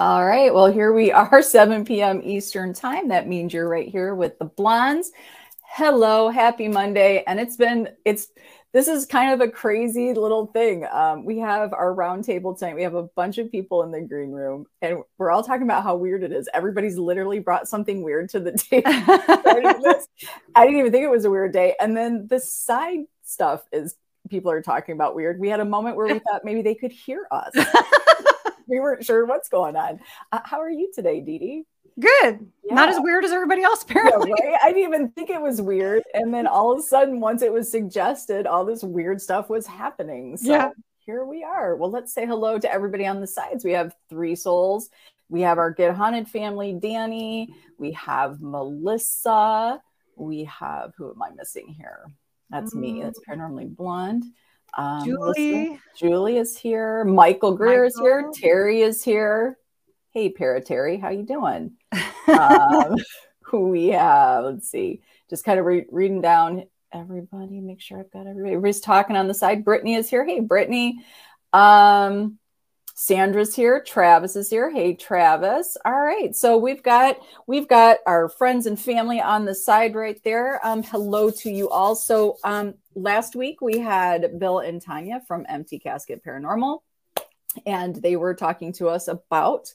All right. Well, here we are, 7 p.m. Eastern time. That means you're right here with the blondes. Hello, happy Monday. And it's been, it's, this is kind of a crazy little thing. Um, we have our roundtable tonight. We have a bunch of people in the green room, and we're all talking about how weird it is. Everybody's literally brought something weird to the table. I didn't even think it was a weird day. And then the side stuff is people are talking about weird. We had a moment where we thought maybe they could hear us we weren't sure what's going on. Uh, how are you today, Dee Dee? Good. Yeah. Not as weird as everybody else, apparently. Yeah, right? I didn't even think it was weird. And then all of a sudden, once it was suggested, all this weird stuff was happening. So yeah. here we are. Well, let's say hello to everybody on the sides. We have three souls. We have our Get Haunted family, Danny. We have Melissa. We have, who am I missing here? That's mm. me. That's Paranormally Blonde. Um, Julie. Julie is here. Michael Greer Michael. is here. Terry is here. Hey, Para Terry, how you doing? um, we have, let's see, just kind of re- reading down everybody. Make sure I've got everybody. Everybody's talking on the side. Brittany is here. Hey, Brittany. Um, Sandra's here. Travis is here. Hey, Travis. All right. So we've got we've got our friends and family on the side right there. Um, hello to you all. So um, last week we had Bill and Tanya from Empty Casket Paranormal, and they were talking to us about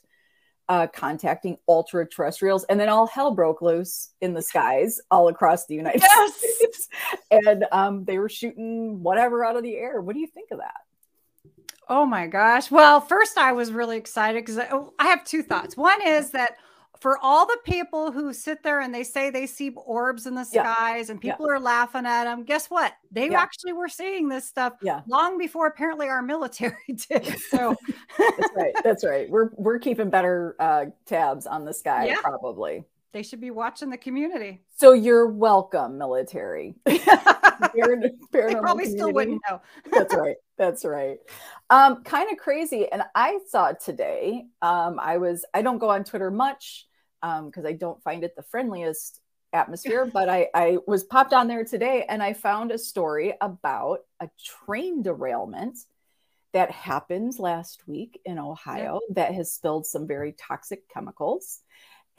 uh, contacting ultra terrestrials, and then all hell broke loose in the skies all across the United yes! States, and um, they were shooting whatever out of the air. What do you think of that? Oh my gosh. Well, first I was really excited because I, oh, I, have two thoughts. One is that for all the people who sit there and they say they see orbs in the skies yeah. and people yeah. are laughing at them, guess what? They yeah. actually were seeing this stuff long before apparently our military did. So that's right. That's right. We're we're keeping better uh, tabs on the sky, probably. They should be watching the community. So you're welcome, military. they probably still wouldn't know. That's right. That's right. Um, kind of crazy. And I saw today, um, I was, I don't go on Twitter much because um, I don't find it the friendliest atmosphere, but I, I was popped on there today and I found a story about a train derailment that happened last week in Ohio yeah. that has spilled some very toxic chemicals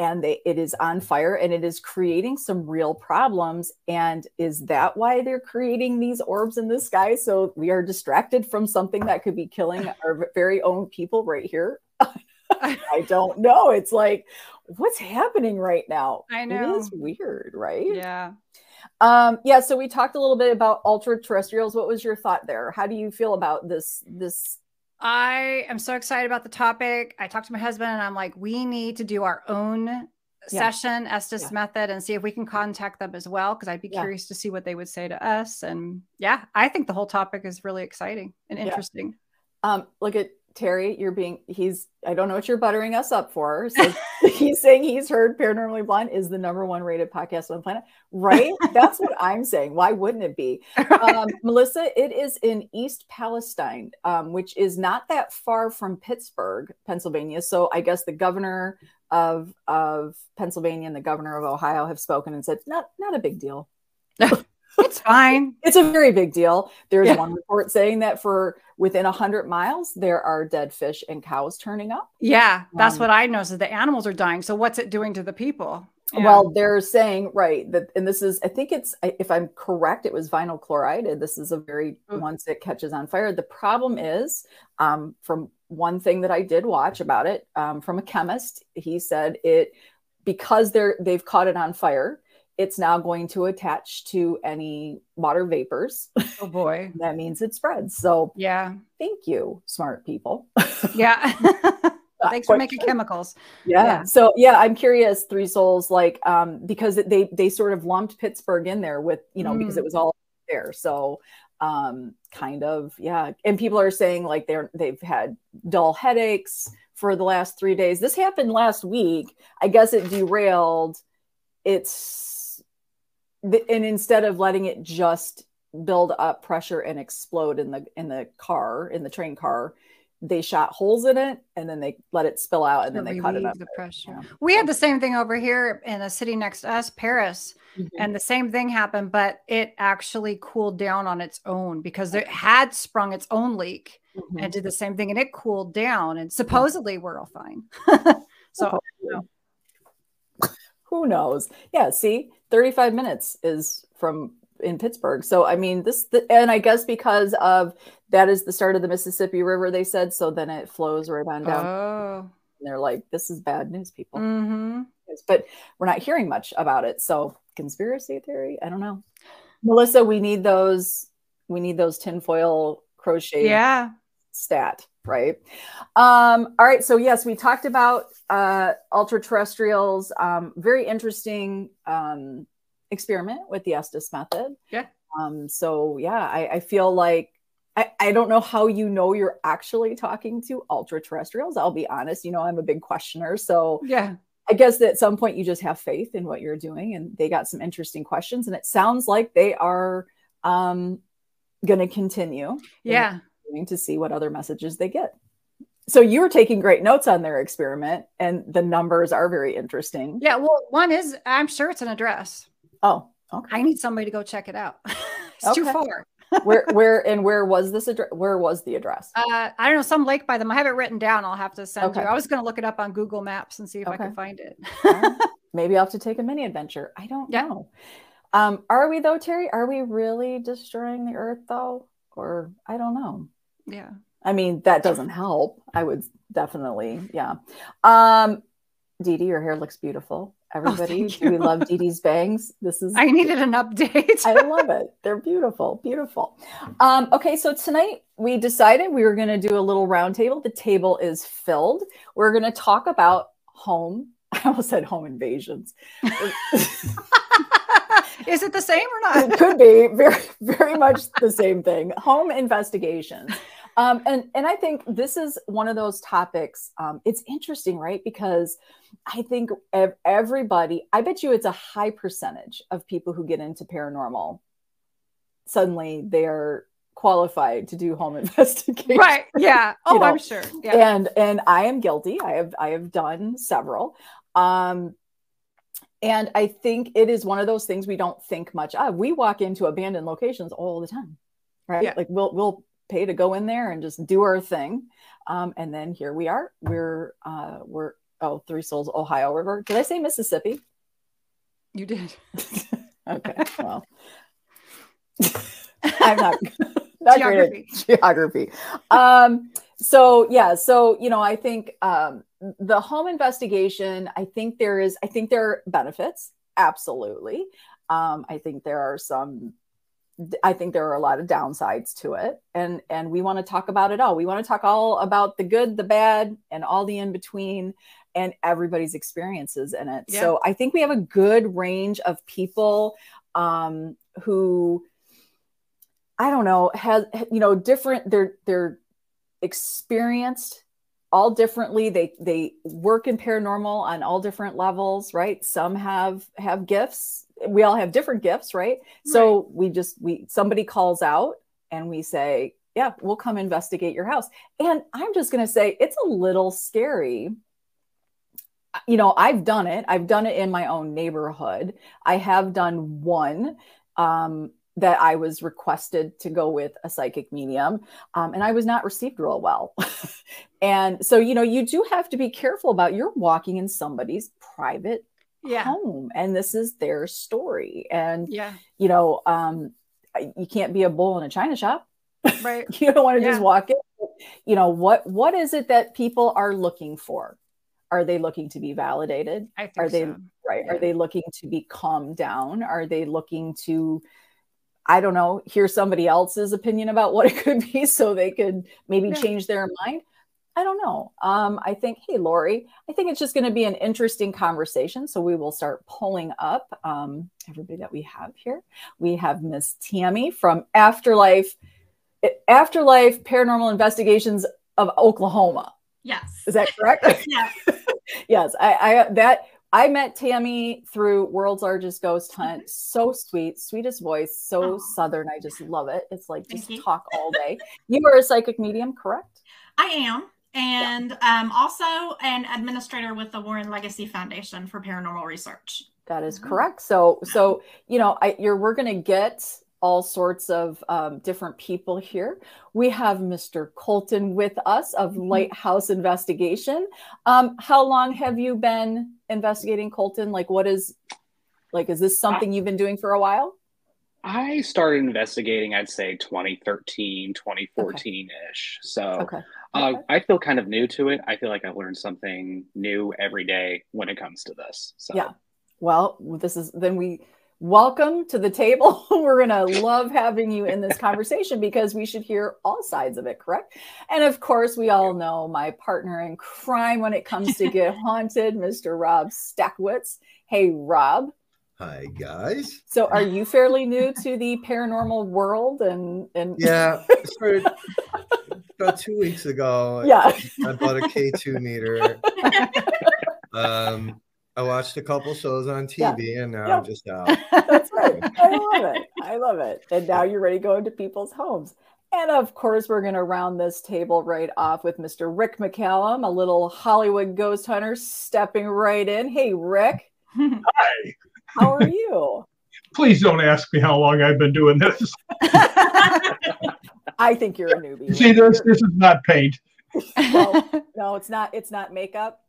and they, it is on fire and it is creating some real problems. And is that why they're creating these orbs in the sky? So we are distracted from something that could be killing our very own people right here. I don't know. It's like, what's happening right now? I know. It is weird, right? Yeah. Um, yeah. So we talked a little bit about ultra terrestrials. What was your thought there? How do you feel about this this I am so excited about the topic. I talked to my husband and I'm like, we need to do our own yeah. session, Estes yeah. method, and see if we can contact them as well. Cause I'd be yeah. curious to see what they would say to us. And yeah, I think the whole topic is really exciting and interesting. Um, look at Terry, you're being he's I don't know what you're buttering us up for. So he's saying he's heard Paranormally Blonde is the number one rated podcast on the planet. Right? That's what I'm saying. Why wouldn't it be? Um, Melissa, it is in East Palestine, um, which is not that far from Pittsburgh, Pennsylvania. So I guess the governor of of Pennsylvania and the governor of Ohio have spoken and said, not not a big deal. it's fine. It's a very big deal. There's yeah. one report saying that for within 100 miles, there are dead fish and cows turning up. Yeah, that's um, what I know. So the animals are dying. So what's it doing to the people? Yeah. Well, they're saying, right, that, and this is, I think it's, if I'm correct, it was vinyl chloride. This is a very, Ooh. once it catches on fire. The problem is, um, from one thing that I did watch about it um, from a chemist, he said it, because they're, they've caught it on fire, it's now going to attach to any water vapors. Oh boy. that means it spreads. So, yeah. Thank you, smart people. yeah. Thanks for making chemicals. Yeah. yeah. So, yeah, I'm curious, Three Souls, like, um, because they they sort of lumped Pittsburgh in there with, you know, mm. because it was all there. So, um, kind of, yeah. And people are saying like they're they've had dull headaches for the last three days. This happened last week. I guess it derailed. It's and instead of letting it just build up pressure and explode in the in the car in the train car they shot holes in it and then they let it spill out and then they cut it up. The pressure. Yeah. We had the same thing over here in a city next to us, Paris, mm-hmm. and the same thing happened, but it actually cooled down on its own because it had sprung its own leak mm-hmm. and did the same thing and it cooled down and supposedly we're all fine. so oh, who knows? Yeah, see, 35 minutes is from in Pittsburgh. So I mean this the, and I guess because of that is the start of the Mississippi River they said so then it flows right on down. Oh. And they're like this is bad news people. Mm-hmm. But we're not hearing much about it. So conspiracy theory, I don't know. Melissa, we need those we need those tinfoil crochet yeah stat right um all right so yes we talked about uh ultra terrestrials um very interesting um experiment with the Estes method. Yeah. Um, so yeah, I, I feel like I, I don't know how you know you're actually talking to ultra terrestrials. I'll be honest, you know, I'm a big questioner. So yeah, I guess that at some point you just have faith in what you're doing. And they got some interesting questions. And it sounds like they are um gonna continue. Yeah. To see what other messages they get. So you were taking great notes on their experiment, and the numbers are very interesting. Yeah, well, one is I'm sure it's an address. Oh, okay. I need somebody to go check it out. it's okay. too far. where where and where was this address? Where was the address? Uh, I don't know, some lake by them. I have it written down. I'll have to send okay. you. I was going to look it up on Google Maps and see if okay. I can find it. Maybe I'll have to take a mini adventure. I don't yeah. know. Um, are we though, Terry? Are we really destroying the earth though? Or I don't know. Yeah. I mean, that doesn't help. I would definitely, yeah. Um, Dee Dee, your hair looks beautiful. Oh, everybody. Oh, we love Dee Dee's bangs. This is I needed an update. I love it. They're beautiful, beautiful. Um, okay, so tonight we decided we were going to do a little roundtable. The table is filled. We're going to talk about home. I almost said home invasions. is it the same or not? It could be very, very much the same thing. Home investigations. Um, and and I think this is one of those topics. Um, it's interesting, right? Because I think everybody, I bet you, it's a high percentage of people who get into paranormal. Suddenly, they're qualified to do home investigation. Right. Yeah. Oh, you know? I'm sure. Yeah. And and I am guilty. I have I have done several. Um, and I think it is one of those things we don't think much of. We walk into abandoned locations all the time, right? Yeah. Like we'll we'll pay to go in there and just do our thing. Um, and then here we are. We're uh, we're oh Three Souls Ohio River. Did I say Mississippi? You did. okay. Well, I'm not not geography. geography. Um, so yeah, so you know, I think um, the home investigation. I think there is. I think there are benefits. Absolutely. Um, I think there are some I think there are a lot of downsides to it, and and we want to talk about it all. We want to talk all about the good, the bad, and all the in between, and everybody's experiences in it. Yeah. So I think we have a good range of people um, who, I don't know, has you know different. They're they're experienced all differently they they work in paranormal on all different levels right some have have gifts we all have different gifts right, right. so we just we somebody calls out and we say yeah we'll come investigate your house. And i'm just going to say it's a little scary. You know i've done it. I've done it in my own neighborhood. I have done one um, that I was requested to go with a psychic medium, um, and I was not received real well. and so, you know, you do have to be careful about you're walking in somebody's private yeah. home, and this is their story. And yeah, you know, um, you can't be a bull in a china shop. Right. you don't want to yeah. just walk in. You know what? What is it that people are looking for? Are they looking to be validated? are they so. right? Yeah. Are they looking to be calmed down? Are they looking to I don't know, hear somebody else's opinion about what it could be so they could maybe yeah. change their mind. I don't know. Um, I think, hey, Lori, I think it's just going to be an interesting conversation. So we will start pulling up um, everybody that we have here. We have Miss Tammy from Afterlife, Afterlife Paranormal Investigations of Oklahoma. Yes. Is that correct? yes. yes. I, I that I met Tammy through World's Largest Ghost Hunt. So sweet, sweetest voice, so oh. southern. I just love it. It's like just talk all day. You are a psychic medium, correct? I am. And yeah. um, also an administrator with the Warren Legacy Foundation for Paranormal Research. That is correct. So, so you know, I, you're we're going to get all sorts of um, different people here. We have Mr. Colton with us of mm-hmm. Lighthouse Investigation. Um, how long have you been investigating Colton? Like, what is, like, is this something you've been doing for a while? I started investigating, I'd say 2013, 2014 ish. Okay. So okay. Uh, I feel kind of new to it. I feel like I learn something new every day when it comes to this. So, yeah. Well, this is then we welcome to the table. We're going to love having you in this conversation because we should hear all sides of it, correct? And of course, we all know my partner in crime when it comes to get haunted, Mr. Rob Stachowicz. Hey, Rob. Hi guys. So, are you fairly new to the paranormal world? And and yeah, about two weeks ago. Yeah, I bought a K two meter. Um, I watched a couple shows on TV yeah. and now yeah. I'm just out. That's right. I love it. I love it. And now you're ready to go into people's homes. And of course, we're going to round this table right off with Mr. Rick McCallum, a little Hollywood ghost hunter stepping right in. Hey, Rick. Hi. How are you? Please don't ask me how long I've been doing this. I think you're a newbie. See, this this is not paint. no, no, it's not. It's not makeup.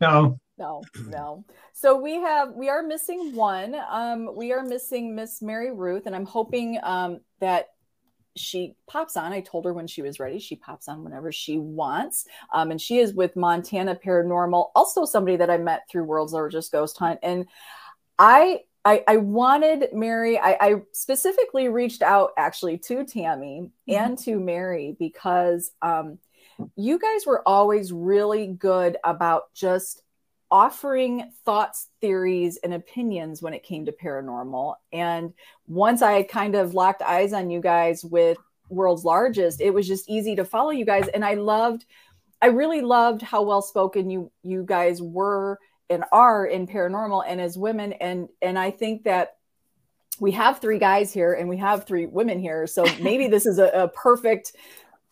No no no so we have we are missing one um we are missing miss Mari-Ruth and i'm hoping um that she pops on i told her when she was ready she pops on whenever she wants um, and she is with montana paranormal also somebody that i met through world's largest ghost hunt and i I, I wanted Mari, I, I, specifically reached out actually to Tammy mm-hmm. and to Mari because um, you guys were always really good about just offering thoughts, theories, and opinions when it came to paranormal. And once I kind of locked eyes on you guys with World's Largest, it was just easy to follow you guys. And I loved, I really loved how well spoken you you guys were and are in paranormal and as women. And and I think that we have three guys here and we have three women here. So maybe this is a, a perfect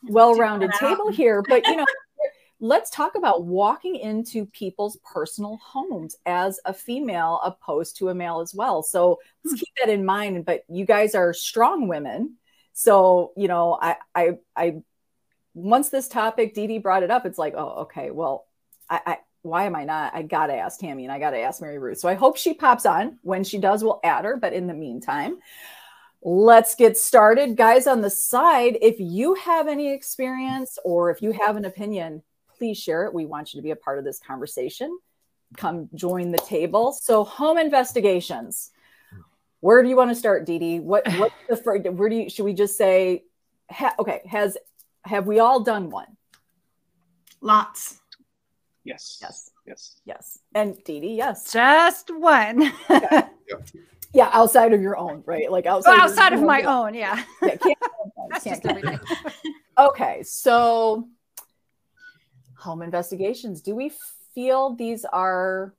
well-rounded table here. But you know, let's talk about walking into people's personal homes as a female opposed to a male as well. So let's hmm. keep that in mind. But you guys are strong women. So, you know, I, I, I, once this topic, Dee Dee brought it up, it's like, oh, okay, well, I, I why am I not? I gotta ask Tammy and I gotta ask Mari-Ruth. So I hope she pops on. When she does, we'll add her. But in the meantime, let's get started. Guys on the side, if you have any experience or if you have an opinion, please share it. We want you to be a part of this conversation. Come join the table. So, home investigations. Where do you want to start, Dee Dee? What what the where do you should we just say? Ha, okay, has have we all done one? Lots. Yes. Yes. Yes. Yes. And Dee Dee, yes. Just one. okay. yeah. yeah. outside of your own, right? Like outside, outside of, my own, yeah. yeah can't, That's can't, just everything. okay, so home investigations. Do we feel these are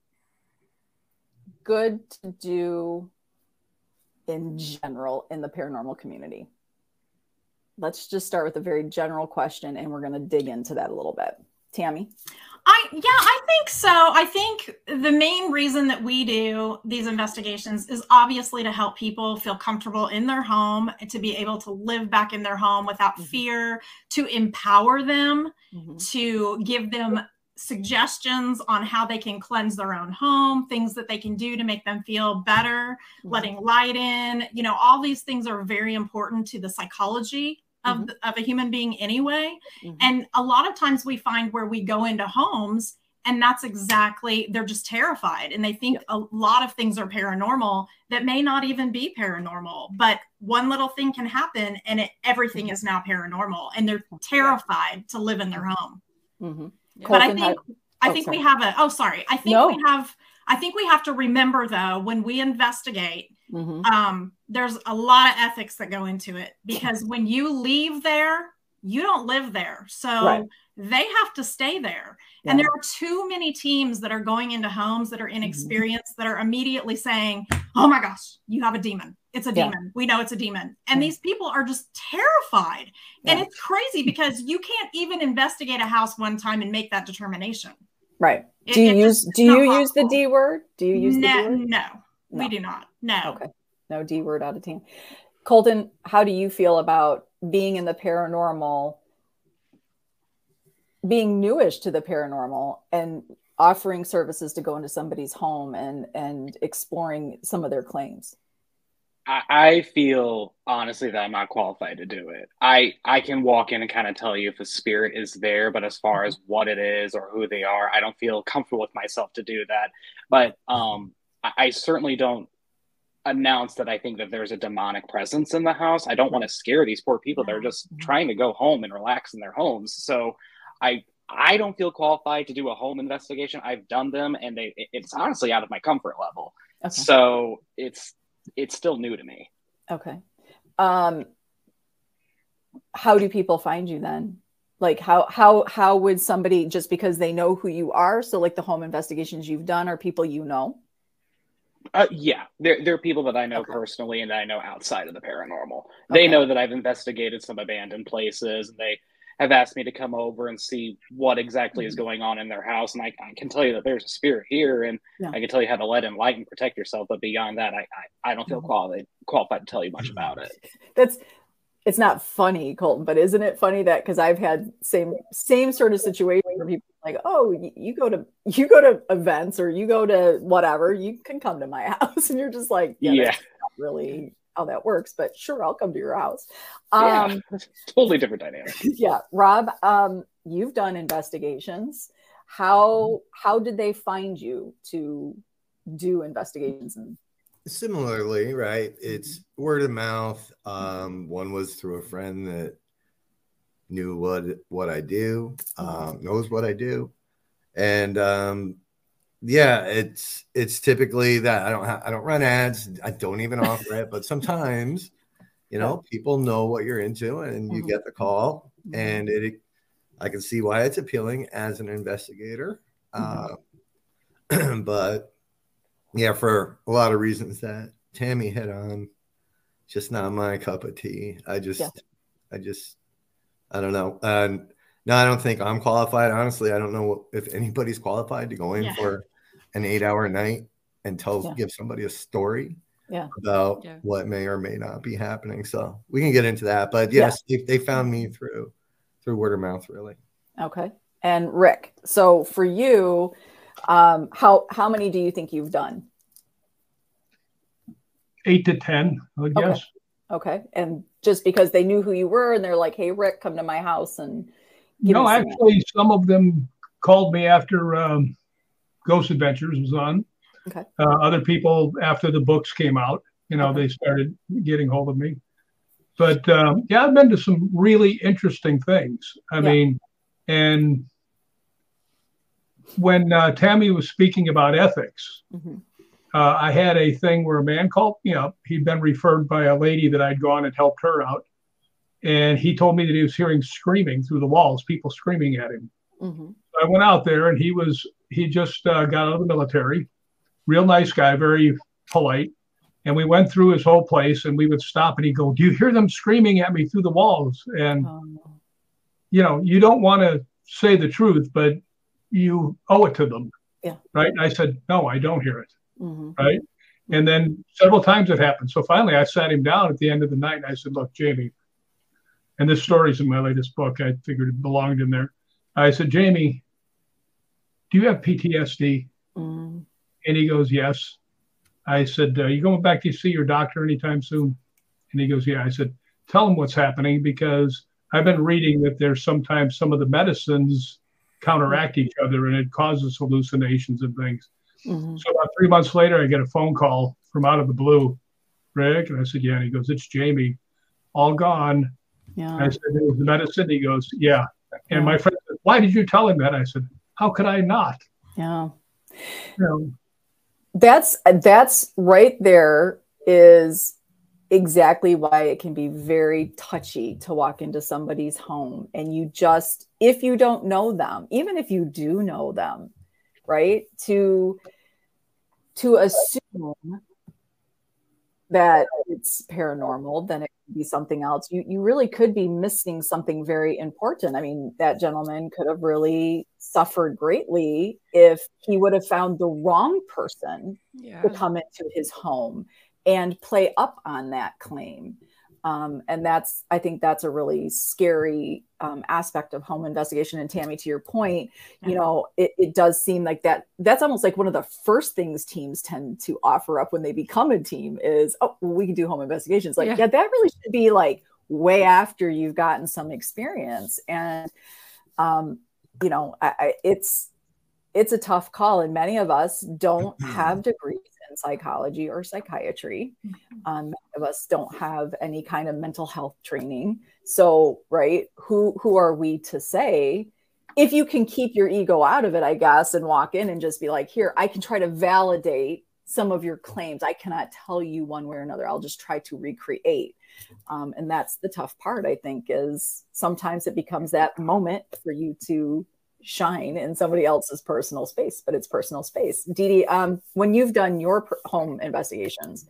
good to do in general in the paranormal community? Let's just start with a very general question and we're going to dig into that a little bit. Tammy? I yeah, I think so. I think the main reason that we do these investigations is obviously to help people feel comfortable in their home, to be able to live back in their home without mm-hmm. fear, to empower them, mm-hmm. to give them suggestions on how they can cleanse their own home, things that they can do to make them feel better, mm-hmm. letting light in. You know, all these things are very important to the psychology of, mm-hmm. of a human being anyway. Mm-hmm. And a lot of times we find where we go into homes and that's exactly they're just terrified and they think a lot of things are paranormal that may not even be paranormal but one little thing can happen and it, everything is now paranormal and they're terrified to live in their home mm-hmm. but i think had, i oh, think sorry. we have a oh sorry i think no. we have i think we have to remember though when we investigate Mm-hmm. Um, there's a lot of ethics that go into it because when you leave there, you don't live there. So right. they have to stay there. Yeah. And there are too many teams that are going into homes that are mm-hmm. inexperienced mm-hmm. that are immediately saying, Oh my gosh, you have a demon. It's a yeah. demon. We know it's a demon. And these people are just terrified. Yeah. And it's crazy because you can't even investigate a house one time and make that determination. Right. Do you use just, do you use the D word? Do you use no, the D word? No, no, we do not. No. Okay. No D word out of team. Colton, how do you feel about being in the paranormal, being newish to the paranormal and offering services to go into somebody's home and and exploring some of their claims? I feel honestly that I'm not qualified to do it. I I can walk in and kind of tell you if a spirit is there, but as far as what it is or who they are, I don't feel comfortable with myself to do that. But um, I, I certainly don't announce that I think that there's a demonic presence in the house. I don't want to scare these poor people. They're just trying to go home and relax in their homes. So I I don't feel qualified to do a home investigation. I've done them and they it's honestly out of my comfort level. Okay. So it's it's still new to me. Okay. Um, how do people find you then? Like how how how would somebody just because they know who you are? So like the home investigations you've done are people you know? Uh, yeah, they're, they're people that I know okay. personally and I know outside of the paranormal. They okay. know that I've investigated some abandoned places and they have asked me to come over and see what exactly is mm-hmm. going on in their house. And I, I can tell you that there's a spirit here, and yeah. I can tell you how to let in light and protect yourself. But beyond that, I I, I don't feel mm-hmm. qualified qualified to tell you much about it. That's it's not funny, Colton, but isn't it funny that because I've had same same sort of situation where people like, oh, you, you go to you go to events or you go to whatever, you can come to my house, and you're just like, yeah, yeah. really how that works, but sure, I'll come to your house. Um, yeah, totally different dynamic. Yeah, Rob, um, you've done investigations. How how did they find you to do investigations? And similarly, right? It's word of mouth. Um, one was through a friend that knew what what I do, um, knows what I do, and um, yeah, it's it's typically that I don't have I don't run ads. I don't even offer it, but sometimes, you know, people know what you're into, and you mm-hmm. get the call, mm-hmm. and it. I can see why it's appealing as an investigator, mm-hmm. uh, but yeah, for a lot of reasons that Tammy hit on, just not my cup of tea. I just, yeah. I just, I don't know. And no, I don't think I'm qualified. Honestly, I don't know if anybody's qualified to go in yeah. for an eight hour night and tell yeah. give somebody a story yeah. about yeah. what may or may not be happening. So we can get into that. But yes, yeah. they, they found me through through word of mouth, really. Okay. And Rick, so for you, um, how how many do you think you've done? Eight to ten, I would okay. guess. Okay. And just because they knew who you were and they're like, hey Rick, come to my house and no, actually some of them called me after um, Ghost Adventures was on. Okay. Uh, other people after the books came out, you know, okay. they started getting hold of me. But um, yeah, I've been to some really interesting things. I yeah. mean, and when uh, Tammy was speaking about ethics, mm-hmm. Uh, I had a thing where a man called me up. He'd been referred by a lady that I'd gone and helped her out. And he told me that he was hearing screaming through the walls, people screaming at him. Mm-hmm. I went out there and he was he just uh, got out of the military, real nice guy, very polite. And we went through his whole place and we would stop and he'd go, Do you hear them screaming at me through the walls? And, um, you know, you don't want to say the truth, but you owe it to them. Yeah. Right. And I said, No, I don't hear it. Mm-hmm. Right. And then several times it happened. So finally I sat him down at the end of the night and I said, Look, Jamie, and this story's in my latest book. I figured it belonged in there. I said, Jamie, do you have PTSD? Mm. And he goes, yes. I said, are you going back to see your doctor anytime soon? And he goes, yeah. I said, tell him what's happening because I've been reading that there's sometimes some of the medicines counteract each other and it causes hallucinations and things. Mm-hmm. So about three months later, I get a phone call from out of the blue, Rick. And I said, yeah. And he goes, it's Jamie, all gone. Yeah. I said, it was the medicine. He goes, yeah. And yeah. my friend said, why did you tell him that? I said, how could I not? Yeah. You know, that's that's right there is exactly why it can be very touchy to walk into somebody's home and you just if you don't know them even if you do know them right to to assume that it's paranormal then it could be something else you you really could be missing something very important i mean that gentleman could have really suffered greatly if he would have found the wrong person yeah. to come into his home and play up on that claim. Um, and that's, I think that's a really scary um, aspect of home investigation. And Tammy, to your point, yeah. you know, it, it, does seem like that. That's almost like one of the first things teams tend to offer up when they become a team is, oh, well, we can do home investigations. Like, yeah. yeah, that really should be like way after you've gotten some experience. And, um, you know, I, I, it's it's a tough call, and many of us don't have degrees in psychology or psychiatry. Mm-hmm. Um, many of us don't have any kind of mental health training. So, right, who who are we to say? If you can keep your ego out of it, I guess, and walk in and just be like, here, I can try to validate some of your claims. I cannot tell you one way or another. I'll just try to recreate. Um, and that's the tough part, I think, is sometimes it becomes that moment for you to shine in somebody else's personal space, but it's personal space. Dee Dee, um, when you've done your home investigations,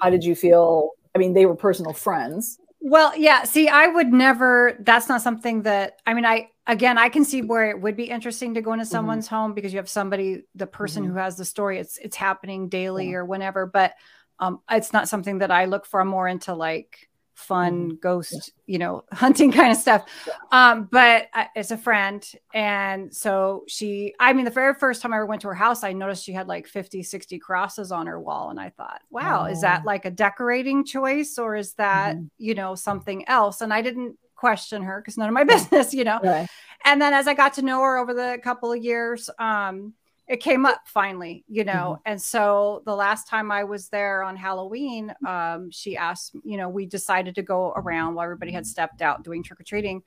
how did you feel? I mean, they were personal friends. Well, yeah. See, I would never. That's not something that. I mean, I again, I can see where it would be interesting to go into mm-hmm. someone's mm-hmm. home because you have somebody, the person mm-hmm. who has the story. It's it's happening daily yeah. or whenever, but um, it's not something that I look for. I'm more into like fun mm-hmm. ghost, you know, hunting kind of stuff. Um, but I, it's a friend. And so she, I mean, the very first time I ever went to her house, I noticed she had like 50, 60 crosses on her wall. And I thought, wow, oh. is that oh. like a decorating choice or is that, mm-hmm. you know, something else? And I didn't question her because none of my business, you know. Right. And then as I got to know her over the couple of years, um, it came up finally, you know. Mm-hmm. And so the last time I was there on Halloween, um, she asked, you know, we decided to go around while everybody had stepped out doing trick or treating.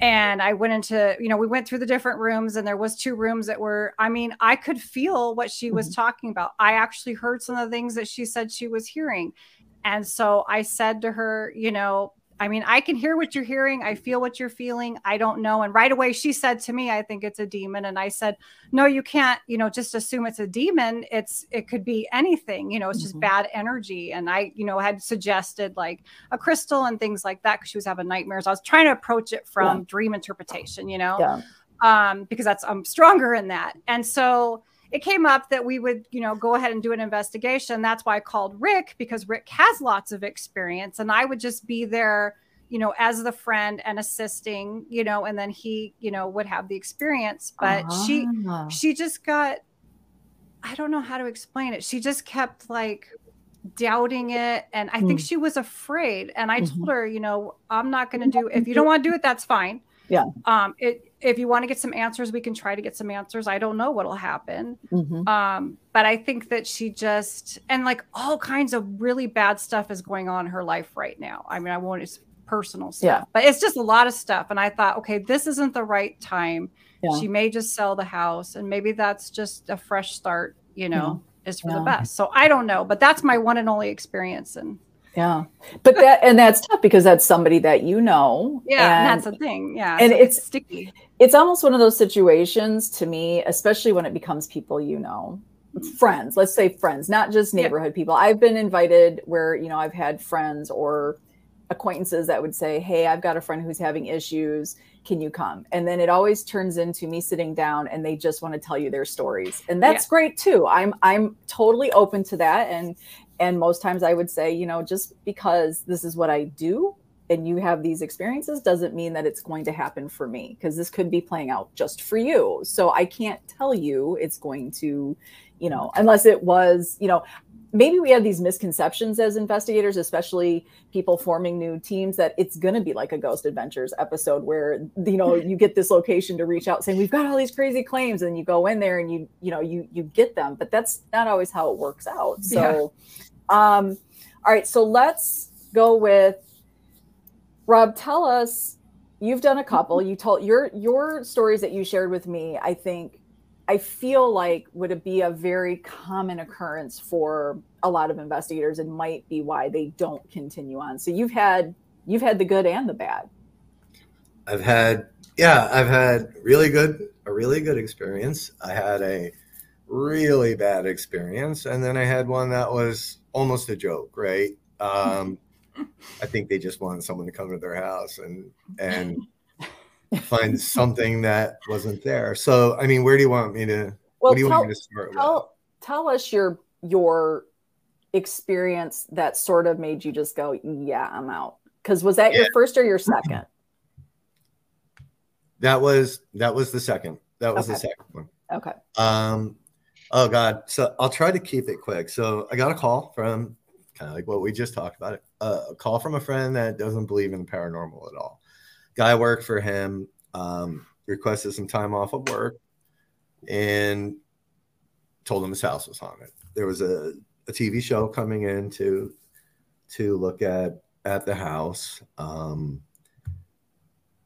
And I went into, you know, we went through the different rooms and there was two rooms that were, I mean, I could feel what she was mm-hmm. talking about. I actually heard some of the things that she said she was hearing. And so I said to her, you know, I mean, I can hear what you're hearing. I feel what you're feeling. I don't know. And right away, she said to me, I think it's a demon. And I said, No, you can't, you know, just assume it's a demon. It's, it could be anything, you know, it's just mm-hmm. bad energy. And I, you know, had suggested like a crystal and things like that because she was having nightmares. I was trying to approach it from yeah. dream interpretation, you know, yeah. um, because that's, I'm stronger in that. And so, it came up that we would, you know, go ahead and do an investigation. That's why I called Rick because Rick has lots of experience and I would just be there, you know, as the friend and assisting, you know, and then he, you know, would have the experience. But uh-huh. she ah. she just got I don't know how to explain it. She just kept like doubting it and I mm. think hmm. she was afraid and I mm-hmm. told her, you know, I'm not going to do if you don't want to do it that's fine. Yeah. Um it if you want to get some answers, we can try to get some answers. I don't know what'll happen. Mm-hmm. Um, but I think that she just and like all kinds of really bad stuff is going on in her life right now. I mean, I won't it's personal stuff, yeah. but it's just a lot of stuff. And I thought, okay, this isn't the right time. Yeah. She may just sell the house, and maybe that's just a fresh start, you know, yeah. is for the best. So I don't know, but that's my one and only experience. And yeah. But that and that's tough because that's somebody that you know. Yeah, and, that's the thing. Yeah. And so it's, it's sticky. It's almost one of those situations to me, especially when it becomes people you know. Friends, let's say friends, not just neighborhood yeah. people. I've been invited where, you know, I've had friends or acquaintances that would say, Hey, I've got a friend who's having issues. Can you come? And then it always turns into me sitting down and they just want to tell you their stories. And that's yeah. great too. I'm I'm totally open to that. And and most times i would say you know just because this is what i do and you have these experiences doesn't mean that it's going to happen for me because this could be playing out just for you. So i can't tell you it's going to you know unless it was you know maybe we have these misconceptions as investigators especially people forming new teams that it's going to be like a ghost adventures episode where you know you get this location to reach out saying we've got all these crazy claims and you go in there and you you know you you get them. But that's not always how it works out. So yeah um, all right, so let's go with Rob. Tell us, you've done a couple. You told your your stories that you shared with me. I think I feel like would it be a very common occurrence for a lot of investigators and might be why they don't continue on. So you've had you've had the good and the bad. I've had yeah, I've had really good a really good experience. I had a really bad experience and then I had one that was almost a joke, right? Um I think they just wanted someone to come to their house and and find something that wasn't there. So, I mean, where do you want me to? Well, what do you tell, want me to start tell, with? Tell us your your experience that sort of made you just go, "Yeah, I'm out." Because was that yeah. your first or your second? That was that was the second. That was okay. the second one. Okay. Um. Oh God. So I'll try to keep it quick. So I got a call from kind of like what we just talked about. Uh, a call from a friend that doesn't believe in the paranormal at all guy worked for him, um, requested some time off of work, and told him his house was haunted. There was a, a TV show coming in to to look at at the house, um,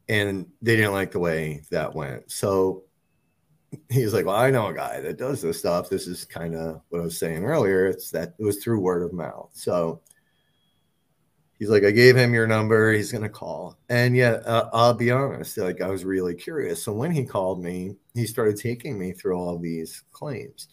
and they didn't like the way that went. So he's like, "Well, I know a guy that does this stuff. This is kind of what I was saying earlier. It's that it was through word of mouth." So he's like, I gave him your number. He's going to call. And yeah, uh, I'll be honest, like I was really curious. So when he called me, he started taking me through all these claims.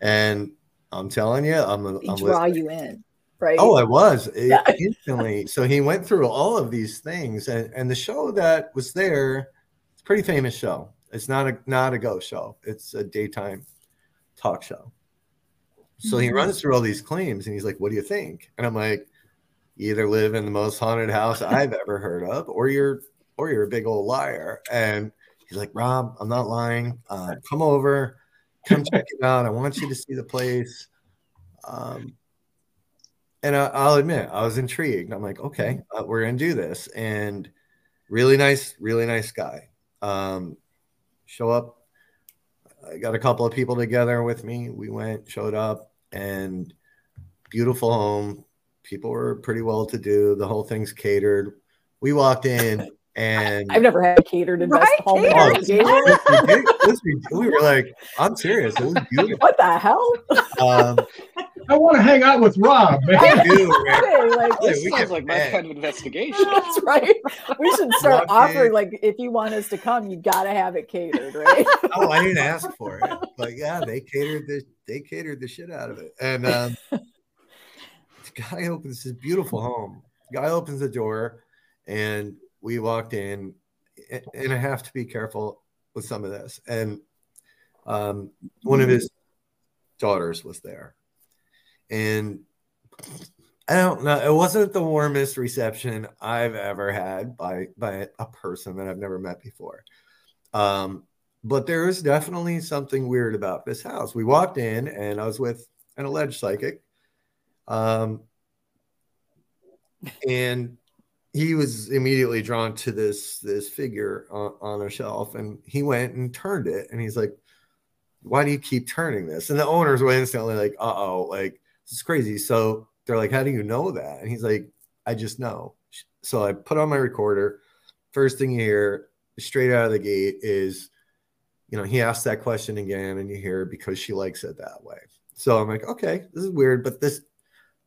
And I'm telling you, I'm, he I'm draw listening. you in. Right. Oh, I was yeah. instantly. so he went through all of these things, and, and the show that was there, it's a pretty famous show. It's not a not a ghost show. It's a daytime talk show. So he mm-hmm. runs through all these claims, and he's like, "What do you think?" And I'm like, you either live in the most haunted house I've ever heard of, or you're or you're a big old liar. And he's like, Rob, I'm not lying. Uh, come over, come check it out. I want you to see the place. Um, and I, will admit, I was intrigued. I'm like, okay, uh, we're gonna do this. And really nice, really nice guy. Um, show up. I got a couple of people together with me. We went, showed up, and beautiful home, people were pretty well to do. The whole thing's catered. We walked in and I've never had a catered invest right? home. Oh, we were like, I'm serious. It was beautiful. What the hell? Um, I want to hang out with Rob, man. I do, man. like, this sounds like my kind of investigation. That's right. We should start offering, like, if you want us to come, you got to have it catered, right? oh, I didn't ask for it, but yeah, they catered the they catered the shit out of it, and um, guy opens this beautiful home. Guy opens the door, and we walked in, and I have to be careful with some of this. And um, one of his daughters was there, and I don't know. It wasn't the warmest reception I've ever had by by a person that I've never met before. Um, but there is definitely something weird about this house. We walked in, and I was with an alleged psychic, um, and he was immediately drawn to this this figure on, on a shelf, and he went and turned it, and he's like, "Why do you keep turning this?" And the owners were instantly like, "Uh oh, like this is crazy." So they're like, "How do you know that?" And he's like, "I just know." So I put on my recorder. First thing you hear straight out of the gate is, you know, he asked that question again, and you hear because she likes it that way. So I'm like, okay, this is weird, but this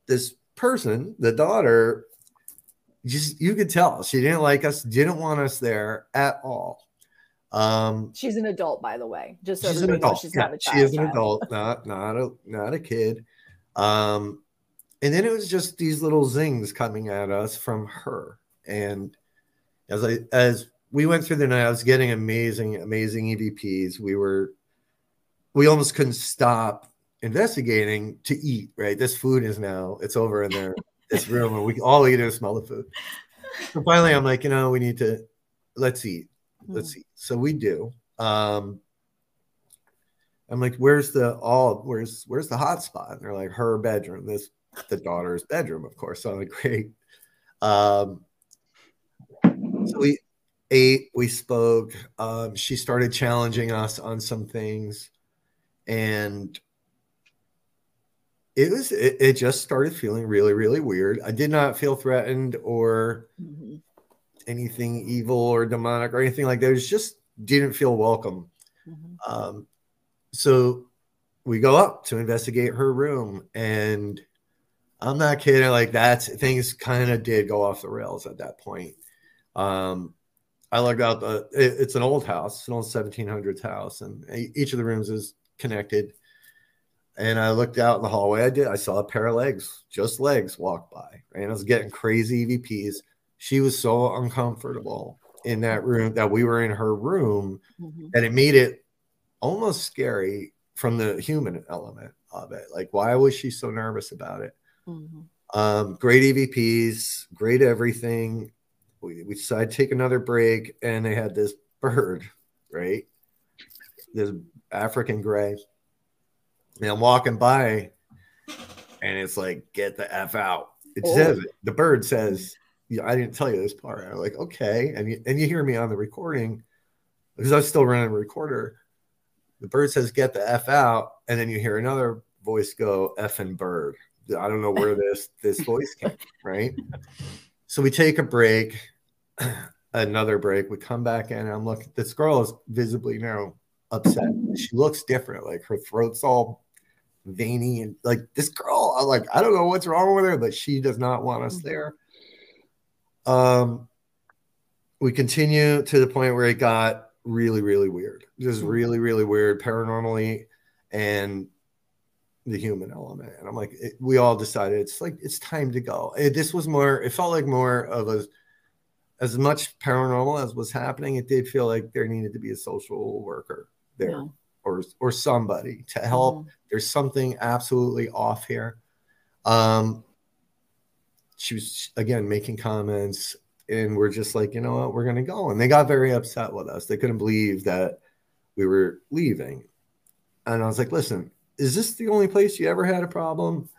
this person, the daughter, just you could tell she didn't like us, didn't want us there at all. Um, she's an adult, by the way. Just so she's an adult. She's yeah, not a child. she is an adult, not not a not a kid. Um, and then it was just these little zings coming at us from her. And as I as we went through the night, I was getting amazing, amazing EVPs. We were we almost couldn't stop investigating to eat, right? This food is now, it's over in there, this room, and we all eat and smell the food. So finally, I'm like, you know, we need to, let's eat. Let's mm. eat. So we do. Um, I'm like, where's the all where's where's the hot spot? And they're like, her bedroom. This the daughter's bedroom, of course. So I'm like, great. Um, so we ate, we spoke. Um, she started challenging us on some things, and it was it, it, just started feeling really really weird i did not feel threatened or mm-hmm. anything evil or demonic or anything like that it was just didn't feel welcome mm-hmm. um, so we go up to investigate her room and I'm not kidding. Like that, things kind of did go off the rails at that point. Um, I looked out the. It, it's an old house, it's an old 1700s house, and each of the rooms is connected. And I looked out in the hallway. I did. I saw a pair of legs, just legs, walk by. And I was getting crazy EVPs. She was so uncomfortable in that room that we were in her room, mm-hmm. and it made it almost scary from the human element of it. Like, why was she so nervous about it? Mm-hmm. Um, great EVPs, great everything. We, we decided to take another break, and they had this bird, right? This African gray. And I'm walking by, and it's like, get the F out. It oh. says, the bird says, yeah, I didn't tell you this part. I'm like, okay. And you, and you hear me on the recording because I was still running a recorder. The bird says, get the F out. And then you hear another voice go, F and bird. I don't know where this this voice came, right? So we take a break, another break. We come back in, and I'm looking. This girl is visibly now upset. She looks different. Like her throat's all veiny and like this girl. I'm like, I don't know what's wrong with her, but she does not want us mm-hmm. there. Um, we continue to the point where it got really, really weird. Just mm-hmm. really, really weird, paranormally, and the human element. And I'm like, it, we all decided it's like it's time to go. It, this was more. It felt like more of a as much paranormal as was happening. It did feel like there needed to be a social worker there. Yeah. Or, or somebody to help. There's something absolutely off here. Um, she was again making comments, and we're just like, you know what, we're gonna go. And they got very upset with us. They couldn't believe that we were leaving. And I was like, listen, is this the only place you ever had a problem?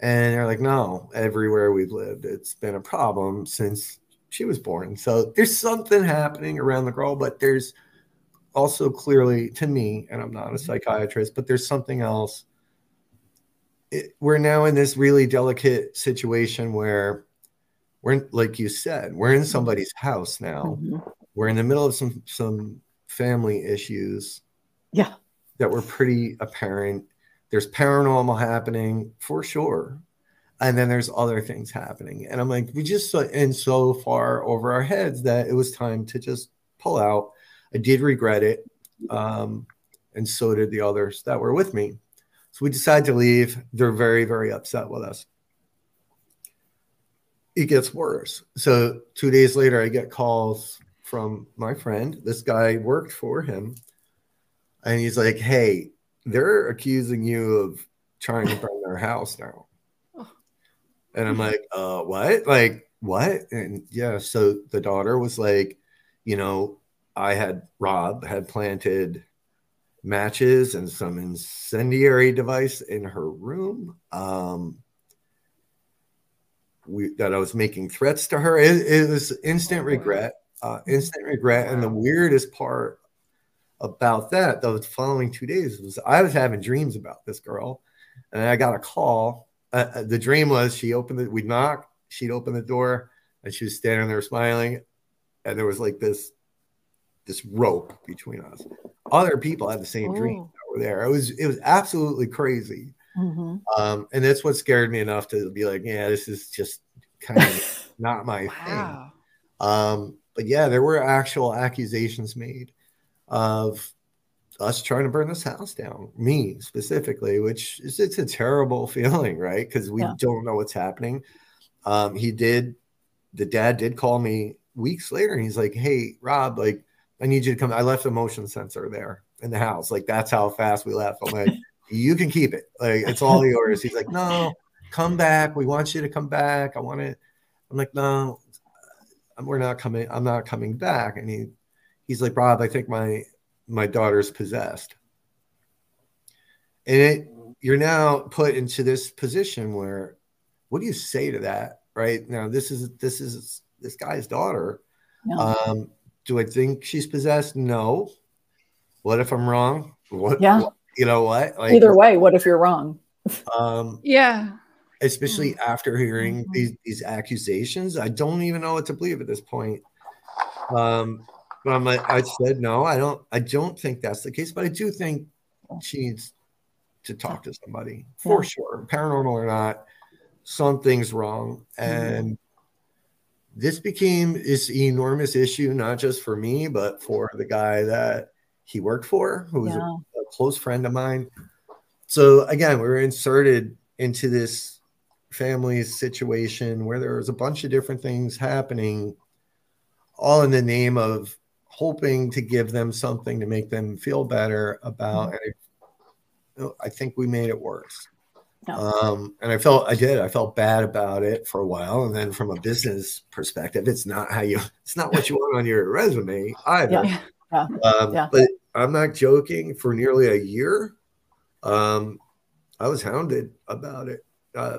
And they're like, no, everywhere we've lived, it's been a problem since she was born. So there's something happening around the girl, but there's also clearly to me, and I'm not a mm-hmm. psychiatrist, but there's something else. It, we're now in this really delicate situation where we're in, like you said, we're in somebody's house now. Mm-hmm. We're in the middle of some some family issues. Yeah. That were pretty apparent there's paranormal happening for sure and then there's other things happening and i'm like we just in so far over our heads that it was time to just pull out i did regret it um, and so did the others that were with me so we decided to leave they're very very upset with us it gets worse so two days later i get calls from my friend this guy worked for him and he's like hey they're accusing you of trying to burn their house down. Oh. And I'm like, uh, what? Like, what? And yeah, so the daughter was like, you know, I had Rob had planted matches and some incendiary device in her room. Um, we that I was making threats to her. It, it was instant regret, uh, instant regret. And the weirdest part about that the following two days was I was having dreams about this girl, and I got a call. Uh, uh the dream was she opened it. We'd knock. She'd open the door, and she was standing there smiling, and there was like this this rope between us. Other people had the same oh. dream that were there. It was it was absolutely crazy. Mm-hmm. Um, and that's what scared me enough to be like, yeah, this is just kind of not my wow. thing. Um, but yeah, there were actual accusations made of us trying to burn this house down, me specifically, which is it's a terrible feeling, right? Because we yeah. don't know what's happening. Um, he did, the dad did call me weeks later, and he's like, "Hey, Rob, like, I need you to come." I left a motion sensor there in the house. Like, that's how fast we left. I'm like, "You can keep it. Like, it's all yours." He's like, "No, come back. We want you to come back. I want to." I'm like, "No, we're not coming. I'm not coming back." And he he's like, Rob, I think my my daughter's possessed. And it, you're now put into this position where what do you say to that? Right now, this is this is this guy's daughter. Yeah. Um, do I think she's possessed? No. What if I'm wrong? What yeah. What, you know what? Like, Either way, what if you're wrong? Um, yeah. Especially after hearing mm-hmm. these, these accusations, I don't even know what to believe at this point. Um, but I'm like, I said no, I don't, I don't think that's the case. But I do think she needs to talk to somebody for yeah. sure, paranormal or not. Something's wrong, mm-hmm. and mm-hmm. this became this enormous issue, not just for me, but for the guy that he worked for, who was yeah. a, a close friend of mine. So again, we were inserted into this family situation where there was a bunch of different things happening, all in the name of hoping to give them something to make them feel better about. Mm-hmm. And I, I think we made it worse. No. Um, and I felt I did. I felt bad about it for a while, and then from a business perspective, it's not how you. It's not what you want on your resume either. Yeah. Yeah. Um, yeah. But I'm not joking. For nearly a year, um, I was hounded about it uh,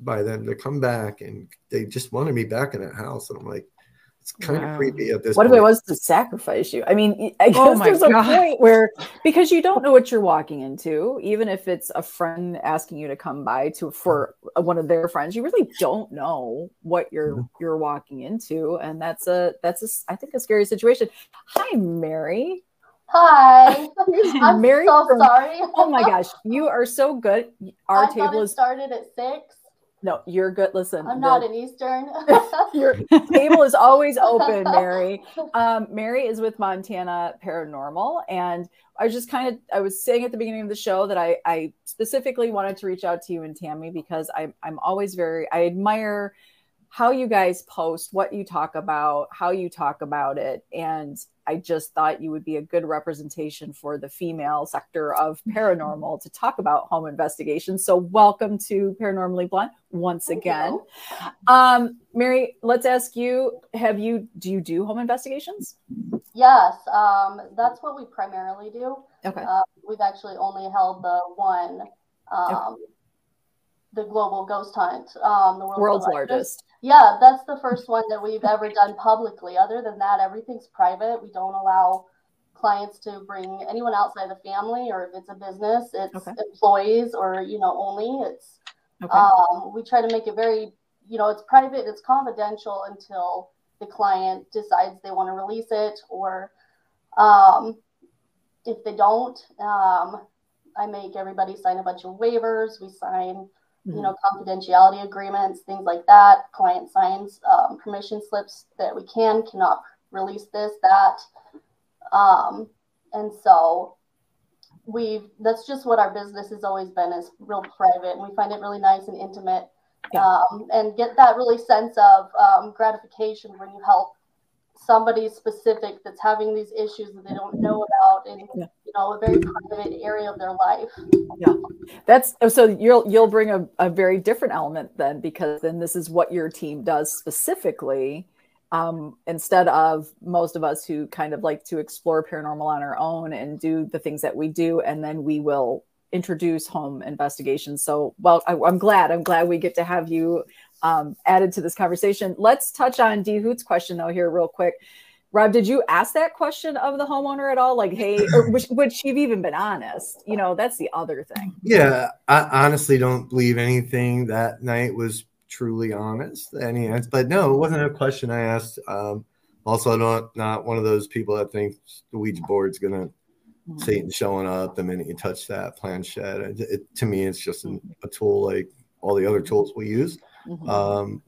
by them to come back, and they just wanted me back in that house. And I'm like, it's kind wow. of creepy at this what point. if it was to sacrifice you i mean i oh guess oh there's God. a point where because you don't know what you're walking into even if it's a friend asking you to come by to for one of their friends you really don't know what you're mm-hmm. you're walking into and that's a that's a i think a scary situation hi mari Hi. I'm Mari so from, sorry. oh my gosh, you are so good. Our I table is started at six. No, you're good. Listen, I'm not an Eastern. your table is always open, Mari. Um, Mari is with Montana Paranormal, and I was just kind of I was saying at the beginning of the show that I I specifically wanted to reach out to you and Tammy because I'm I'm always very I admire how you guys post, what you talk about, how you talk about it. And I just thought you would be a good representation for the female sector of paranormal to talk about home investigations. So, welcome to Paranormally Blunt once Thank again. Um, Mari, let's ask you have you, do you do home investigations? Yes, um, that's what we primarily do. Okay. Uh, we've actually only held the one. Um, okay the global ghost hunt, um, the world's, world's largest. largest. Yeah, that's the first one that we've ever done publicly. Other than that, everything's private. We don't allow clients to bring anyone outside the family, or if it's a business, it's okay. employees, or you know, only. It's okay. um, we try to make it very, you know, it's private, it's confidential until the client decides they want to release it, or um, if they don't, um, I make everybody sign a bunch of waivers. We sign mm-hmm. you know, confidentiality agreements, things like that. Client signs um, permission slips that we can, cannot release this, that. Um, and so we've, that's just what our business has always been is real private. And we find it really nice and intimate yeah. um, and get that really sense of um, gratification when you help somebody specific that's having these issues that they don't know about in yeah. you know a very private area of their life. Yeah. That's so you'll you'll bring a, a very different element then because then this is what your team does specifically um, instead of most of us who kind of like to explore paranormal on our own and do the things that we do and then we will introduce home investigations. So well I, i'm glad i'm glad we get to have you um, added to this conversation. Let's touch on D Hoot's question though here real quick. Rob, did you ask that question of the homeowner at all? Like, hey, or would, would she have even been honest? You know, that's the other thing. Yeah, I honestly don't believe anything that night was truly honest. Any answer, but no, it wasn't a question I asked. Um, also, not not one of those people that think the Ouija board's gonna mm-hmm. Satan showing up the minute you touch that planchette. It, it, to me, it's just an, a tool like all the other tools we use. Mm-hmm. Um,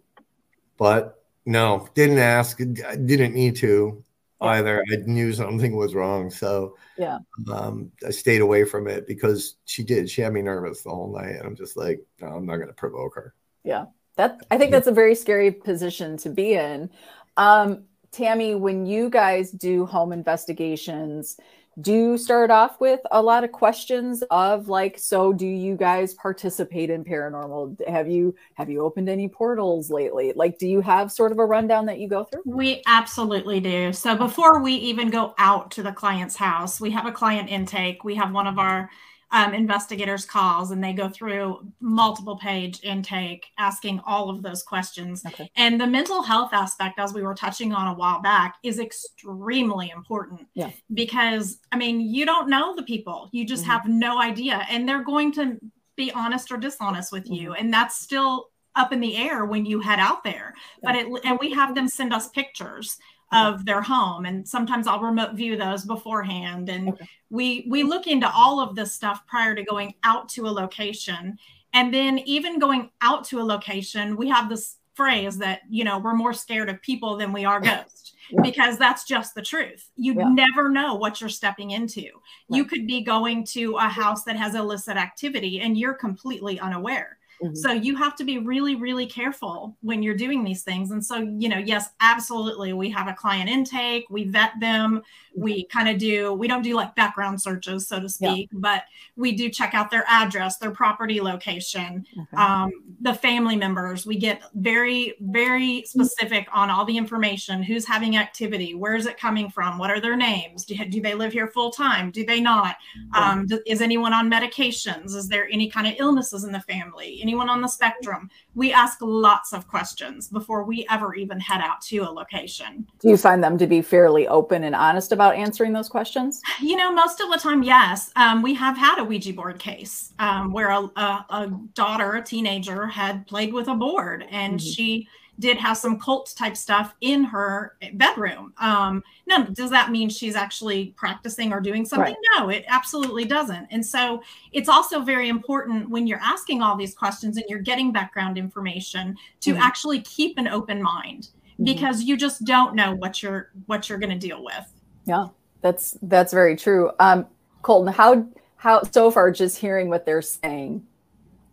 but no, didn't ask, didn't need to either. I knew something was wrong. So yeah, um, I stayed away from it because she did. She had me nervous the whole night. And I'm just like, no, I'm not going to provoke her. Yeah. That I think that's a very scary position to be in. Um, Tammy, when you guys do home investigations, do start off with a lot of questions of like so do you guys participate in paranormal? Have you have you opened any portals lately? Like do you have sort of a rundown that you go through? We absolutely do. So before we even go out to the client's house we have a client intake. We have one of our um, investigators calls and they go through multiple page intake asking all of those questions okay. and the mental health aspect as we were touching on a while back is extremely important yeah. because i mean you don't know the people you just mm-hmm. have no idea and they're going to be honest or dishonest with mm-hmm. you and that's still up in the air when you head out there yeah. but it and we have them send us pictures of their home and sometimes i'll remote view those beforehand and okay. we we look into all of this stuff prior to going out to a location and then even going out to a location we have this phrase that you know we're more scared of people than we are ghosts yeah. because that's just the truth you yeah. never know what you're stepping into right. you could be going to a house that has illicit activity and you're completely unaware Mm-hmm. So you have to be really, really careful when you're doing these things. And so, you know, yes, absolutely. We have a client intake, we vet them, we kind of do, we don't do like background searches, so to speak, yeah. but we do check out their address, their property location, okay. um, the family members. We get very, very specific on all the information who's having activity, where is it coming from, what are their names, do, do they live here full time, do they not? Um, do, is anyone on medications? Is there any kind of illnesses in the family? Anyone on the spectrum? We ask lots of questions before we ever even head out to a location. Do you find them to be fairly open and honest about answering those questions? You know, most of the time, yes. Um, we have had a Ouija board case um, where a, a, a, daughter, a teenager, had played with a board and mm-hmm. she did have some cult type stuff in her bedroom. Um, no, does that mean she's actually practicing or doing something? Right. No, it absolutely doesn't. And so it's also very important when you're asking all these questions and you're getting background information to mm-hmm. actually keep an open mind mm-hmm. because you just don't know what you're what you're going to deal with. Yeah, that's that's very true. Um, Colton, how how so far just hearing what they're saying,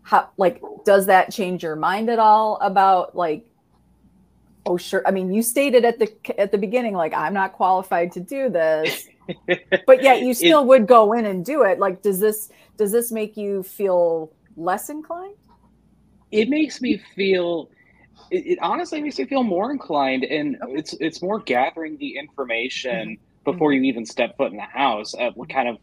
how like does that change your mind at all about like oh sure. I mean you stated at the at the beginning like i'm not qualified to do this. But yet you still it, would go in and do it. Like does this does this make you feel less inclined? It makes me feel it, it honestly makes me feel more inclined and okay. it's it's more gathering the information mm-hmm. before you even step foot in the house at what kind of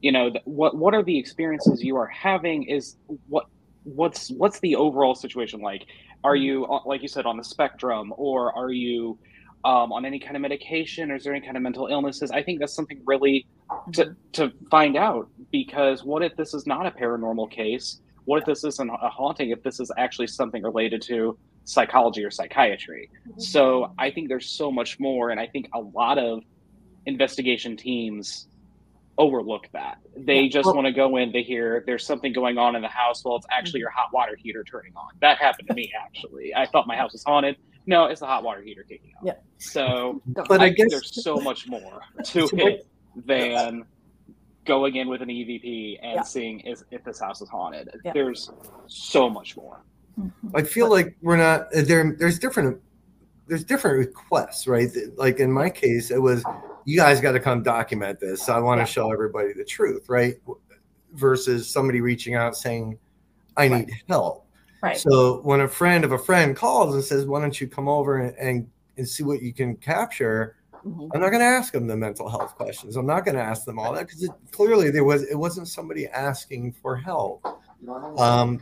you know what what are the experiences you are having is what what's what's the overall situation like? Are you uh, like you said on the spectrum or are you um, on any kind of medication? Or is there any kind of mental illnesses? I think that's something really to, mm-hmm. to find out because what if this is not a paranormal case? What if this isn't a haunting if this is actually something related to psychology or psychiatry? Mm-hmm. so i think there's so much more and i think a lot of investigation teams overlook that. They yeah. just well, want to go in, to hear there's something going on in the house. Well, it's actually your hot water heater turning on. That happened to me actually. I thought my house was haunted. No, it's the hot water heater kicking on. Yeah. So but I, I guess there's so much more to it than going in with an EVP and yeah. seeing if, if this house is haunted. Yeah. There's so much more. I feel like we're not uh, there. There's different. There's different requests, right? Like in my case, it was you guys got to come document this. I want to yeah. show everybody the truth, right? Versus somebody reaching out saying, I need right. help. Right. So when a friend of a friend calls and says, Why don't you come over and, and, and see what you can capture? Mm-hmm. I'm not going to ask them the mental health questions. I'm not going to ask them all that because clearly there was it wasn't somebody asking for help. Um,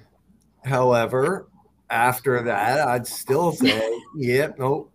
however, after that, I'd still say, "Yep, yeah, no,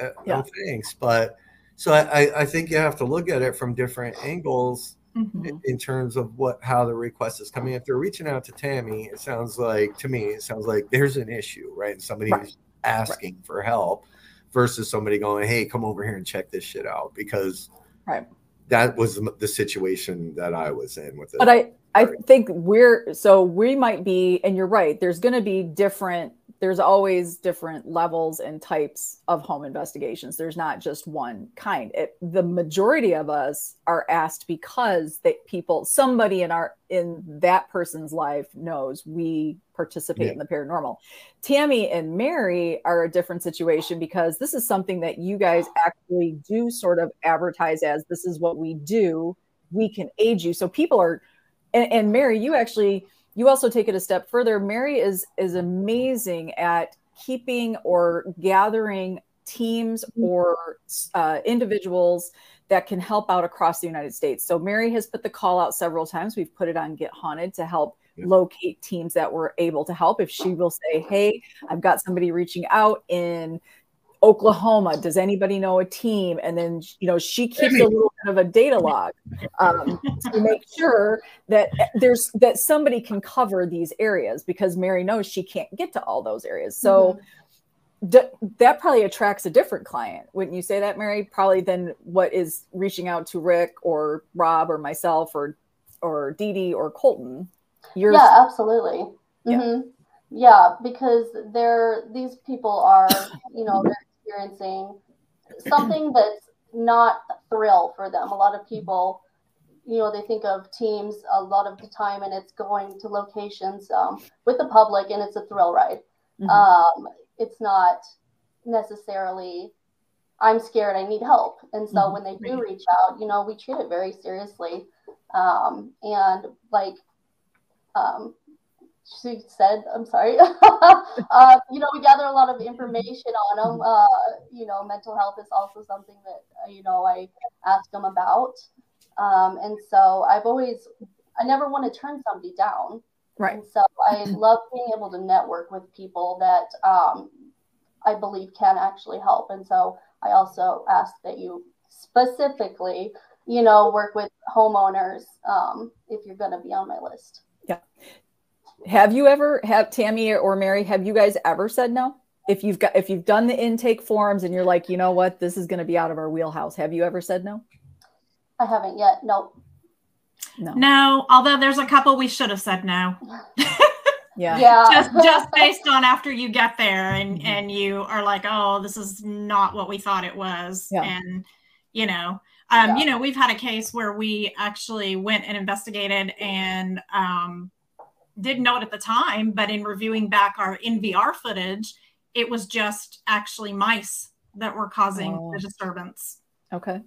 uh, yeah. no thanks." But so I, I think you have to look at it from different angles mm-hmm. in, terms of what how the request is coming. If they're reaching out to Tammy, it sounds like to me it sounds like there's an issue, right? And somebody's right. asking right. for help versus somebody going, "Hey, come over here and check this shit out," because right. that was the situation that I was in with it. But I I think we're so we might be, and you're right. There's going to be different there's always different levels and types of home investigations. There's not just one kind. It, the majority of us are asked because that people, somebody in our in that person's life knows we participate yeah. in the paranormal. Tammy and Mari are a different situation because this is something that you guys actually do sort of advertise as this is what we do. We can aid you. So people are, and, and Mari, you actually you also take it a step further. Mari is is amazing at keeping or gathering teams mm-hmm. or uh, individuals that can help out across the United States. So Mari has put the call out several times. We've put it on Get Haunted to help yeah. locate teams that were able to help. If she will say, "Hey, I've got somebody reaching out in Oklahoma. Does anybody know a team? And then, you know, she keeps a little bit of a data log um, to make sure that there's that somebody can cover these areas because Mari knows she can't get to all those areas. So, mm-hmm. d- that probably attracts a different client. Wouldn't you say that, Mari? Probably than what is reaching out to Rick or Rob or myself or or Dee Dee or Colton. You're, yeah, absolutely. Yeah. Mm-hmm. yeah, because they're these people are, you know, they're experiencing something that's not a thrill for them. A lot of people, you know, they think of teams a lot of the time and it's going to locations um, with the public and it's a thrill ride. Mm-hmm. Um, it's not necessarily I'm scared, I need help. And so mm-hmm. when they do reach out, you know, we treat it very seriously. Um, and like um, she said, I'm sorry, uh, you know, we gather a lot of information on them. Uh, you know, mental health is also something that, uh, you know, I ask them about. Um, and so I've always, I never want to turn somebody down. Right. And so I love being able to network with people that um, I believe can actually help. And so I also ask that you specifically, you know, work with homeowners um, if you're going to be on my list. Yeah. Have you ever have Tammy or Mari? Have you guys ever said no? If you've got if you've done the intake forms and you're like, you know what, this is going to be out of our wheelhouse. Have you ever said no? I haven't yet. Nope. No. No. Although there's a couple we should have said no. yeah. Yeah. just just based on after you get there and mm-hmm. and you are like, oh, this is not what we thought it was, yeah. and you know. Um, yeah. You know, we've had a case where we actually went and investigated and um, didn't know it at the time, but in reviewing back our NVR footage, it was just actually mice that were causing oh. the disturbance. Okay.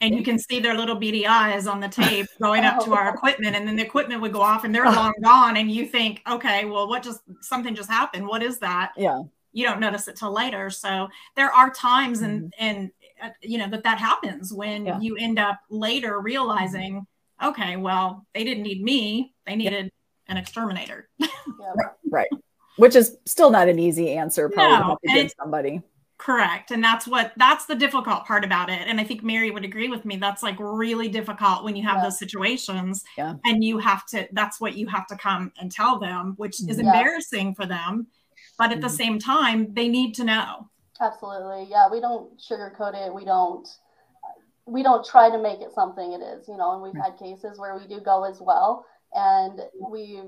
And you can see their little beady eyes on the tape going up to our equipment, and then the equipment would go off and they're long gone. And you think, okay, well, what just something just happened? What is that? Yeah. You don't notice it till later. So there are times and mm-hmm. and uh, you know that that happens when yeah. you end up later realizing, okay, well, they didn't need me; they needed an exterminator. right, right. Which is still not an easy answer, probably no, to give somebody. Correct. And that's what that's the difficult part about it. And I think Mari would agree with me. That's like really difficult when you have yeah. those situations yeah. and you have to that's what you have to come and tell them, which is yeah. embarrassing for them. But at mm-hmm. the same time, they need to know. Absolutely. Yeah. We don't sugarcoat it. We don't we don't try to make it something it is, you know, and we've right. had cases where we do go as well and we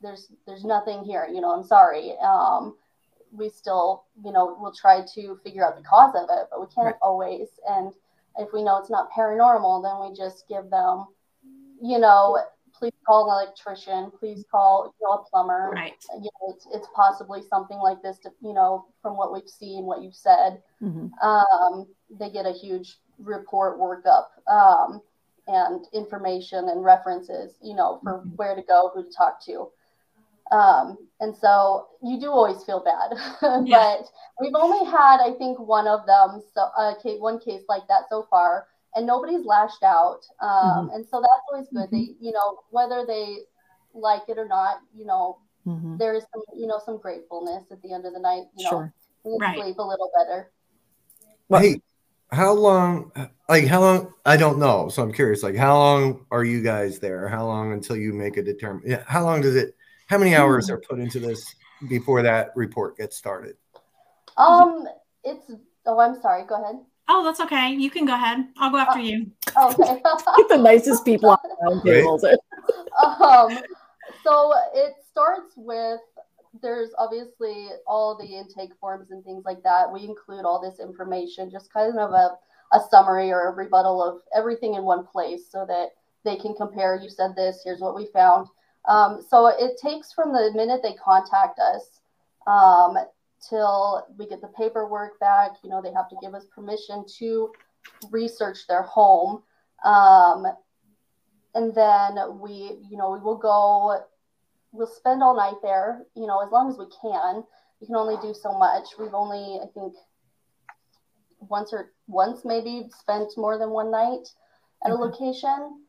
there's there's nothing here you know i'm sorry. Um, we still you know we'll try to figure out the cause of it but we can't right. always. And if we know it's not paranormal then we just give them you know please call an electrician please call you know a plumber. Right. You know it's, it's possibly something like this to, you know from what we've seen what you've said. Mm-hmm. um, they get a huge report workup. Um, and information and references, you know, for mm-hmm. where to go, who to talk to. Um, and so you do always feel bad, yeah. but we've only had, I think, one of them, so uh, one case like that so far, and nobody's lashed out. Um, mm-hmm. And so that's always good. Mm-hmm. They, you know, whether they like it or not, you know, mm-hmm. there is some, you know, some gratefulness at the end of the night. You sure. know, right. sleep a little better. Hey, how long like how long i don't know so i'm curious like how long are you guys there? How long until you make a determine yeah, how long does it how many hours hmm. are put into this before that report gets started? Um it's oh i'm sorry go ahead. Oh that's okay you can go ahead i'll go after uh, you. okay. Get the nicest people on tables. Um so it starts with there's obviously all the intake forms and things like that. We include all this information, just kind of a, a summary or a rebuttal of everything in one place so that they can compare. You said this, here's what we found. Um, so it takes from the minute they contact us um, till we get the paperwork back. You know, they have to give us permission to research their home. Um, and then we, you know, we will go we'll spend all night there, you know, as long as we can. You can only do so much. We've only, I think, once or once maybe spent more than one night at mm-hmm. a location.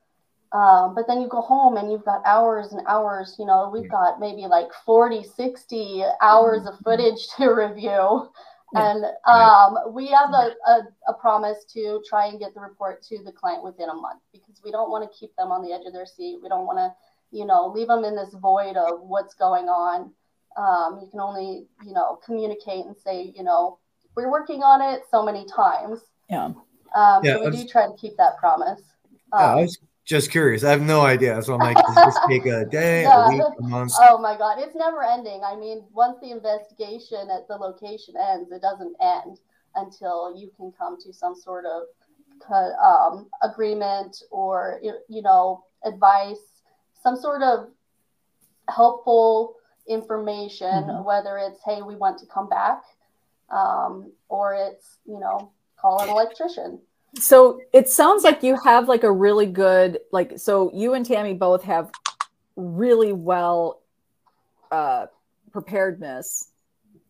Um, but then you go home and you've got hours and hours, you know, we've got maybe like 40, 60 hours of mm-hmm. footage to review. Yeah. And um, we have a, a, a, promise to try and get the report to the client within a month because we don't want to keep them on the edge of their seat. We don't want to you know, leave them in this void of what's going on. Um, you can only, you know, communicate and say, you know, we're working on it so many times. Yeah. Um, yeah, so we was, do try to keep that promise. Um, yeah, I um, was just curious. I have no idea. So I'm like, does this take a day, yeah. a week, a month? Oh my God. It's never ending. I mean, once the investigation at the location ends, it doesn't end until you can come to some sort of um, agreement or, you know, advice, some sort of helpful information, mm-hmm. whether it's, hey, we want to come back, um, or it's, you know, call an electrician. So it sounds like you have like a really good, like, so you and Tammy both have really well uh, preparedness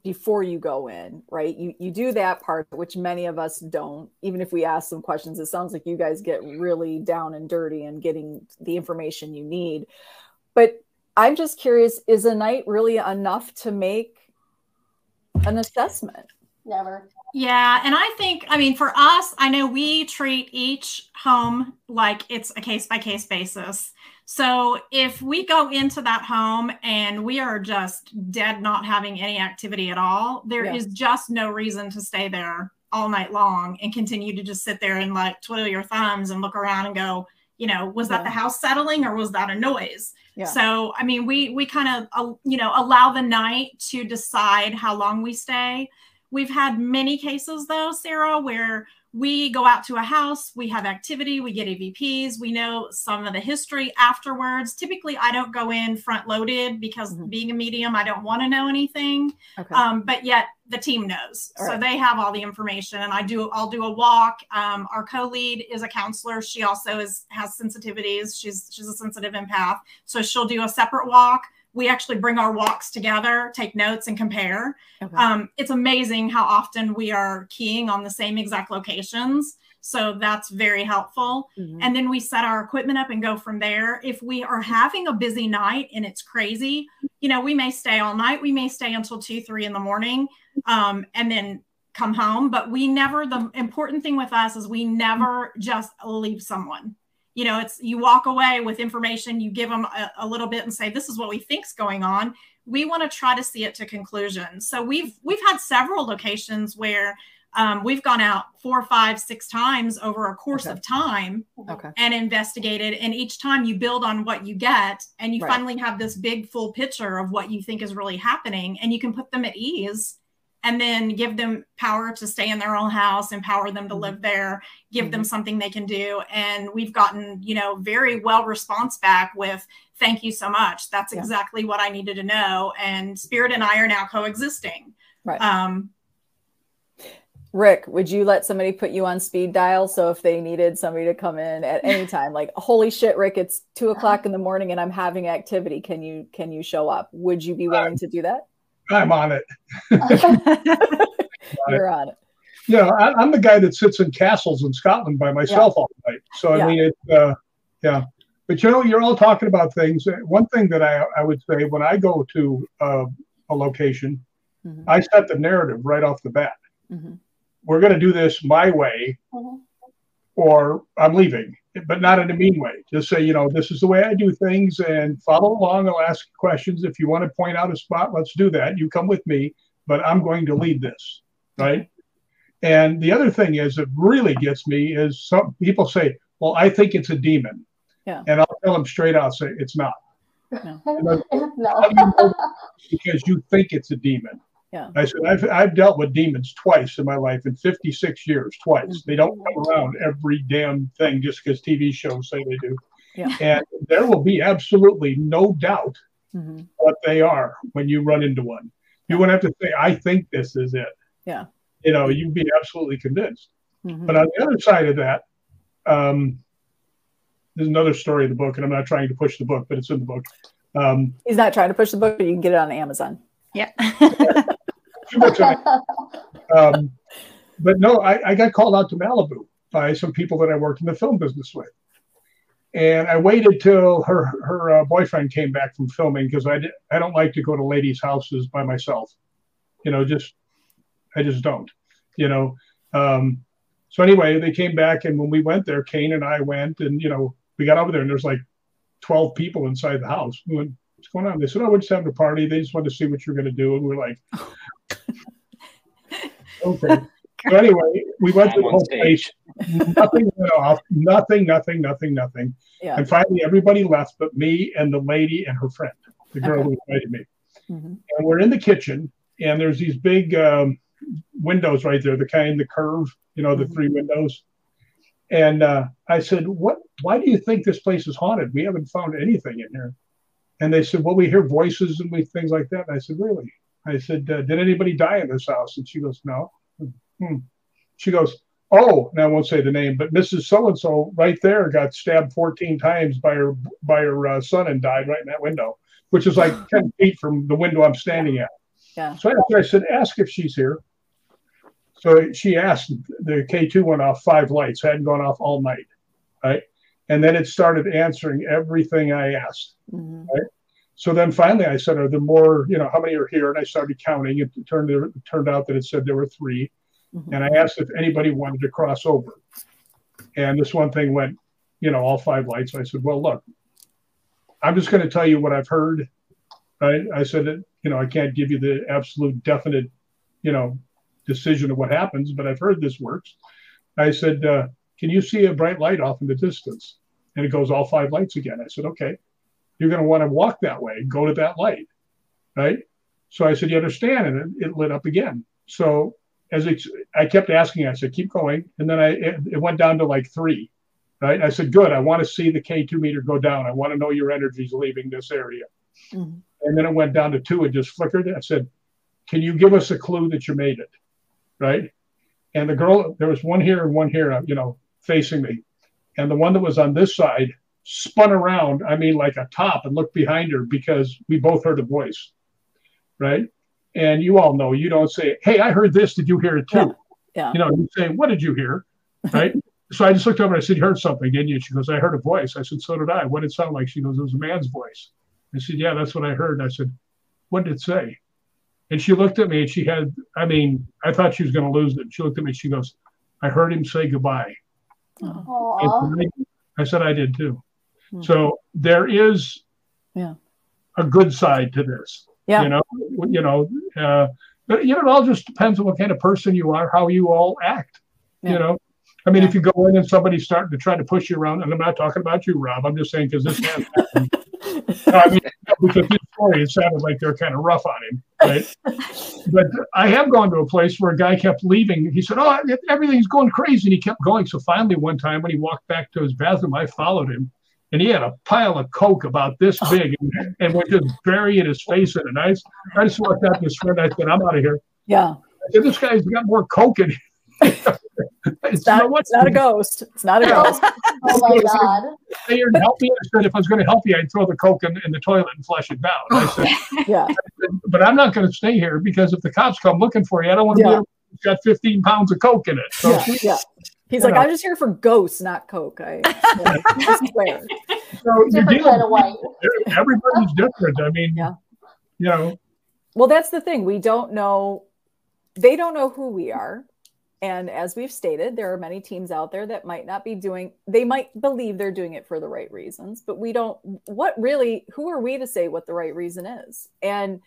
before you go in, right? You you do that part, which many of us don't. Even if we ask some questions, it sounds like you guys get really down and dirty and getting the information you need. But I'm just curious, is a night really enough to make an assessment? Never. Yeah. And I think, I mean, for us, I know we treat each home like it's a case by case basis. So if we go into that home and we are just dead, not having any activity at all, there yeah. is just no reason to stay there all night long and continue to just sit there and like twiddle your thumbs and look around and go, you know, was that yeah. the house settling or was that a noise? Yeah. So, I mean, we we kind of uh, you know allow the night to decide how long we stay. We've had many cases though, Sarah, where we go out to a house, we have activity, we get EVPs, we know some of the history afterwards. Typically, I don't go in front loaded because mm-hmm. being a medium, I don't want to know anything. Okay. Um, but yet the team knows, all so right. they have all the information. And I do, I'll do a walk. Um, our co-lead is a counselor. She also is has sensitivities. She's she's a sensitive empath, so she'll do a separate walk we actually bring our walks together, take notes, and compare. Okay. Um, it's amazing how often we are keying on the same exact locations. So that's very helpful. Mm-hmm. And then we set our equipment up and go from there. If we are having a busy night and it's crazy, you know, we may stay all night. We may stay until two, three in the morning um, and then come home. But we never, the important thing with us is we never just leave someone you know it's you walk away with information you give them a, a little bit and say this is what we think's going on we want to try to see it to conclusion so we've we've had several locations where um, we've gone out four five six times over a course okay. of time okay. and investigated and each time you build on what you get and you right. finally have this big full picture of what you think is really happening and you can put them at ease and then give them power to stay in their own house, empower them to mm-hmm. live there, give mm-hmm. them something they can do. And we've gotten, you know, very well response back with thank you so much. That's yeah. exactly what I needed to know. And Spirit and I are now coexisting. Right. Um, Rick, would you let somebody put you on speed dial? So if they needed somebody to come in at any time, like, holy shit, Rick, it's two o'clock in the morning and I'm having activity. Can you, can you show up? Would you be willing to do that? I'm on it. You're on it. You know, I, am the guy that sits in castles in Scotland by myself yeah. all night. So yeah. I mean, it, uh, yeah. But you know, you're all talking about things. One thing that I, I would say when I go to uh, a location, mm-hmm. I set the narrative right off the bat. Mm-hmm. We're going to do this my way, mm-hmm. or I'm leaving but not in a mean way. Just say, you know, this is the way I do things and follow along. I'll ask questions. If you want to point out a spot, let's do that. You come with me, but I'm going to lead this. Right. And the other thing is, it really gets me is some people say, well, I think it's a demon. Yeah. And I'll tell them straight out, say, it's not. No. no. because you think it's a demon. Yeah. I said, I've, I've dealt with demons twice in my life in 56 years, twice. Mm-hmm. They don't come around every damn thing just because TV shows say they do. Yeah. And there will be absolutely no doubt mm-hmm. what they are when you run into one. You won't have to say, I think this is it. Yeah. You know, you'd be absolutely convinced. Mm-hmm. But on the other side of that, um, there's another story in the book, and I'm not trying to push the book, but it's in the book. Um, He's not trying to push the book, but you can get it on Amazon. Yeah. um, but no, I, I got called out to Malibu by some people that I worked in the film business with. And I waited till her her uh, boyfriend came back from filming because I I don't like to go to ladies' houses by myself. You know, just I just don't. You know. Um, so anyway, they came back, and when we went there, Kane and I went, and you know, we got over there, and there's like twelve people inside the house. We went, What's going on? They said, Oh, we're just having a party. They just wanted to see what you're going to do. And we're like, Okay. So anyway, we went to the whole place. Nothing went off. Nothing, nothing, nothing, nothing. Yeah. And finally, everybody left but me and the lady and her friend, the girl okay. who invited me. Mm-hmm. And we're in the kitchen, and there's these big um, windows right there, the kind, the curve, you know, the mm-hmm. three windows. And uh, I said, "What? Why do you think this place is haunted? We haven't found anything in here." And they said, "Well, we hear voices and we things like that." And I said, "Really?" I said, uh, "Did anybody die in this house?" And she goes, "No." Hmm. She goes, "Oh," and I won't say the name, but Mrs. So and So right there got stabbed 14 times by her by her uh, son and died right in that window, which is like 10 feet from the window I'm standing at. Yeah. So after I said, "Ask if she's here." So she asked, the K2 went off five lights, hadn't gone off all night, right? And then it started answering everything I asked, mm-hmm. right? So then finally I said, Are there more, you know, how many are here? And I started counting. It turned, it turned out that it said there were 3 mm-hmm. And I asked if anybody wanted to cross over. And this one thing went, you know, all five lights. I said, Well, look, I'm just going to tell you what I've heard. Right? I said, You know, I can't give you the absolute definite, you know, decision of what happens, but I've heard this works. I said, uh, Can you see a bright light off in the distance? And it goes all five lights again. I said, Okay, you're going to want to walk that way, go to that light. Right. So I said, You understand? And it, it lit up again. So as it, I kept asking, I said, Keep going. And then I it, it went down to like three. Right. I said, Good. I want to see the K2 meter go down. I want to know your energy's leaving this area. Mm-hmm. And then it went down to two. It just flickered. I said, Can you give us a clue that you made it? right? And the girl, there was one here and one here, you know, facing me. And the one that was on this side spun around, I mean, like a top and looked behind her because we both heard a voice, right? And you all know, you don't say, Hey, I heard this. Did you hear it too? Yeah. yeah. You know, you say, What did you hear? Right. so I just looked over and I said, You heard something, didn't you? She goes, I heard a voice. I said, So did I. What did it sound like? She goes, It was a man's voice. I said, Yeah, that's what I heard. I said, What did it say? And she looked at me and she had, I mean, I thought she was going to lose it. She looked at me. And she goes, I heard him say goodbye. Oh. I, I said, I did too. Mm-hmm. So there is yeah. a good side to this. Yeah. You know, you know, uh, but you know, it all just depends on what kind of person you are, how you all act. Yeah. You know, I mean, yeah. if you go in and somebody's starting to try to push you around, and I'm not talking about you, Rob. I'm just saying because this has happened. I mean, because this story, it sounded like they're kind of rough on him, right? but I have gone to a place where a guy kept leaving. He said, "Oh, everything's going crazy," and he kept going. So finally, one time when he walked back to his bathroom, I followed him, and he had a pile of coke about this oh. big, and, and was just burying his face in it. And I, I just walked out to his friend. I said, "I'm out of here." Yeah. I said, "This guy's got more coke in." it's, not, it's not a ghost. It's not a ghost. oh my god! Hey, you're help me. I said if I was going to help you, I'd throw the coke in, in the toilet and flush it down. I said, yeah. but I'm not going to stay here because if the cops come looking for you, I don't want to yeah. be got 15 pounds of coke in it. So yeah, yeah. He's like, know. I'm just here for ghosts, not coke. I, I swear. So you're dealing, everybody's different. I mean, yeah. you know. Well, that's the thing. We don't know. They don't know who we are and as we've stated, there are many teams out there that might not be doing, they might believe they're doing it for the right reasons, but we don't, what really, who are we to say what the right reason is? And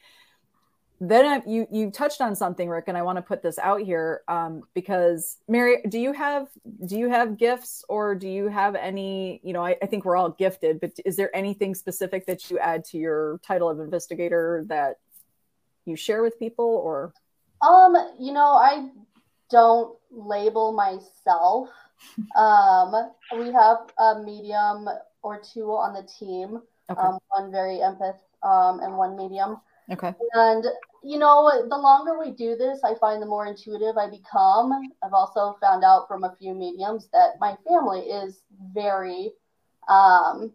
then I, you you touched on something, Rick, and I want to put this out here um, because Mari, do you have do you have gifts or do you have any? You know, I, I think we're all gifted, but is there anything specific that you add to your title of investigator that you share with people, or? Um, you know, I don't label myself. Um, we have a medium or two on the team, okay. um, one very empath um, and one medium. Okay. And you know, the longer we do this, I find the more intuitive I become. I've also found out from a few mediums that my family is very um,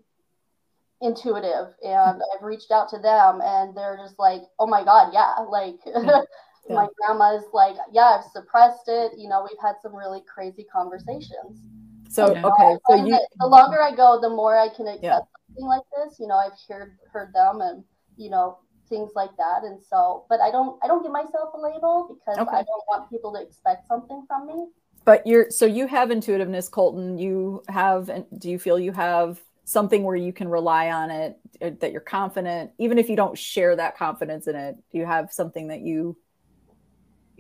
intuitive, and I've reached out to them, and they're just like, "Oh my god, yeah!" Like, yeah. my grandma's like, yeah, I've suppressed it. You know, we've had some really crazy conversations. So you know, okay, so you the longer I go, the more I can accept yeah. something like this. You know, I've heard heard them and you know things like that, and so, but I don't I don't give myself a label because okay. I don't want people to expect something from me. But you're so you have intuitiveness, Colton. You have, and do you feel you have something where you can rely on it that you're confident even if you don't share that confidence in it do you have something that you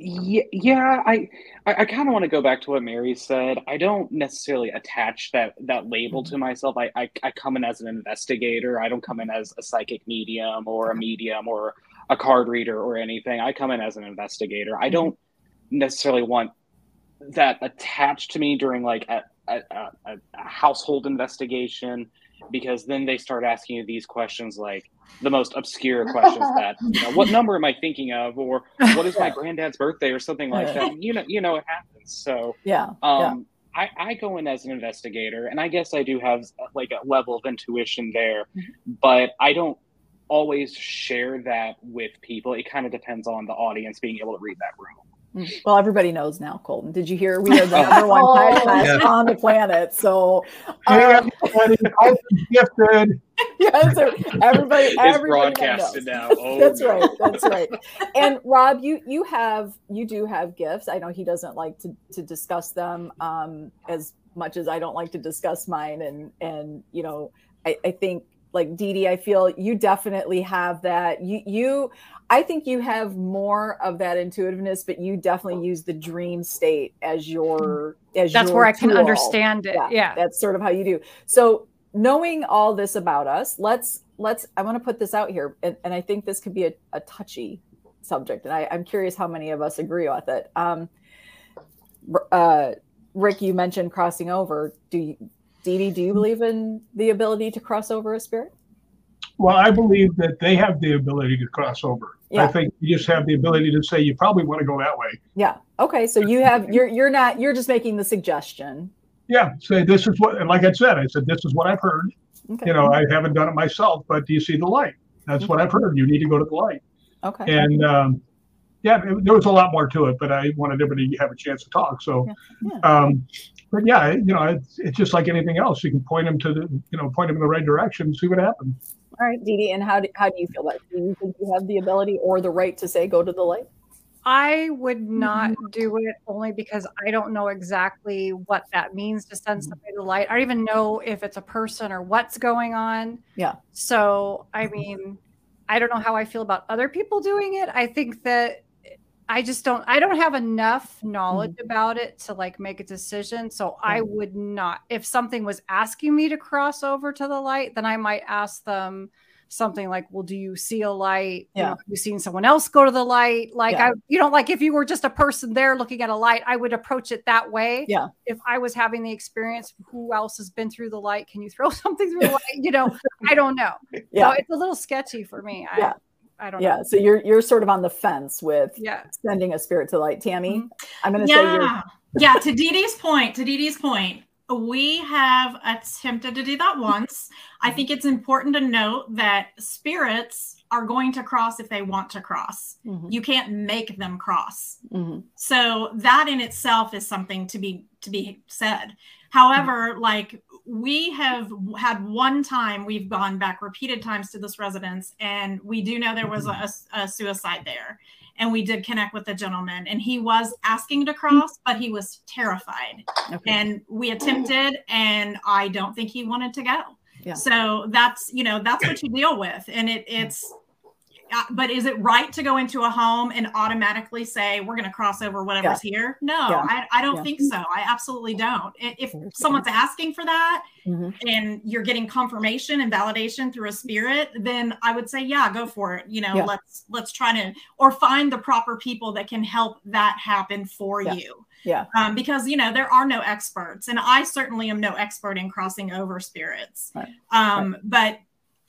yeah, yeah i i, I kind of want to go back to what mari said. I don't necessarily attach that that label to mm-hmm. myself. I, I i come in as an investigator. I don't come in as a psychic medium or a medium or a card reader or anything. I come in as an investigator. I mm-hmm. don't necessarily want that attached to me during like a, a, a, a household investigation because then they start asking you these questions like the most obscure questions that you know, what number am I thinking of or what is my granddad's birthday or something like that. You know, you know it happens. So yeah, um, yeah. I, I go in as an investigator and I guess I do have like a level of intuition there, mm-hmm. but I don't always share that with people. It kind of depends on the audience being able to read that room. Mm. Well, everybody knows now, Colton. Did you hear? We are the number one oh, podcast yeah. on the planet. So, um, gifted. Yes, everybody, it's everybody broadcasted knows. now. Oh, that's no. right. That's right. And Rob, you you have you do have gifts. I know he doesn't like to to discuss them um, as much as I don't like to discuss mine. And and you know, I, I think like Dee Dee, I feel you definitely have that. You you I think you have more of that intuitiveness, but you definitely use the dream state as your as that's your where I can understand it. Yeah, yeah, that's sort of how you do. So knowing all this about us, let's let's I want to put this out here, and, and I think this could be a, a touchy subject, and I, I'm curious how many of us agree with it. Um, uh, Rick, you mentioned crossing over. Do you Dee Dee, do you believe in the ability to cross over a spirit? Well, I believe that they have the ability to cross over. Yeah. I think you just have the ability to say you probably want to go that way. Yeah. Okay. So you have you're you're not you're just making the suggestion. Yeah. Say this is what and like I said, I said this is what I've heard. Okay. You know, I haven't done it myself, but do you see the light? That's okay. what I've heard. You need to go to the light. Okay. And um, yeah, there was a lot more to it, but I wanted everybody to have a chance to talk. So, yeah. Yeah. Um, but yeah, you know, it's, it's just like anything else. You can point them to the, you know, point them in the right direction, and see what happens. All right, Dee Dee, and how do, how do you feel about it? Do you think you have the ability or the right to say go to the light? I would not mm-hmm. do it only because I don't know exactly what that means to send mm-hmm. somebody to the light. I don't even know if it's a person or what's going on. Yeah. So, I mean, I don't know how I feel about other people doing it. I think that I just don't I don't have enough knowledge mm-hmm. about it to like make a decision. So mm-hmm. I would not if something was asking me to cross over to the light, then I might ask them something like, Well, do you see a light? Yeah. You know, have you seen someone else go to the light? Like yeah. I you know, like if you were just a person there looking at a light, I would approach it that way. Yeah. If I was having the experience, who else has been through the light? Can you throw something through the light? You know, I don't know. Yeah. So it's a little sketchy for me. Yeah. I, I don't yeah, know. so you're you're sort of on the fence with yeah. sending a spirit to light. Tammy, mm-hmm. I'm going to yeah. say you're yeah. To Dee Dee's point, to Dee Dee's point, we have attempted to do that once. I think it's important to note that spirits are going to cross if they want to cross. Mm-hmm. You can't make them cross. Mm-hmm. So that in itself is something to be to be said. However, mm-hmm. like we have had one time we've gone back repeated times to this residence and we do know there was a, a, suicide there and we did connect with the gentleman and he was asking to cross but he was terrified okay. and we attempted and i don't think he wanted to go yeah. so that's you know that's what you deal with and it it's but is it right to go into a home and automatically say we're going to cross over whatever's yeah. here? No, yeah. I, I, don't yeah. think so. I absolutely don't. If someone's asking for that mm-hmm. and you're getting confirmation and validation through a spirit, then I would say, yeah, go for it. You know, let's let's try to or find the proper people that can help that happen for you. Yeah. Um, because you know there are no experts, and I certainly am no expert in crossing over spirits. Right. Um, right. but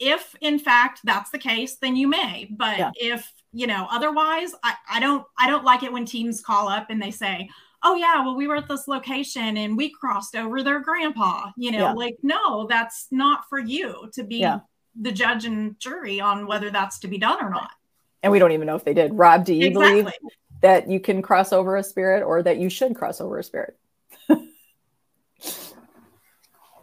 if in fact that's the case then you may but yeah. if you know otherwise I, I don't i don't like it when teams call up and they say oh yeah well we were at this location and we crossed over their grandpa you know yeah. like no that's not for you to be yeah. the judge and jury on whether that's to be done or not and we don't even know if they did rob do you exactly. believe that you can cross over a spirit or that you should cross over a spirit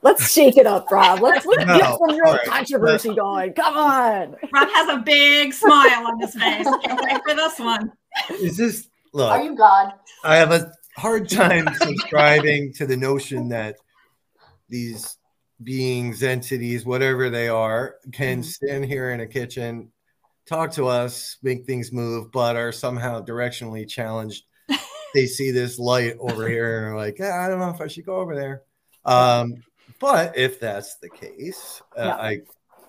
Let's shake it up, Rob. Let's, let's no, get some real right. controversy going. Come on. Rob has a big smile on his face. Can't wait for this one. Is this look? Are you God? I have a hard time subscribing to the notion that these beings, entities, whatever they are, can mm-hmm. stand here in a kitchen, talk to us, make things move, but are somehow directionally challenged. they see this light over here and are like, ah, I don't know if I should go over there. Um, but if that's the case, uh, yeah. I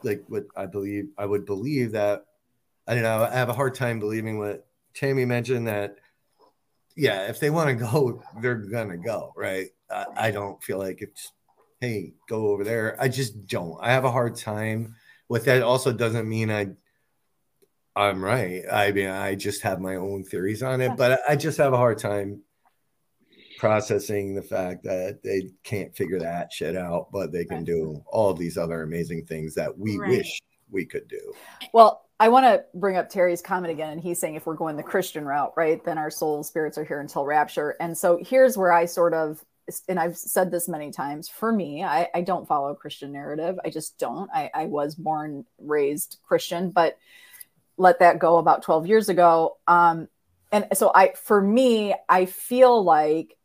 like what I believe. I would believe that. I don't know. I have a hard time believing what Tammy mentioned that. Yeah, if they want to go, they're gonna go, right? I, I don't feel like it's hey, go over there. I just don't. I have a hard time with that. Also, doesn't mean I I'm right. I mean, I just have my own theories on it, but I just have a hard time processing the fact that they can't figure that shit out, but they can do all these other amazing things that we right. wish we could do. Well, I want to bring up Terry's comment again, and he's saying if we're going the Christian route, right, then our soul spirits are here until rapture. And so here's where I sort of and I've said this many times, for me, I, I don't follow a Christian narrative. I just don't. I, I, was born, raised Christian, but let that go about 12 years ago. Um, and so I, for me, I feel like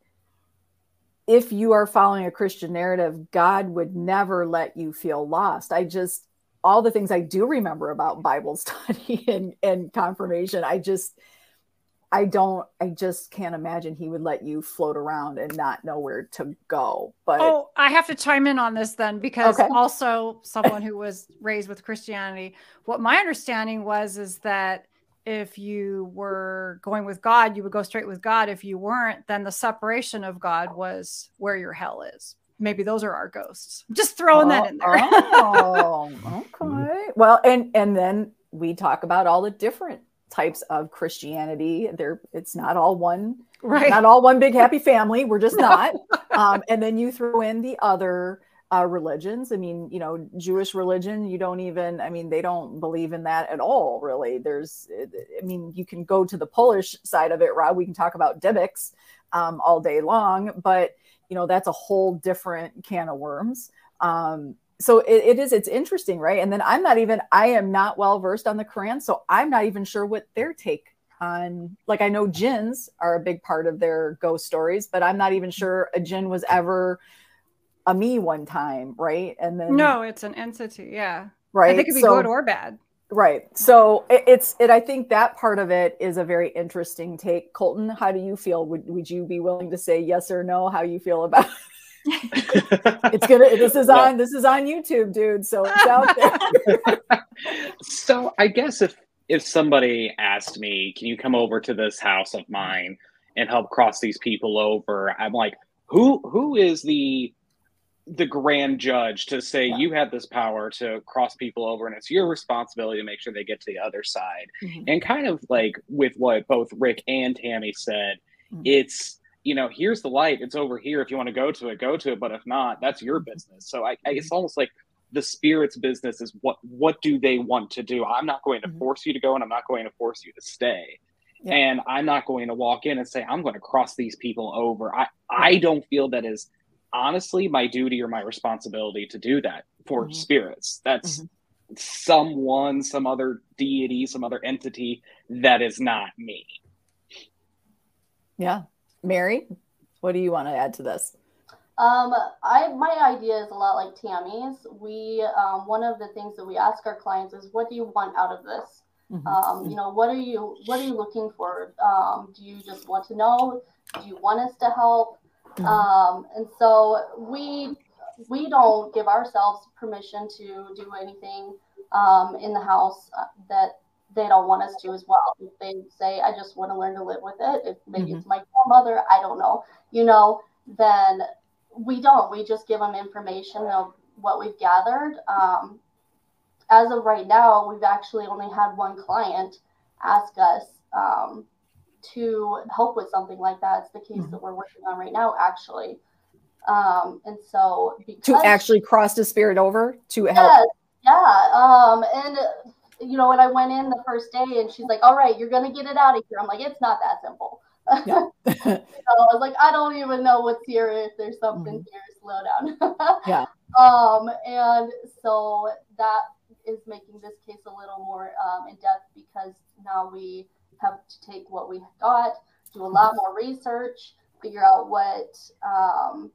if you are following a Christian narrative, God would never let you feel lost. I just, all the things I do remember about Bible study and, and confirmation, I just, I don't, I just can't imagine he would let you float around and not know where to go. But oh, I have to chime in on this then because okay. also someone who was raised with Christianity, what my understanding was is that if you were going with God, you would go straight with God. If you weren't, then the separation of God was where your hell is. Maybe those are our ghosts. Just throwing oh, that in there. oh, okay. Well, and and then we talk about all the different types of Christianity. There, it's not all one, right? Not all one big happy family. We're just not. um, and then you throw in the other uh, religions. I mean, you know, Jewish religion. You don't even. I mean, they don't believe in that at all. Really, there's. I mean, you can go to the Polish side of it, Rob. We can talk about Dybbuk um, all day long, but you know, that's a whole different can of worms. Um, so it, it is it's interesting right and then i'm not even i am not well versed on the quran so i'm not even sure what their take on like i know jinns are a big part of their ghost stories but i'm not even sure a jinn was ever a me one time right? And then no it's an entity yeah. Right i think it could be so, good or bad. Right so it, it's it i think that part of it is a very interesting take. Colton how do you feel? Would, would you be willing to say yes or no how you feel about it's gonna this is on this is on youtube dude so it's out there. So i guess if if somebody asked me can you come over to this house of mine and help cross these people over? I'm like who who is the the grand judge to say yeah. you have this power to cross people over and it's your responsibility to make sure they get to the other side mm-hmm. and kind of like with what both rick and tammy said mm-hmm. it's you know, here's the light. It's over here. If you want to go to it, go to it. But if not, that's your business. So I, I it's mm-hmm. almost like the spirit's business is what what do they want to do? I'm not going to mm-hmm. force you to go, and I'm not going to force you to stay. Yeah. And I'm not going to walk in and say I'm going to cross these people over. I I don't feel that is honestly my duty or my responsibility to do that for mm-hmm. spirits. That's mm-hmm. someone, some other deity, some other entity that is not me. Yeah, Mari, what do you want to add to this? Um, I my idea is a lot like Tammy's. We um, one of the things that we ask our clients is, "What do you want out of this? Mm-hmm. Um, you know, what are you what are you looking for? Um, do you just want to know? Do you want us to help?" Mm-hmm. Um, and so we we don't give ourselves permission to do anything um, in the house uh, that they don't want us to as well. If they say, I just want to learn to live with it, if maybe mm-hmm. it's my grandmother, I don't know, you know, then we don't. We just give them information of what we've gathered. Um, as of right now, we've actually only had one client ask us um, to help with something like that. It's the case mm-hmm. that we're working on right now, actually. Um, and so to actually cross the spirit over to help. Yeah. Um, and you know, when I went in the first day and she's like, all right, you're going to get it out of here. I'm like, it's not that simple. Yeah. so I was like, I don't even know what's here. If there's something mm-hmm. here, slow down. yeah. Um, and so that is making this case a little more um, in depth because now we have to take what we got, do a lot more research, figure out what um,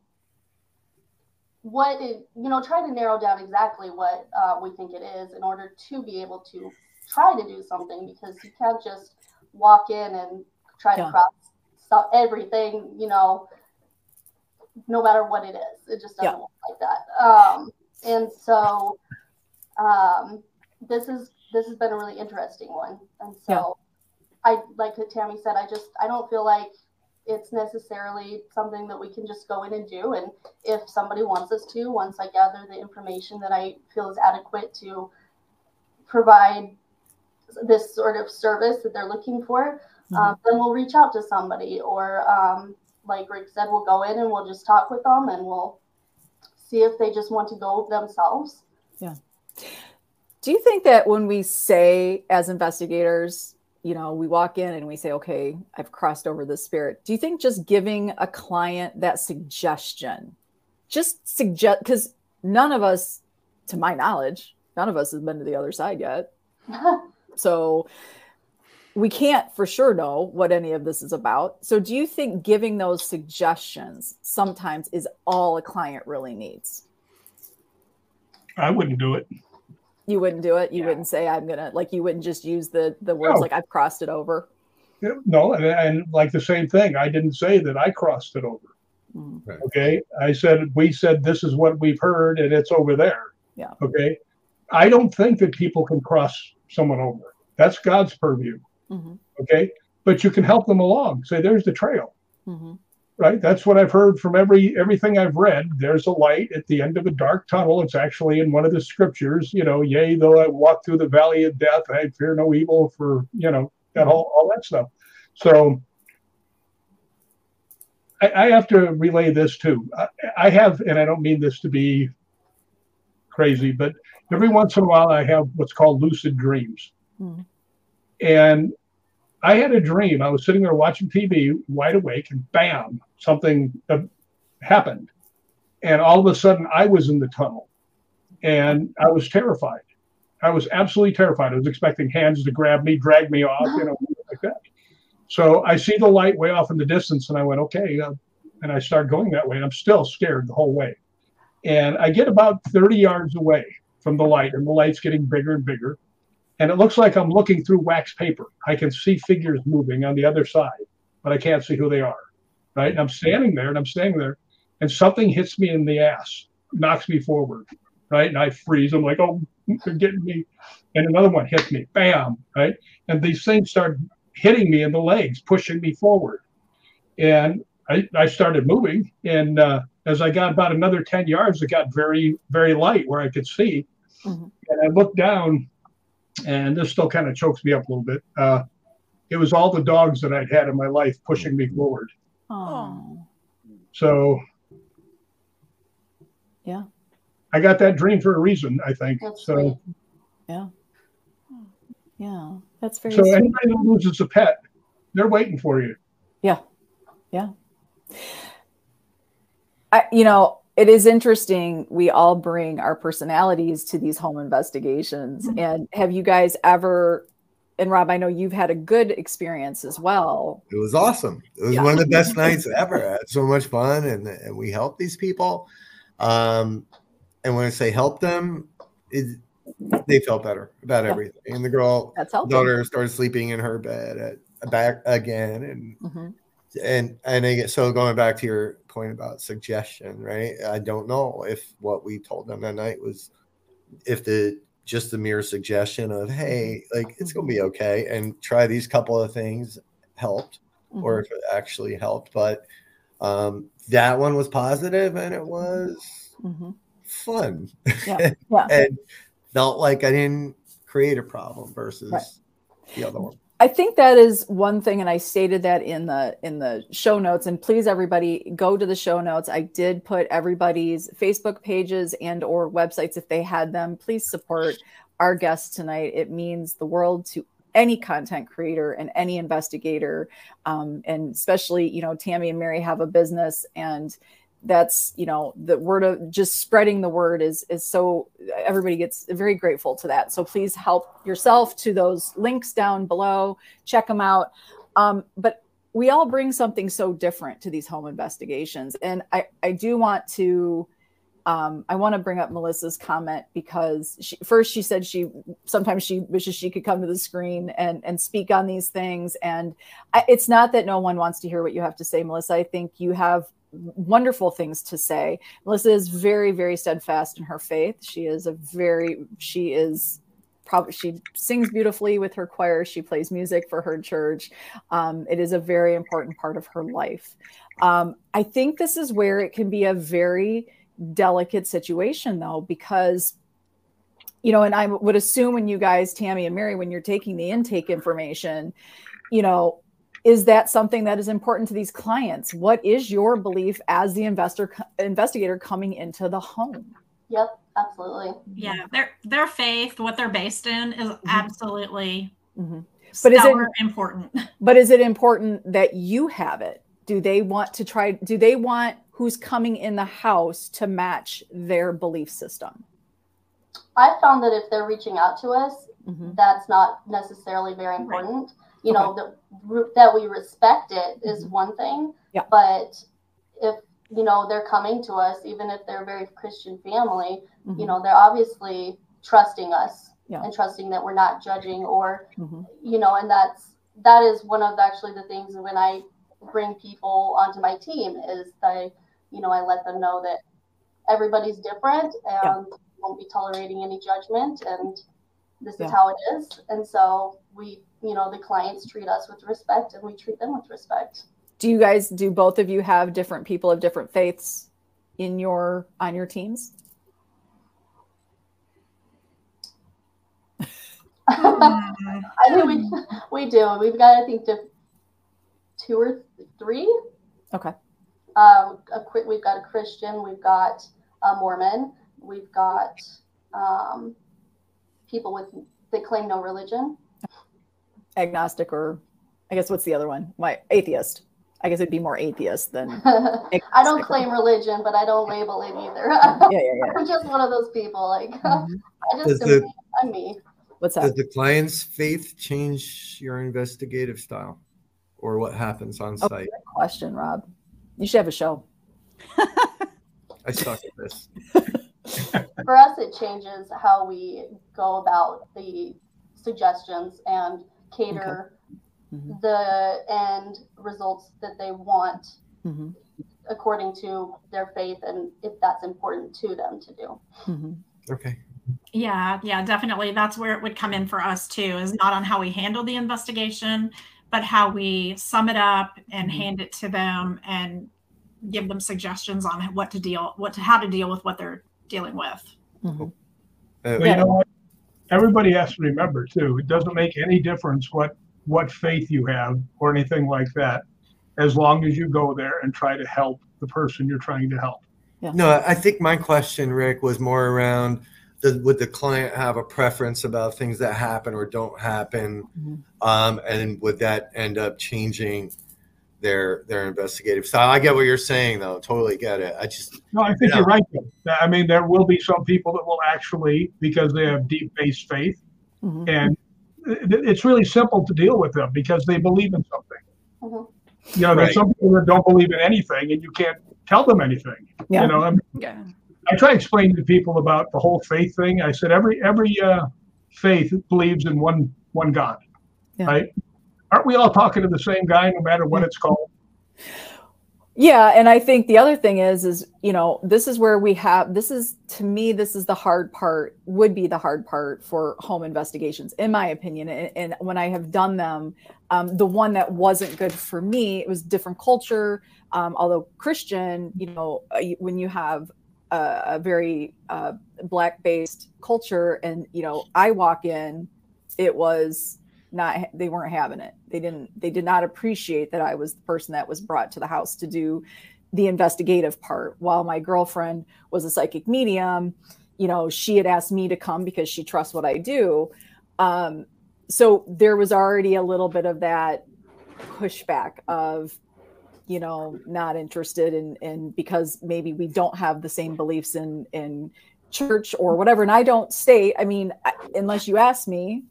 what it, you know, try to narrow down exactly what uh, we think it is in order to be able to try to do something because you can't just walk in and try yeah. to cross stuff, everything, you know, no matter what it is. It just doesn't yeah. work like that. Um, and so um, this is this has been a really interesting one. And so. I like Tammy said, I just I don't feel like it's necessarily something that we can just go in and do. And if somebody wants us to, once I gather the information that I feel is adequate to provide this sort of service that they're looking for, mm-hmm. um, then we'll reach out to somebody. Or, um, like Rick said, we'll go in and we'll just talk with them and we'll see if they just want to go themselves. Yeah. Do you think that when we say as investigators, you know, we walk in and we say, okay, I've crossed over the spirit. Do you think just giving a client that suggestion, just suggest, because none of us, to my knowledge, none of us has been to the other side yet. so we can't for sure know what any of this is about. So do you think giving those suggestions sometimes is all a client really needs? I wouldn't do it. You wouldn't do it. You yeah. wouldn't say I'm gonna like. You wouldn't just use the the words no. like I've crossed it over. No, and, and, like the same thing. I didn't say that I crossed it over. Mm. Okay, I said we said this is what we've heard, and it's over there. Yeah. Okay, I don't think that people can cross someone over. That's God's purview. Mm-hmm. Okay, but you can help them along. Say, there's the trail. Mm-hmm right? That's what i've heard from every everything i've read. There's a light at the end of a dark tunnel. It's actually in one of the scriptures you know yea though i walk through the valley of death i fear no evil for you know that all, all that stuff. So I, I have to relay this too. I, I have and i don't mean this to be crazy but every once in a while i have what's called lucid dreams. Mm. and I had a dream. I was sitting there watching TV, wide awake, and bam, something happened. And all of a sudden, I was in the tunnel and I was terrified. I was absolutely terrified. I was expecting hands to grab me, drag me off, you know, like that. So I see the light way off in the distance, and I went, okay. Uh, and I start going that way. And I'm still scared the whole way. And I get about 30 yards away from the light, and the light's getting bigger and bigger and it looks like I'm looking through wax paper. I can see figures moving on the other side, but I can't see who they are. Right. And I'm standing there and I'm standing there, and something hits me in the ass, knocks me forward. Right. And I freeze. I'm like, oh, they're getting me. And another one hits me. Bam. Right. And these things start hitting me in the legs, pushing me forward. And I, I started moving. And uh, as I got about another 10 yards, it got very, very light where I could see. Mm-hmm. And I looked down and this still kind of chokes me up a little bit. Uh, it was all the dogs that I'd had in my life pushing me forward. Oh. So. Yeah. I got that dream for a reason, I think. That's so. Yeah. Yeah, that's very. So sweet. anybody who loses a pet, they're waiting for you. Yeah. Yeah. I, you know, it is interesting. We all bring our personalities to these home investigations. Mm-hmm. And have you guys ever, and Rob, I know you've had a good experience as well. It was awesome. It was yeah. one of the best nights ever. I had so much fun and, and we helped these people. Um, and when I say help them, it, they felt better about yeah. everything. And the girl, That's daughter started sleeping in her bed at back again. And, mm-hmm. And, and I get, so going back to your point about suggestion, right? I don't know if what we told them that night was if the just the mere suggestion of hey, like it's gonna be okay, and try these couple of things helped, mm-hmm. or if it actually helped. But um, that one was positive, and it was mm-hmm. fun, yeah. yeah. and felt like I didn't create a problem versus right. the other one. I think that is one thing, and I stated that in the in the show notes. And please, everybody, go to the show notes. I did put everybody's Facebook pages and or websites if they had them. Please support our guests tonight. It means the world to any content creator and any investigator, um, and especially you know Tammy and Mari have a business and that's you know the word of just spreading the word is is so everybody gets very grateful to that so please help yourself to those links down below check them out um, but we all bring something so different to these home investigations and i i do want to um, I want to bring up Melissa's comment because she, first she said she sometimes she wishes she could come to the screen and and speak on these things. And I, it's not that no one wants to hear what you have to say, Melissa. I think you have wonderful things to say. Melissa is very very steadfast in her faith. She is a very she is probably she sings beautifully with her choir. She plays music for her church. Um, it is a very important part of her life. Um, I think this is where it can be a very delicate situation though because you know and i would assume when you guys tammy and mari when you're taking the intake information you know is that something that is important to these clients what is your belief as the investor investigator coming into the home yep absolutely yeah their their faith what they're based in is mm-hmm. absolutely mm-hmm. but is it important but is it important that you have it do they want to try do they want who's coming in the house to match their belief system? I found that if they're reaching out to us, mm-hmm. that's not necessarily very important. Right. You okay. know, that that we respect it is mm-hmm. one thing. Yeah. But if you know they're coming to us, even if they're a very Christian family, mm-hmm. you know, they're obviously trusting us yeah. and trusting that we're not judging or mm-hmm. you know, and that's that is one of actually the things when I bring people onto my team is that you know, I let them know that everybody's different and yeah. won't be tolerating any judgment and this yeah. is how it is. And so we, you know, the clients treat us with respect and we treat them with respect. Do you guys do both of you have different people of different faiths in your on your teams? I think we we do. We've got I think two or three. Okay um, a, we've got a Christian, we've got a Mormon, we've got um, people with they claim no religion, agnostic, or I guess what's the other one? My atheist. I guess it'd be more atheist than. I don't claim religion, but I don't label it either. yeah, yeah, yeah. I'm just one of those people. Like mm-hmm. I just am, the, I'm me. What's that? Does the client's faith change your investigative style, or what happens on oh, site? question, Rob. You should have a show. I suck at this. For us, it changes how we go about the suggestions and cater okay. mm-hmm. the end results that they want mm-hmm. according to their faith and if that's important to them to do. Mm-hmm. Okay. Yeah, yeah, definitely. That's where it would come in for us too, is not on how we handle the investigation, but how we sum it up and mm-hmm. hand it to them and give them suggestions on what to deal what to how to deal with what they're dealing with mm-hmm. Uh, well, you know what everybody has to remember too it doesn't make any difference what what faith you have or anything like that as long as you go there and try to help the person you're trying to help yeah. no i think my question rick was more around the, would the client have a preference about things that happen or don't happen mm-hmm. um, and would that end up changing their their investigative style i get what you're saying though totally get it i just no i think you are right though. i mean there will be some people that will actually because they have deep based faith mm-hmm. and it's really simple to deal with them because they believe in something mm-hmm. you know there's right. some people that don't believe in anything and you can't tell them anything yeah. you know I, mean, yeah. I try to explain to people about the whole faith thing i said every every uh, faith believes in one one god yeah. right aren't we all talking to the same guy no matter what it's called? Yeah, and I think the other thing is is, you know, this is where we have this is to me this is the hard part would be the hard part for home investigations in my opinion and, and when I have done them um, the one that wasn't good for me it was different culture um, although Christian, you know, uh, when you have a, a very uh, black based culture and you know, I walk in it was not they weren't having it. They didn't they did not appreciate that i was the person that was brought to the house to do the investigative part. While my girlfriend was a psychic medium you know she had asked me to come because she trusts what i do. Um, so there was already a little bit of that pushback of you know not interested in in because maybe we don't have the same beliefs in in church or whatever. And i don't state i mean unless you ask me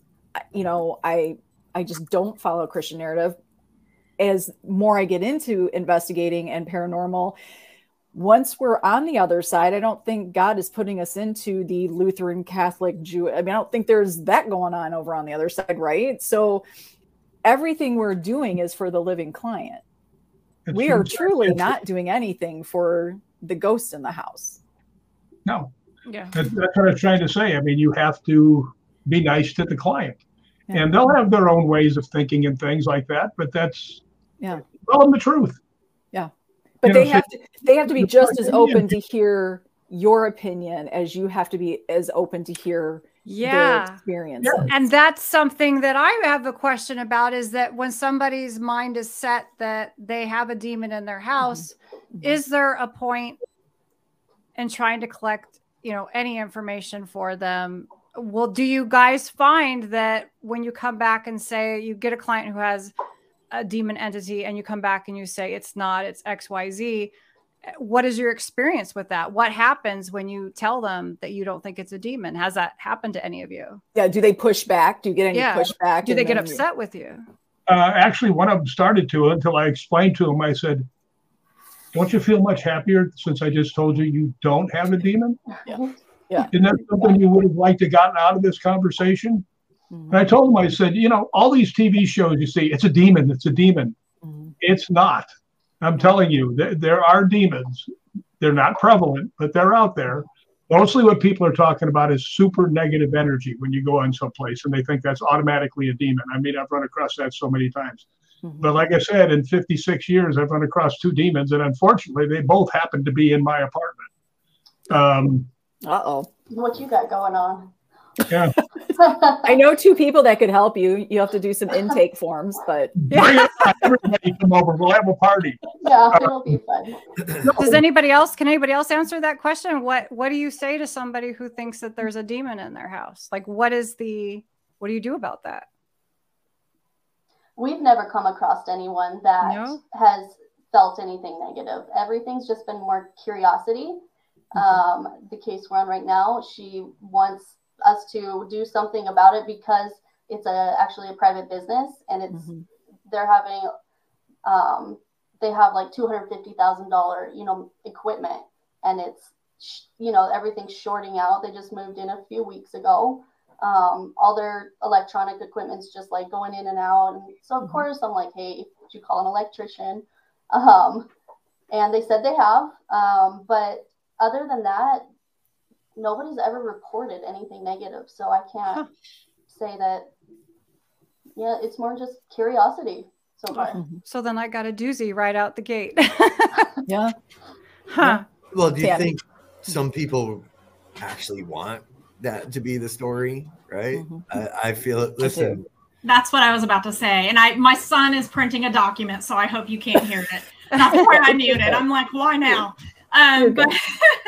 you know, I I just don't follow Christian narrative. As more I get into investigating and paranormal, once we're on the other side, I don't think God is putting us into the Lutheran Catholic Jew. I mean, I don't think there's that going on over on the other side, right? So everything we're doing is for the living client. It's we are truly not doing anything for the ghost in the house. No. Yeah. That's, that's what I was trying to say. I mean, you have to be nice to the client. Yeah. And they'll have their own ways of thinking and things like that, but that's yeah. Tell them the truth. Yeah. But you they know, have so to they have to be just as open to hear your opinion as you have to be as open to hear yeah experiences yeah. and that's something that i have a question about is that when somebody's mind is set that they have a demon in their house mm-hmm. is there a point in trying to collect you know any information for them well do you guys find that when you come back and say you get a client who has a demon entity and you come back and you say it's not it's xyz what is your experience with that? What happens when you tell them that you don't think it's a demon? Has that happened to any of you? Yeah. Do they push back? Do you get any yeah. pushback? Do they get upset you... with you? Uh, actually, one of them started to until I explained to him. I said, "Don't you feel much happier since I just told you you don't have a demon?" Yeah. Yeah. Isn't that something you would have liked to gotten out of this conversation? Mm-hmm. And I told him, I said, you know, all these TV shows you see, it's a demon, it's a demon. Mm-hmm. It's not. I'm telling you, there, there are demons. They're not prevalent, but they're out there. Mostly what people are talking about is super negative energy when you go on someplace and they think that's automatically a demon. I mean, I've run across that so many times. Mm-hmm. But like I said, in 56 years, I've run across two demons, and unfortunately, they both happened to be in my apartment. Um, uh oh. What you got going on? Yeah. I know two people that could help you. You have to do some intake forms, but yeah. everybody come over. We'll have a party. Yeah, it'll be fun. Does anybody else? Can anybody else answer that question? What What do you say to somebody who thinks that there's a demon in their house? Like, what is the? What do you do about that? We've never come across anyone that no? has felt anything negative. Everything's just been more curiosity. Mm-hmm. Um, the case we're on right now, she wants us to do something about it because it's a actually a private business and it's mm-hmm. they're having um, they have like two hundred fifty thousand dollar you know equipment and it's you know everything's shorting out. They just moved in a few weeks ago. Um, all their electronic equipment's just like going in and out. And so of mm-hmm. course I'm like, hey, would you call an electrician? Um, and they said they have. Um, but other than that, nobody's ever reported anything negative. So I can't huh. say that. Yeah, it's more just curiosity so far. Mm-hmm. So then I got a doozy right out the gate. yeah. Huh. Well, do you yeah. think some people actually want that to be the story? Right. Mm-hmm. I, I, feel it. Listen. That's what I was about to say. And I, my son is printing a document, so I hope you can't hear it. That's why I muted. I'm like, why now? Um, but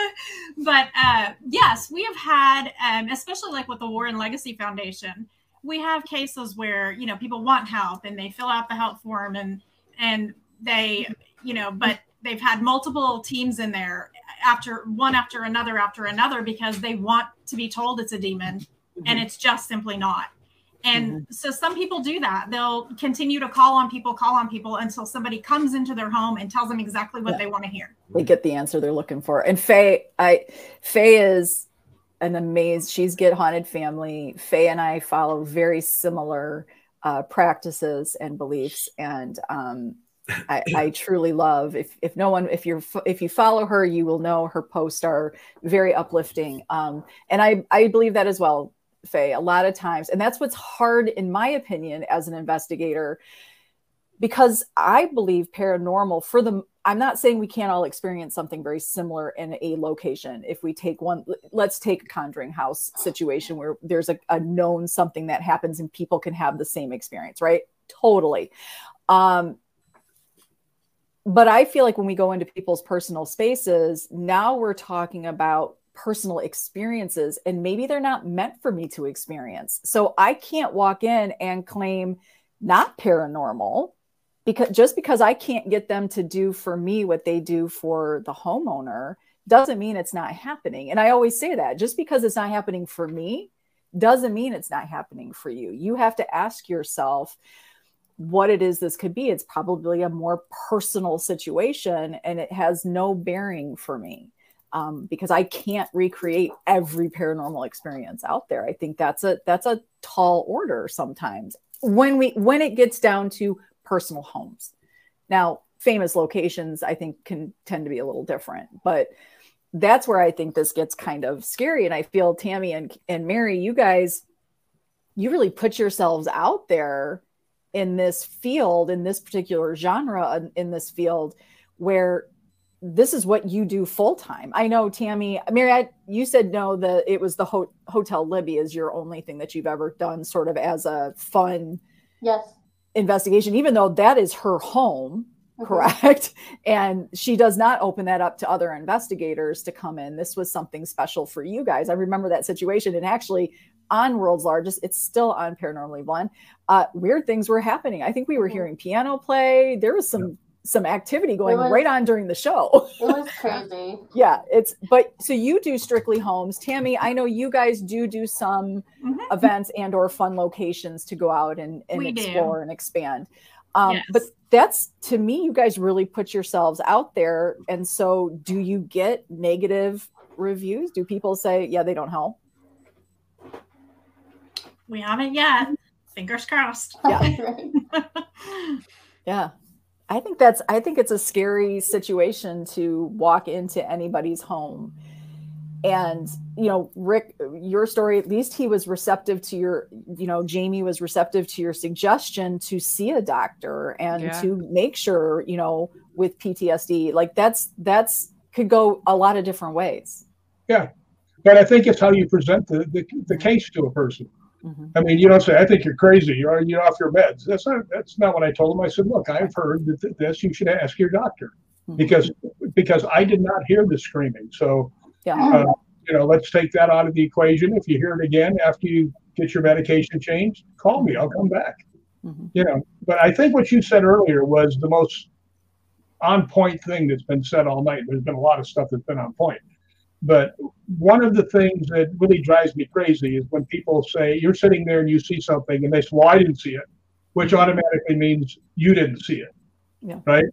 but uh, yes, we have had, um, especially like with the Warren Legacy Foundation, we have cases where you know people want help and they fill out the help form and and they you know but they've had multiple teams in there after one after another after another because they want to be told it's a demon mm-hmm. and it's just simply not and mm-hmm. so some people do that. They'll continue to call on people, call on people until somebody comes into their home and tells them exactly what yeah. they want to hear. They get the answer they're looking for. And Faye, I Faye is an amazing she's get haunted family. Faye and I follow very similar uh, practices and beliefs. And um, I, I, truly love if if no one if you're if you follow her you will know her posts are very uplifting um, and I I believe that as well Faye, a lot of times. And that's what's hard, in my opinion, as an investigator, because I believe paranormal for the I'm not saying we can't all experience something very similar in a location. If we take one, let's take a conjuring house situation where there's a, a known something that happens and people can have the same experience, right? Totally. Um, but I feel like when we go into people's personal spaces, now we're talking about personal experiences and maybe they're not meant for me to experience. So I can't walk in and claim not paranormal because just because I can't get them to do for me what they do for the homeowner doesn't mean it's not happening. And I always say that just because it's not happening for me doesn't mean it's not happening for you. You have to ask yourself, what it is this could be. It's probably a more personal situation and it has no bearing for me um, because I can't recreate every paranormal experience out there. I think that's a that's a tall order sometimes when we when it gets down to personal homes. Now, famous locations I think can tend to be a little different, but that's where I think this gets kind of scary. And I feel Tammy and and Mari, you guys, you really put yourselves out there in this field, in this particular genre, in this field, where this is what you do full time. I know Tammy, Mari, you said no, that it was the Ho- Hotel Libby is your only thing that you've ever done, sort of as a fun, yes, investigation. Even though that is her home, mm-hmm. correct, and she does not open that up to other investigators to come in. This was something special for you guys. I remember that situation, and actually, on World's Largest, it's still on Paranormally Blonde. Uh, weird things were happening. I think we were mm-hmm. hearing piano play. There was some. Yeah some activity going was, right on during the show. it was crazy. yeah, it's but so you do strictly homes. Tammy, I know you guys do do some mm-hmm. events and or fun locations to go out and, and explore do. and expand. Um, yes. But that's to me, you guys really put yourselves out there. And so, do you get negative reviews? Do people say, yeah, they don't help? We haven't yet. Fingers crossed. Yeah. yeah. I think that's I think it's a scary situation to walk into anybody's home. And you know, Rick, your story, at least he was receptive to your, you know, Jamie was receptive to your suggestion to see a doctor and yeah. to make sure, you know, with PTSD. Like that's that's could go a lot of different ways. Yeah. But I think it's how you present the, the, the case to a person. Mm-hmm. I mean, you don't say, "I think you're crazy," you're you're off your meds. That's not that's not what I told him. I said, "Look, I've heard that this. You should ask your doctor mm-hmm. because because I did not hear the screaming. So, yeah. Uh, you know, let's take that out of the equation. If you hear it again after you get your medication changed, call me. I'll come back. Mm-hmm. You know, but I think what you said earlier was the most on point thing that's been said all night. There's been a lot of stuff that's been on point. But one of the things that really drives me crazy is when people say, You're sitting there and you see something, and they say, Well, I didn't see it, which automatically means you didn't see it. Yeah. Right?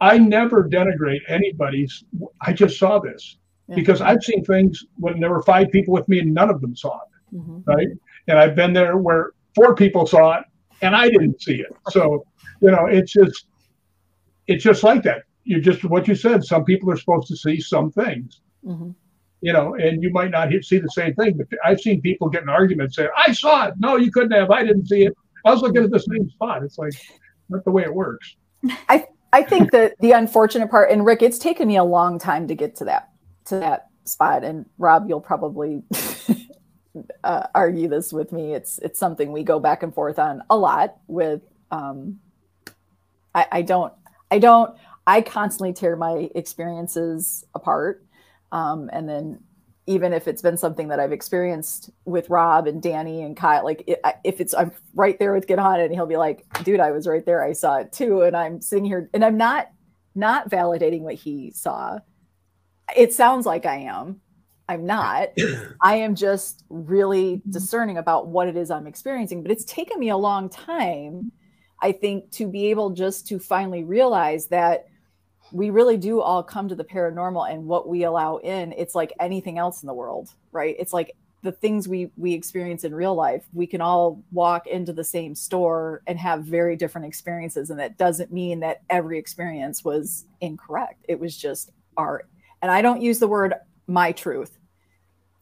I never denigrate anybody's, I just saw this yeah. because I've seen things when there were five people with me and none of them saw it. Mm-hmm. Right. And I've been there where four people saw it and I didn't see it. So, you know, it's just, it's just like that you just what you said. Some people are supposed to see some things, mm-hmm. you know, and you might not see the same thing. But I've seen people get in arguments say, "I saw it. No, you couldn't have. I didn't see it. I was looking at the same spot." It's like not the way it works. I I think that the unfortunate part, and Rick, it's taken me a long time to get to that to that spot. And Rob, you'll probably uh, argue this with me. It's it's something we go back and forth on a lot with. Um, I, I don't I don't I constantly tear my experiences apart. Um, and then even if it's been something that I've experienced with Rob and Danny and Kyle, like it, if it's I'm right there with Get On and he'll be like, "Dude, I was right there. I saw it too." And I'm sitting here and I'm not not validating what he saw. It sounds like I am. I'm not. I am just really discerning about what it is I'm experiencing. But it's taken me a long time, I think, to be able just to finally realize that we really do all come to the paranormal and what we allow in it's like anything else in the world right? It's like the things we we experience in real life we can all walk into the same store and have very different experiences and that doesn't mean that every experience was incorrect. It was just art. And i don't use the word my truth.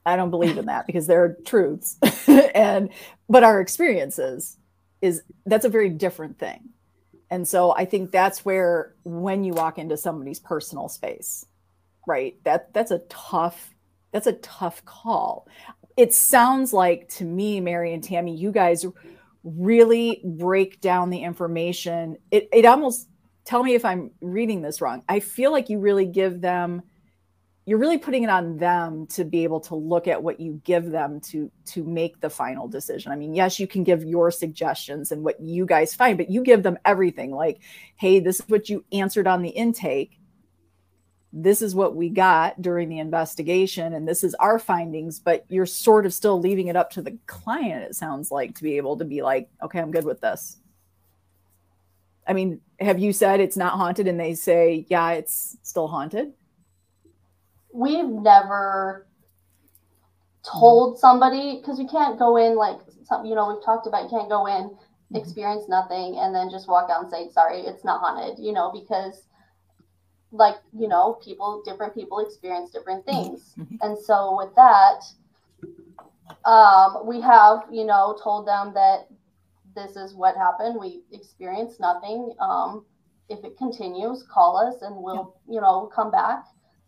I don't believe in that because there are truths. And but our experiences is that's a very different thing and so I think that's where when you walk into somebody's personal space, right? That that's a tough that's a tough call. It sounds like to me, Mari and Tammy, you guys really break down the information. It it almost tell me if I'm reading this wrong. I feel like you really give them you're really putting it on them to be able to look at what you give them to to make the final decision. I mean yes you can give your suggestions and what you guys find but you give them everything. Like hey this is what you answered on the intake. This is what we got during the investigation and this is our findings but you're sort of still leaving it up to the client it sounds like to be able to be like okay i'm good with this. I mean, have you said it's not haunted and they say, yeah, it's still haunted? We've never told somebody because you can't go in like some, you know, we've talked about you can't go in, mm-hmm. experience nothing, and then just walk out and say, sorry, it's not haunted, you know, because like, you know, people, different people experience different things. Mm-hmm. And so with that, um, we have, you know, told them that this is what happened. We experienced nothing. Um, if it continues, call us and we'll, yeah. you know, come back.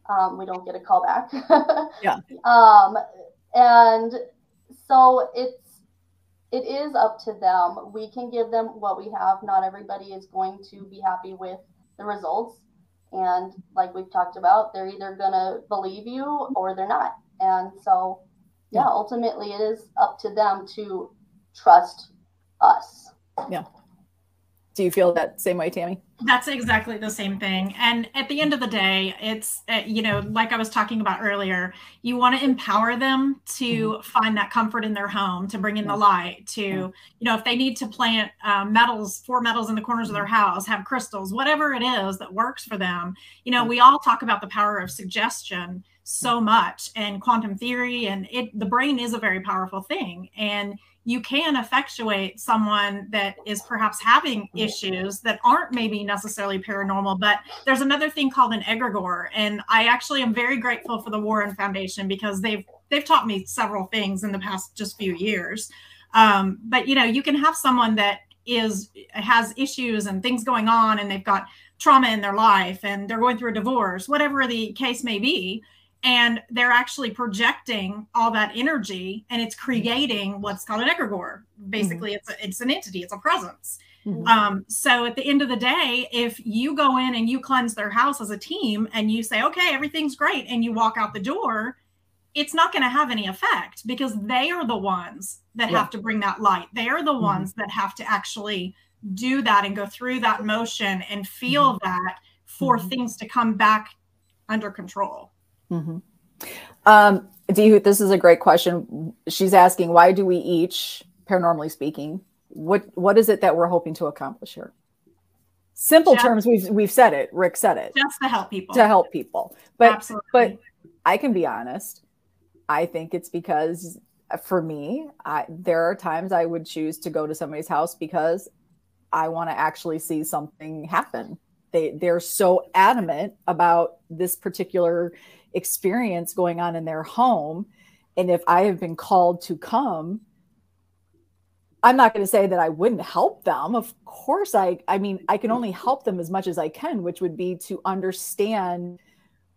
Um, we don't get a call back. yeah. Um, and so it's it is up to them. We can give them what we have. Not everybody is going to be happy with the results. And like we've talked about, they're either gonna believe you or they're not. And so yeah, ultimately it is up to them to trust us. Yeah. Do you feel that same way, Tammy? That's exactly the same thing. And at the end of the day, it's, uh, you know, like I was talking about earlier, you want to empower them to mm-hmm. find that comfort in their home, to bring in the light, to, you know, if they need to plant um, metals, four metals in the corners of their mm-hmm. house, have crystals, whatever it is that works for them. You know, we all talk about the power of suggestion so much and quantum theory and it the brain is a very powerful thing and you can effectuate someone that is perhaps having issues that aren't maybe necessarily paranormal. But there's another thing called an egregore, and I actually am very grateful for the Warren Foundation because they've they've taught me several things in the past just few years. Um, but you know, you can have someone that is has issues and things going on, and they've got trauma in their life, and they're going through a divorce, whatever the case may be and they're actually projecting all that energy and it's creating what's called an egregore basically mm-hmm. it's a, it's an entity it's a presence mm-hmm. um, so at the end of the day if you go in and you cleanse their house as a team and you say okay everything's great and you walk out the door it's not going to have any effect because they are the ones that yeah. have to bring that light they are the mm-hmm. ones that have to actually do that and go through that motion and feel mm-hmm. that for mm-hmm. things to come back under control Mm-hmm. Um, this is a great question. She's asking, why do we each, paranormally speaking, what what is it that we're hoping to accomplish here? Simple just, terms, we've we've said it. Rick said it. Just to help people. To help people. But Absolutely. but I can be honest. I think it's because for me, I, there are times I would choose to go to somebody's house because I want to actually see something happen. They they're so adamant about this particular experience going on in their home. And if i have been called to come i'm not going to say that i wouldn't help them. Of course i i mean i can only help them as much as i can which would be to understand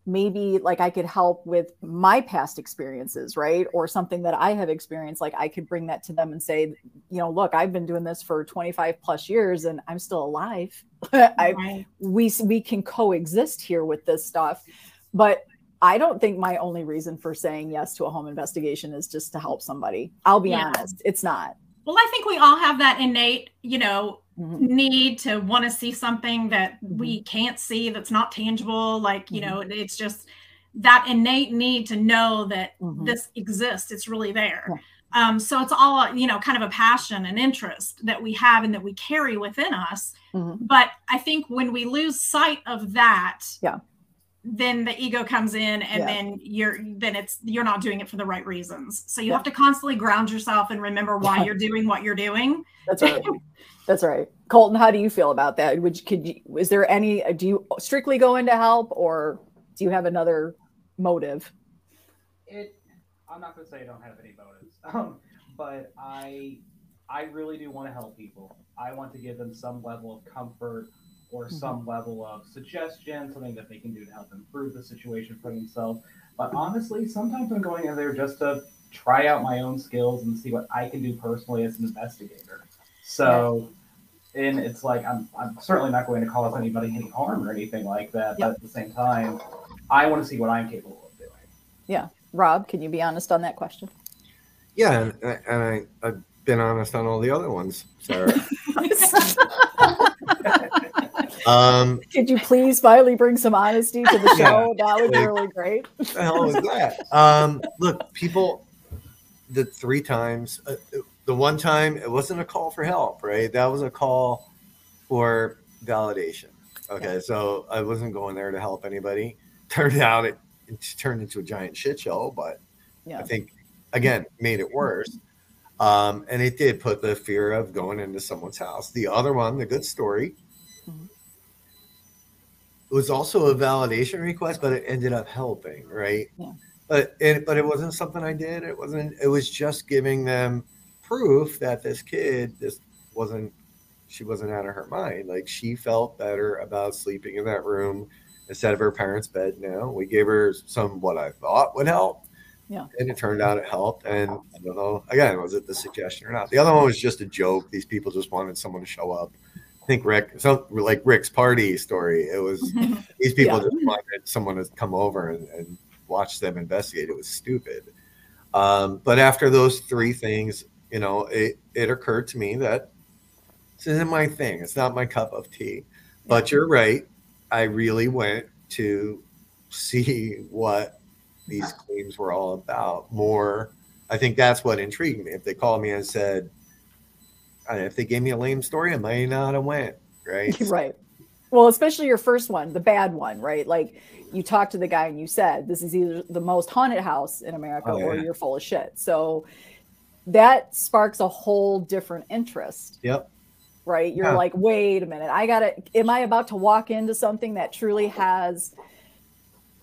maybe like i could help with my past experiences right? Or something that i have experienced like i could bring that to them and say you know look i've been doing this for 25 plus years and i'm still alive. I, right. we we can coexist here with this stuff. But I don't think my only reason for saying yes to a home investigation is just to help somebody. I'll be yeah. honest, it's not. Well, I think we all have that innate, you know, mm-hmm. need to want to see something that mm-hmm. we can't see that's not tangible. Like, you mm-hmm. know, it's just that innate need to know that mm-hmm. this exists. It's really there. Yeah. Um, so it's all, you know, kind of a passion and interest that we have and that we carry within us. Mm-hmm. But I think when we lose sight of that, yeah then the ego comes in and yeah. then you're then it's you're not doing it for the right reasons. So you yeah. have to constantly ground yourself and remember why yeah. you're doing what you're doing. That's right. That's right. Colton how do you feel about that? Would you could you is there any do you strictly go into help or do you have another motive? It i'm not going to say i don't have any motives um, but i i really do want to help people. I want to give them some level of comfort or mm-hmm. some level of suggestion, something that they can do to help improve the situation for themselves. But honestly, sometimes I'm going in there just to try out my own skills and see what I can do personally as an investigator. So, yeah. and it's like I'm, I'm certainly not going to cause anybody any harm or anything like that. Yeah. But at the same time, I want to see what I'm capable of doing. Yeah. Rob, can you be honest on that question? Yeah, and, and I, I've been honest on all the other ones, Sarah. Um, Could you please finally bring some honesty to the show? Yeah, that would be really great. What the hell was that? Um, look, people, the three times, uh, the one time it wasn't a call for help, right? That was a call for validation. Okay, yeah. so I wasn't going there to help anybody. Turned out it, it turned into a giant shit show, but yeah. I think again made it worse. Um, and it did put the fear of going into someone's house. The other one, the good story, mm-hmm. Was also a validation request, but it ended up helping, right? Yeah. But it, but it wasn't something I did. It wasn't. It was just giving them proof that this kid, this wasn't. She wasn't out of her mind. Like she felt better about sleeping in that room instead of her parents' bed. Now we gave her some what I thought would help yeah. And it turned out it helped. And I don't know, again, was it the suggestion or not? The other one was just a joke. These people just wanted someone to show up. Think Rick, so like Rick's party story. It was these people yeah. just wanted someone to come over and, and, watch them investigate. It was stupid. Um, but after those three things, you know, it, it occurred to me that this isn't my thing. It's not my cup of tea. But you're right. I really went to see what these claims were all about. More, I think that's what intrigued me. If they called me and said, if they gave me a lame story, I might not have went. Right. Right. Well, especially your first one, the bad one, right? Like you talked to the guy and you said, this is either the most haunted house in America oh, yeah. or you're full of shit. So that sparks a whole different interest. Yep. Right. You're yeah. like, wait a minute. I got to, am I about to walk into something that truly has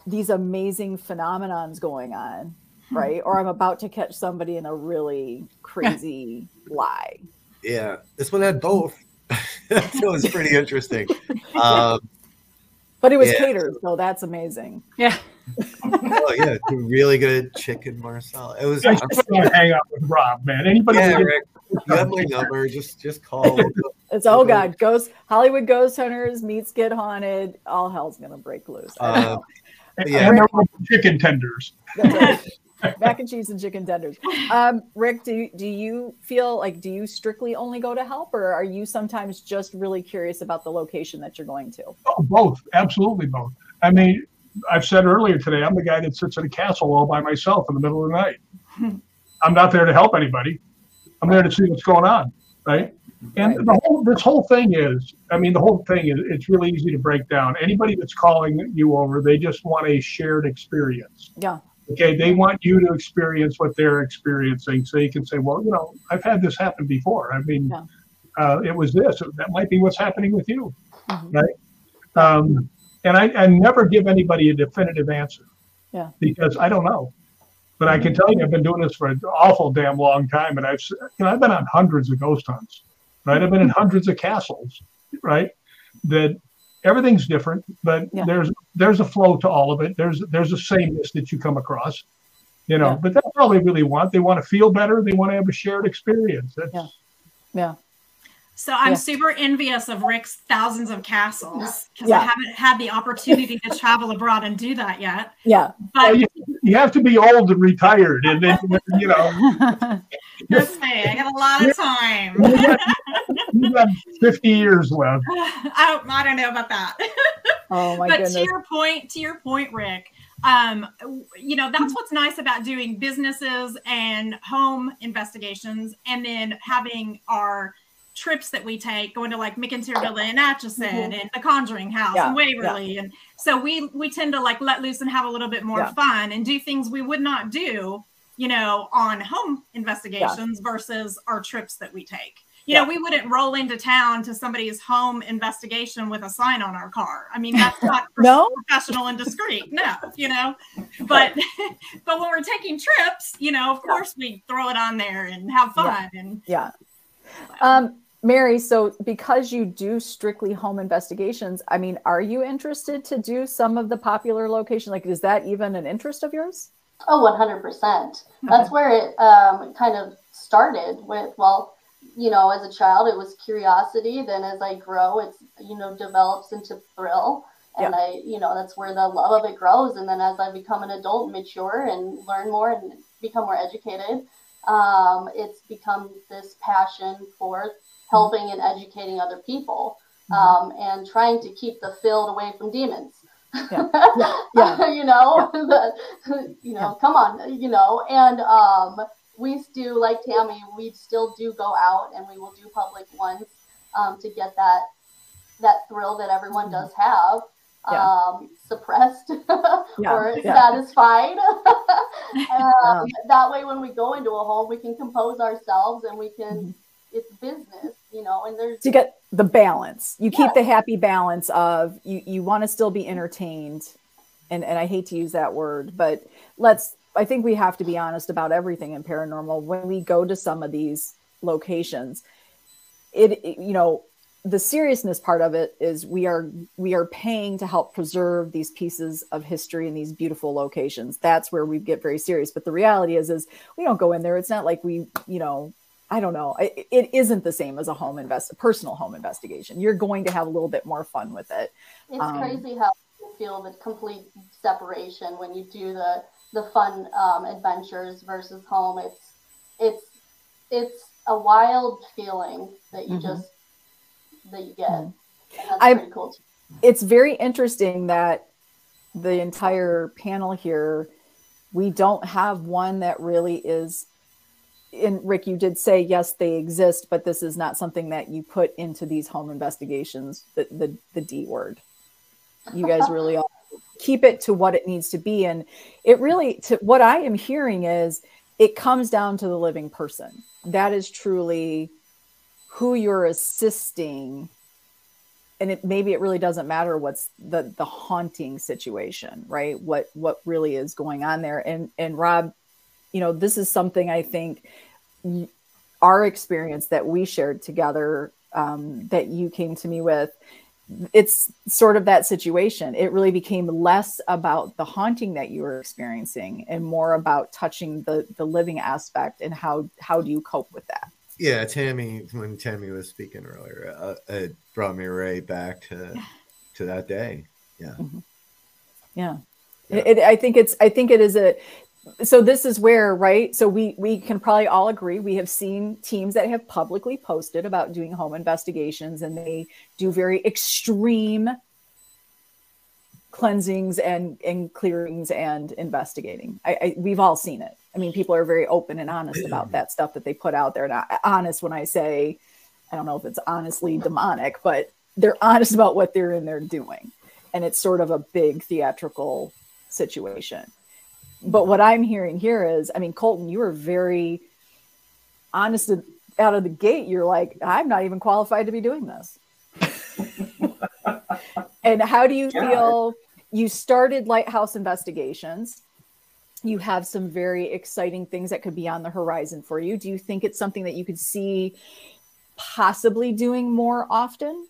these amazing phenomenons going on, hmm. right? Or I'm about to catch somebody in a really crazy lie. Yeah, this one had both. it was pretty interesting. Um, but it was yeah. catered, so that's amazing. Yeah. oh yeah, really good chicken marsala. It was. I just want to hang out with Rob, man. Anybody? Yeah, Rick, you have my number. Just just call. It's oh god, ghost Hollywood ghost hunters meets get haunted. All hell's gonna break loose. Uh, yeah, chicken tenders. Mac and cheese and chicken tenders. Um, Rick, do you, do you feel like do you strictly only go to help, or are you sometimes just really curious about the location that you're going to? Oh, both, absolutely both. I mean, I've said earlier today, I'm the guy that sits in a castle all by myself in the middle of the night. I'm not there to help anybody. I'm there to see what's going on, right? And right. the whole this whole thing is, I mean, the whole thing is it's really easy to break down. Anybody that's calling you over, they just want a shared experience. Yeah. Okay, they want you to experience what they're experiencing, so you can say, well, you know, I've had this happen before. I mean, yeah. uh, it was this. That might be what's happening with you, mm-hmm. right? Um, and I, I never give anybody a definitive answer. Yeah. Because I don't know. But I can tell you, I've been doing this for an awful damn long time, and I've you know I've been on hundreds of ghost hunts right? I've been in hundreds of castles, right? That everything's different, but yeah. there's there's a flow to all of it. There's there's a sameness that you come across, you know. Yeah. But that's all they really want. They want to feel better. They want to have a shared experience. That's, yeah. Yeah. So I'm yeah. super envious of Rick's thousands of castles because yeah. I haven't had the opportunity to travel abroad and do that yet. Yeah, but well, you, you, have to be old and retired, and then you know. Just say I got a lot of time. You got 50 years left. I don't, I don't know about that. Oh my but goodness. to your point, to your point, Rick, um, you know, that's what's nice about doing businesses and home investigations and then having our trips that we take going to like McInteer Villa in Atchison mm-hmm. and the Conjuring House yeah, and Waverly. Yeah. And so we we tend to like let loose and have a little bit more yeah. fun and do things we would not do, you know, on home investigations versus our trips that we take. You know, we wouldn't roll into town to somebody's home investigation with a sign on our car. I mean, that's not no? professional and discreet. No, you know, but but when we're taking trips, you know, of course we throw it on there and have fun and yeah. Um, Mari, so because you do strictly home investigations, I mean, are you interested to do some of the popular location? Like, is that even an interest of yours? Oh, 100%. That's where it um, kind of started with, well, you know, as a child, it was curiosity. Then as I grow, it's, you know, develops into thrill. And yeah. I, you know, that's where the love of it grows. And then as I become an adult, mature and learn more and become more educated, um, it's become this passion for helping and educating other people mm-hmm. um, and trying to keep the field away from demons. Yeah. Yeah. yeah. you know, yeah. you know, come on, you know, and um, we do like Tammy, we still do go out and we will do public ones um, to get that that thrill that everyone mm-hmm. does have yeah. um, suppressed yeah. or yeah. satisfied. um, that way, when we go into a home, we can compose ourselves and we can. Mm-hmm. It's business, you know, and there's. to get the balance. You keep the happy balance of you. You want to still be entertained, and and I hate to use that word, but let's. I think we have to be honest about everything in paranormal. When we go to some of these locations, it you know the seriousness part of it is we are we are paying to help preserve these pieces of history in these beautiful locations. That's where we get very serious. But the reality is is we don't go in there. It's not like we you know i don't know. It, it isn't the same as a home invest a personal home investigation. You're going to have a little bit more fun with it. It's um, crazy how you feel the complete separation when you do the the fun um, adventures versus home it's it's it's a wild feeling that you mm-hmm. just that you get. I, pretty cool. It's very interesting that the entire panel here, we don't have one that really is. And Rick, you did say yes, they exist, but this is not something that you put into these home investigations. The the, the D word. You guys really all keep it to what it needs to be, and it really to what I am hearing is it comes down to the living person. That is truly who you're assisting. And it maybe it really doesn't matter what's the the haunting situation right? What what really is going on there. And and rob you know this is something i think our experience that we shared together um, that you came to me with it's sort of that situation it really became less about the haunting that you were experiencing and more about touching the the living aspect and how how do you cope with that yeah, Tammy, when Tammy was speaking earlier, uh, it brought me right back to to that day. Yeah, mm-hmm. yeah. yeah. It, it, I think it's. I think it is a. So this is where, right? So we we can probably all agree. We have seen teams that have publicly posted about doing home investigations, and they do very extreme cleansings and and clearings and investigating. I, I we've all seen it I mean, people are very open and honest about that stuff that they put out there. Not honest when I say, I don't know if it's honestly demonic, but they're honest about what they're in there doing. And it's sort of a big theatrical situation. But what I'm hearing here is, I mean, Colton, you were very honest out of the gate. You're like, I'm not even qualified to be doing this. and how do you yeah. feel? You started Lighthouse Investigations you have some very exciting things that could be on the horizon for you. Do you think it's something that you could see possibly doing more often?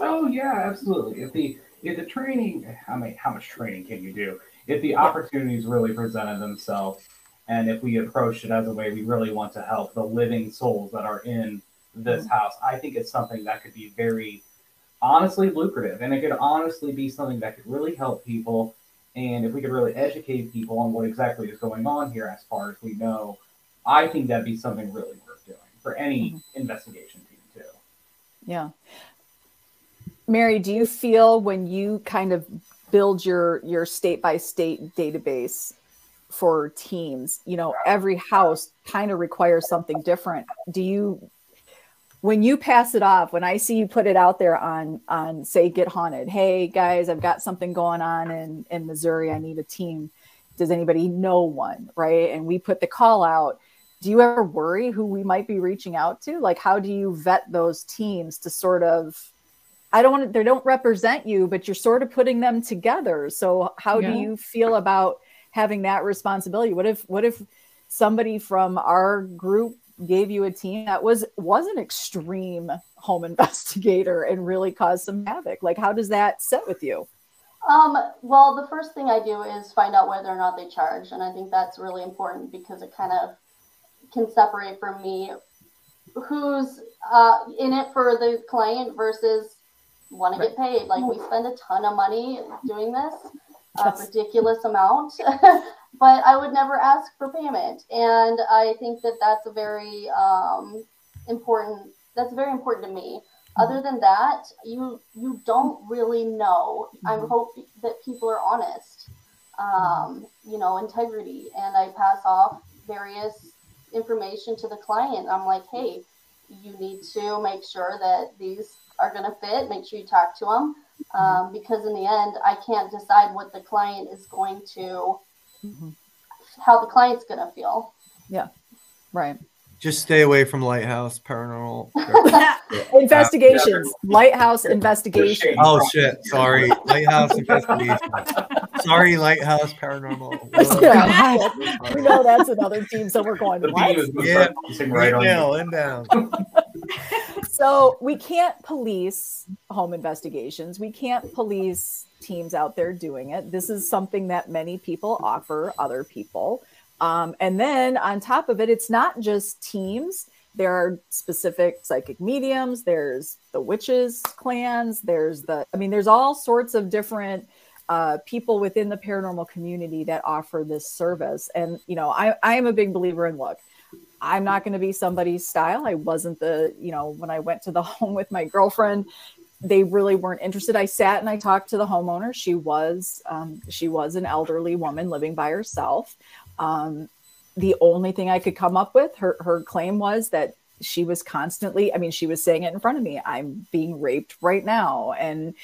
Oh yeah, absolutely. If the if the training, I mean, how much training can you do? If the opportunities really presented themselves, and if we approach it as a way we really want to help the living souls that are in this mm-hmm. house, I think it's something that could be very honestly lucrative, and it could honestly be something that could really help people and if we could really educate people on what exactly is going on here as far as we know, I think that'd be something really worth doing for any mm-hmm. investigation team too. Yeah. Mari, do you feel when you kind of build your your state by state database for teams, you know, every house kind of requires something different. Do you when you pass it off, when I see you put it out there on on say Get Haunted, hey guys, I've got something going on in in Missouri. I need a team. Does anybody know one? Right? And we put the call out. Do you ever worry who we might be reaching out to? Like, how do you vet those teams to sort of I don't want to, they don't represent you, but you're sort of putting them together. So how yeah. do you feel about having that responsibility? What if what if somebody from our group gave you a team that was was an extreme home investigator and really caused some havoc like how does that sit with you um, well the first thing i do is find out whether or not they charge and i think that's really important because it kind of can separate from me who's uh, in it for the client versus want to get paid like we spend a ton of money doing this a ridiculous amount but I would never ask for payment. And I think that that's a very um, important. That's very important to me. Mm-hmm. Other than that, you you don't really know. Mm-hmm. I hope that people are honest. Um, you know, integrity, and I pass off various information to the client. I'm like, hey, you need to make sure that these are going to fit. Make sure you talk to them um, because in the end, I can't decide what the client is going to, mm-hmm. how the client's going to feel. Yeah, right. Just stay away from lighthouse paranormal investigations. Lighthouse investigations. Oh shit! Sorry, lighthouse investigations. Sorry, lighthouse paranormal. yeah, we know that's another team, so we're going. What? Yeah, right down, down. So we can't police home investigations. We can't police teams out there doing it. This is something that many people offer other people. Um, and then on top of it, it's not just teams. There are specific psychic mediums. There's the witches clans. There's the, I mean, there's all sorts of different uh, people within the paranormal community that offer this service. And, you know, I, I am a big believer in look, I'm not going to be somebody's style. I wasn't the, you know, when I went to the home with my girlfriend, they really weren't interested. I sat and I talked to the homeowner. She was, um, she was an elderly woman living by herself. Um, the only thing I could come up with, her, her claim was that she was constantly, I mean, she was saying it in front of me, I'm being raped right now. And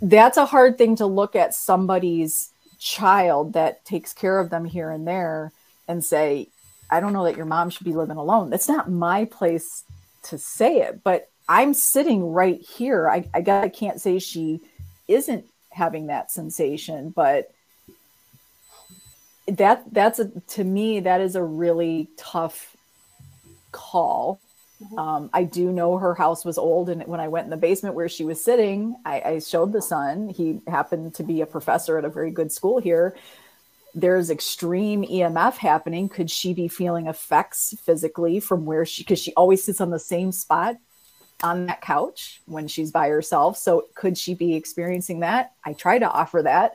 that's a hard thing to look at somebody's child that takes care of them here and there and say, I don't know that your mom should be living alone. That's not my place to say it, but I'm sitting right here. I, I I can't say she isn't having that sensation, but that that's a to me that is a really tough call mm-hmm. um, i do know her house was old and when i went in the basement where she was sitting I, I showed the son he happened to be a professor at a very good school here there's extreme emf happening could she be feeling effects physically from where she because she always sits on the same spot on that couch when she's by herself so could she be experiencing that i try to offer that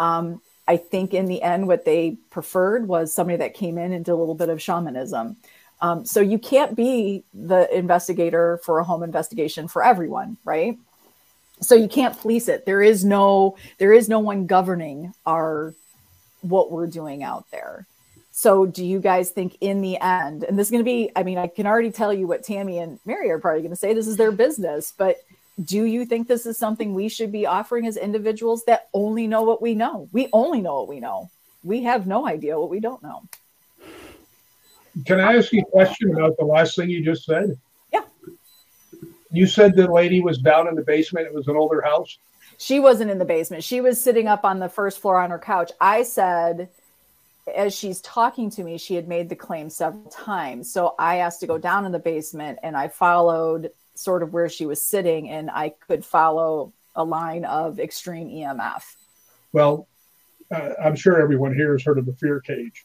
um, I think in the end, what they preferred was somebody that came in and did a little bit of shamanism. Um, so you can't be the investigator for a home investigation for everyone, right? So you can't police it. There is no there is no one governing our what we're doing out there. So do you guys think in the end, and this is going to be, I mean, I can already tell you what Tammy and Mari are probably going to say. This is their business, but do you think this is something we should be offering as individuals that only know what we know? We only know what we know. We have no idea what we don't know. Can I ask you a question about the last thing you just said? Yeah. You said the lady was down in the basement. It was an older house. She wasn't in the basement. She was sitting up on the first floor on her couch. I said, as she's talking to me, she had made the claim several times. So I asked to go down in the basement and I followed sort of where she was sitting, and I could follow a line of extreme EMF. Well, uh, I'm sure everyone here has heard of the fear cage,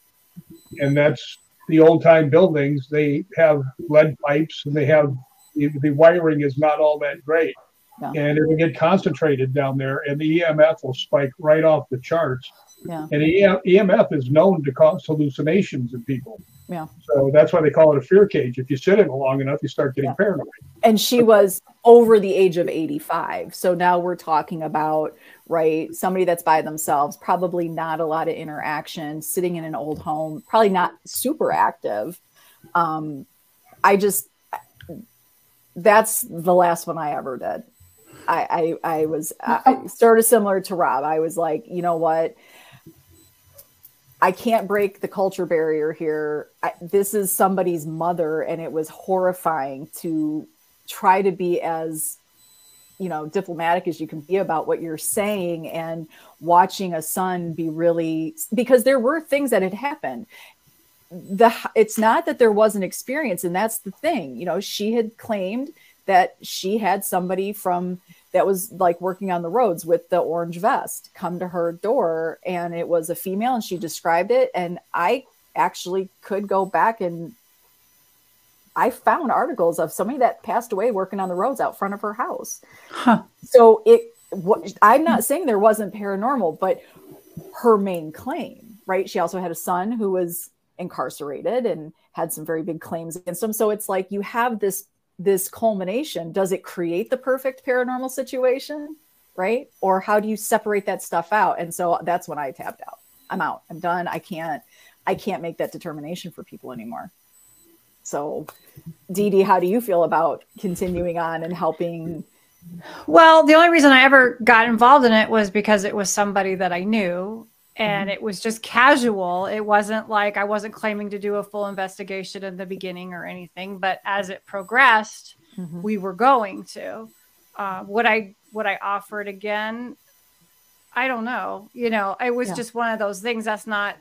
and that's the old time buildings. They have lead pipes, and they have the, the wiring is not all that great, yeah. and it will get concentrated down there, and the EMF will spike right off the charts. Yeah. And EMF is known to cause hallucinations in people. Yeah. So that's why they call it a fear cage. If you sit in it long enough, you start getting yeah. paranoid. And she was over the age of 85. So now we're talking about, right, somebody that's by themselves, probably not a lot of interaction, sitting in an old home, probably not super active. Um, I just, that's the last one I ever did. I, I, I was I, sort of similar to Rob. I was like, you know what? I can't break the culture barrier here. I, this is somebody's mother, and it was horrifying to try to be as you know diplomatic as you can be about what you're saying and watching a son be really because there were things that had happened the it's not that there wasn't experience and that's the thing you know she had claimed that she had somebody from that was like working on the roads with the orange vest come to her door and it was a female and she described it and i actually could go back and i found articles of somebody that passed away working on the roads out front of her house. Huh. so it what i'm not saying there wasn't paranormal but her main claim right? She also had a son who was incarcerated and had some very big claims against him. So it's like you have this this culmination does it create the perfect paranormal situation right? Or how do you separate that stuff out? And so that's when i tapped out. I'm out. I'm done. I can't i can't make that determination for people anymore. So Dee Dee, how do you feel about continuing on and helping? Well, the only reason I ever got involved in it was because it was somebody that I knew and mm-hmm. it was just casual. It wasn't like I wasn't claiming to do a full investigation in the beginning or anything, but as it progressed, mm-hmm. we were going to. Uh, would I would I offer it again? I don't know. You know, it was yeah. just one of those things that's not.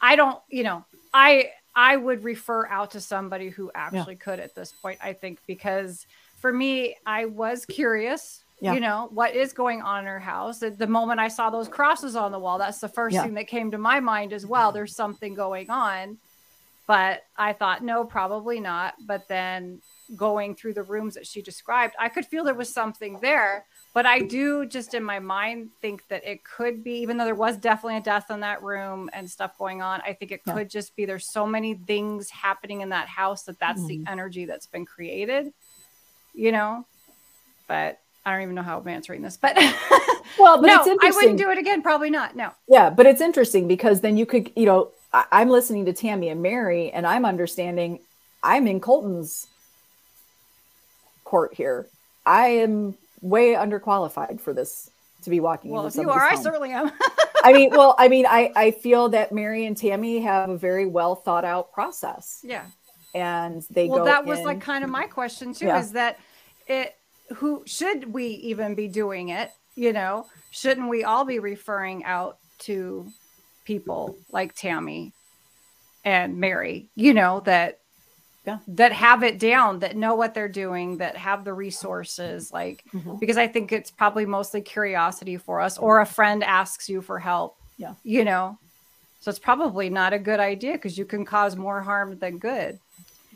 I don't. You know, I I would refer out to somebody who actually yeah. could at this point. I think because for me, I was curious. Yeah. You know what is going on in her house. The, the moment I saw those crosses on the wall, that's the first thing that came to my mind as well. There's something going on, but I thought no, probably not. But then going through the rooms that she described, I could feel there was something there. But I do just in my mind think that it could be, even though there was definitely a death in that room and stuff going on, I think it yeah. could just be there's so many things happening in that house that that's mm-hmm. the energy that's been created, you know? But I don't even know how I'm answering this, but well, but no, I wouldn't do it again. Probably not. No. Yeah, but it's interesting because then you could, you know, I, I'm listening to Tammy and Mari, and I'm understanding I'm in Colton's court here. I am way underqualified for this to be walking. Well, if you are, home. I certainly am. I mean, well, I mean, I I feel that Mari and Tammy have a very well thought out process. Yeah, and they well, that was like kind of my question too. Yeah. Is that it? Who should we even be doing it? You know, shouldn't we all be referring out to people like Tammy and Mari? You know that yeah. that have it down, that know what they're doing, that have the resources. Like, mm-hmm. because I think it's probably mostly curiosity for us, or a friend asks you for help. Yeah. You know, so it's probably not a good idea because you can cause more harm than good.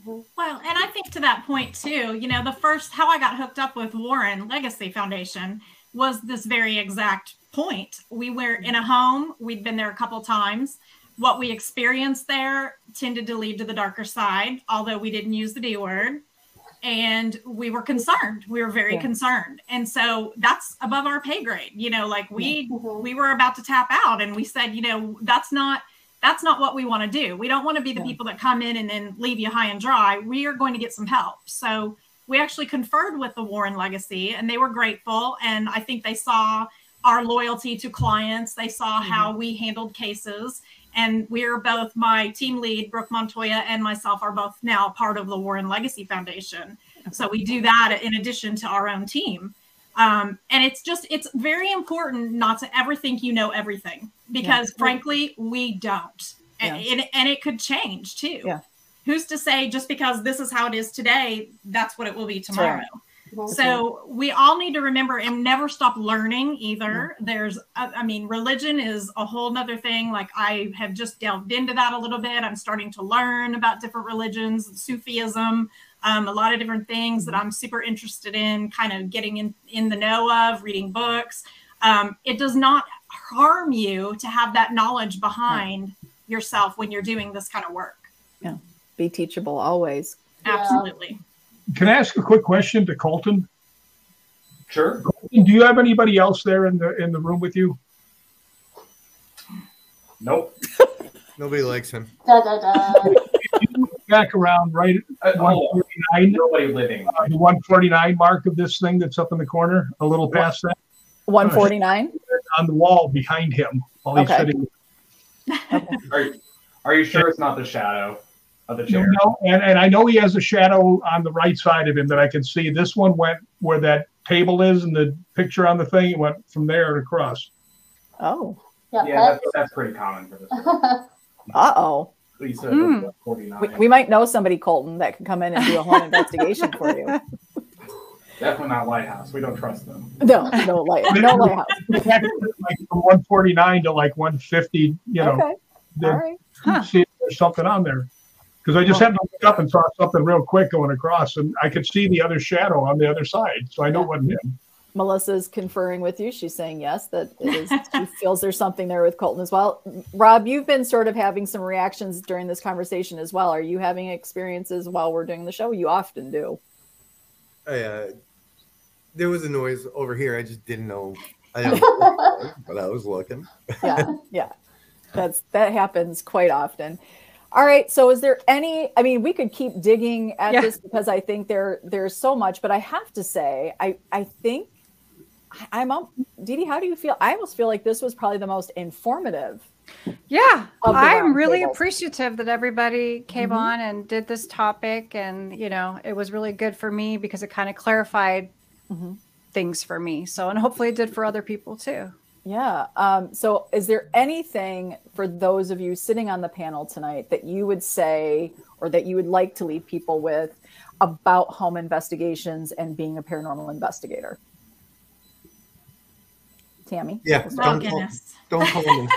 Well, and I think to that point too, you know, the first how I got hooked up with Warren Legacy Foundation was this very exact point. We were in a home, we'd been there a couple times what we experienced there tended to lead to the darker side, although we didn't use the D word. And we were concerned. We were very yeah. concerned. And so that's above our pay grade. You know, like we mm-hmm. we were about to tap out and we said, you know, that's not that's not what we want to do. We don't want to be the yeah. people that come in and then leave you high and dry. We are going to get some help. So we actually conferred with the Warren Legacy and they were grateful. And I think they saw our loyalty to clients. They saw mm-hmm. how we handled cases and we're both my team lead brooke montoya and myself are both now part of the warren legacy foundation so we do that in addition to our own team um, and it's just it's very important not to ever think you know everything because yeah. frankly we don't yeah. and, and it could change too yeah. who's to say just because this is how it is today that's what it will be tomorrow so we all need to remember and never stop learning either. There's, I mean, religion is a whole nother thing. Like I have just delved into that a little bit. I'm starting to learn about different religions, Sufism, um, a lot of different things that. I'm super interested in, kind of getting in, in the know of, reading books. Um, it does not harm you to have that knowledge behind yourself when you're doing this kind of work. Yeah. Be teachable always. Absolutely. Can I ask a quick question to Colton? Sure. Colton, do you have anybody else there in the in the room with you? Nope. Nobody likes him. Da, da, da. Back around right at uh, 149. Nobody living. Uh, the 149 mark of this thing that's up in the corner, a little past that. 149? On the wall behind him while he's okay. sitting. Are, are you sure it's not the shadow? of the chair. No, and, and I know he has a shadow on the right side of him that I can see. This one went where that table is and the picture on the thing, it went from there across. Oh. Yeah, yeah that's, that's pretty common for this. uh oh. Mm. We, we, might know somebody, Colton, that can come in and do a home investigation for you. Definitely not Lighthouse. We don't trust them. No, no light, no lighthouse. like from 149 to like 150, you know. Okay. All right. Huh. See if there's something on there because I just happened to look up and saw something real quick going across, and I could see the other shadow on the other side, so I know what it him. Melissa's conferring with you. She's saying yes, that it is. she feels there's something there with Colton as well. Rob, you've been sort of having some reactions during this conversation as well. Are you having experiences while we're doing the show? You often do. I, uh, there was a noise over here. I just didn't know. I didn't know but I was looking. yeah, yeah, that's that happens quite often. All right. So is there any I mean, we could keep digging at yeah. this because I think there there's so much, but I have to say, I I think I'm um, Dee Dee, how do you feel? I almost feel like this was probably the most informative. Yeah, I'm really table. appreciative that everybody came mm-hmm. on and did this topic. And, you know, it was really good for me because it kind of clarified mm-hmm. things for me. So, and hopefully it did for other people too. Yeah. Um, so, is there anything for those of you sitting on the panel tonight that you would say or that you would like to leave people with about home investigations and being a paranormal investigator? Tammy? Yeah. Don't, call, don't call me.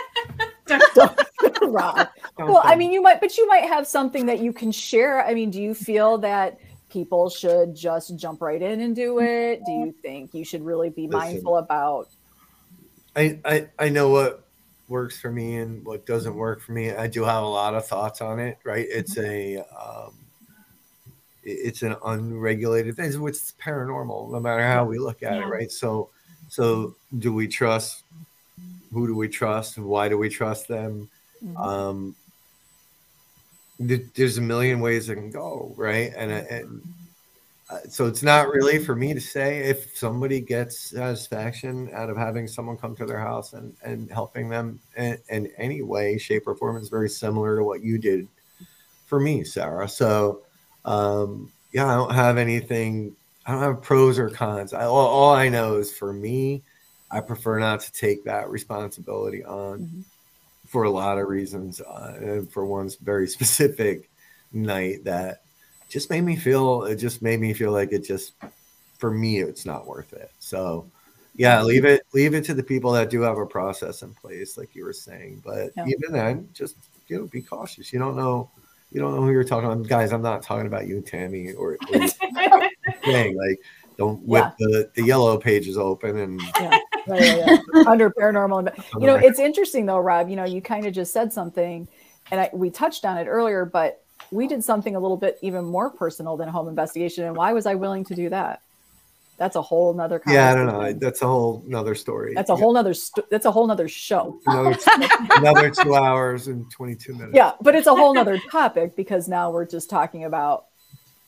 don't, Rob. well, I mean, you might, but you might have something that you can share. I mean, do you feel that people should just jump right in and do it? Do you think you should really be Listen, mindful about I, I I know what works for me and what doesn't work for me. I do have a lot of thoughts on it. Right? It's a um, it's an unregulated thing. It's paranormal, no matter how we look at yeah. it. Right? So so do we trust? Who do we trust? And why do we trust them? Mm-hmm. Um, there's a million ways it can go, right? And, and uh, so it's not really for me to say if somebody gets satisfaction out of having someone come to their house and, and helping them in, in any way, shape, or form is very similar to what you did for me, Sarah. So, um, yeah, I don't have anything, I don't have pros or cons. I, all, all, I know is for me, I prefer not to take that responsibility on mm-hmm. for a lot of reasons. Uh, and for one very specific night that just made me feel it just made me feel like it just for me it's not worth it so yeah leave it leave it to the people that do have a process in place like you were saying but yeah. even then just you know be cautious you don't know you don't know who you're talking about guys i'm not talking about you tammy or, or thing like don't whip yeah. the, the yellow pages open and yeah. yeah, under paranormal you know it's interesting though rob you know you kind of just said something and I, we touched on it earlier but we did something a little bit even more personal than a home investigation. And why was I willing to do that? That's a whole nother. Yeah, I don't know. That's a whole nother story. That's a whole nother. St- that's a whole nother show. Another, another two hours and twenty two minutes. Yeah, but it's a whole nother topic because now we're just talking about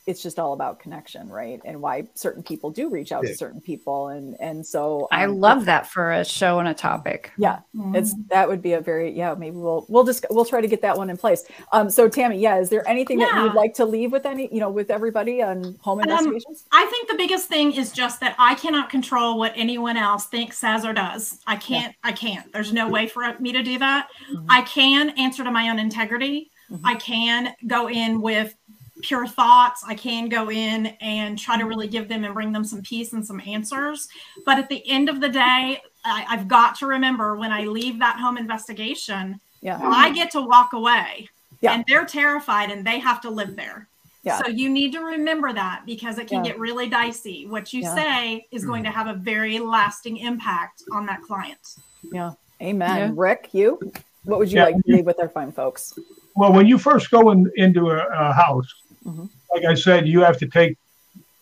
it's just all about connection, right? And why certain people do reach out yeah. to certain people, and and so um, I love that for a show and a topic. Yeah, mm-hmm. it's that would be a very yeah. Maybe we'll we'll just we'll try to get that one in place. Um, so Tammy, yeah, is there anything yeah. that you would like to leave with any you know with everybody on home um, investigations? I think the biggest thing is just that I cannot control what anyone else thinks, says, or does. I can't. Yeah. I can't. There's no way for me to do that. Mm-hmm. I can answer to my own integrity. Mm-hmm. I can go in with pure thoughts. I can go in and try to really give them and bring them some peace and some answers. But at the end of the day, I, have got to remember when I leave that home investigation, yeah. I get to walk away. Yeah. And they're terrified and they have to live there. Yeah. So you need to remember that because it can yeah. get really dicey. What you yeah. say is going to have a very lasting impact on that client. Yeah. Amen. Yeah. Rick, you? What would you like to leave with our fine folks? Well, when you first go in, into a, a house, Mm-hmm. Like I said, you have to take,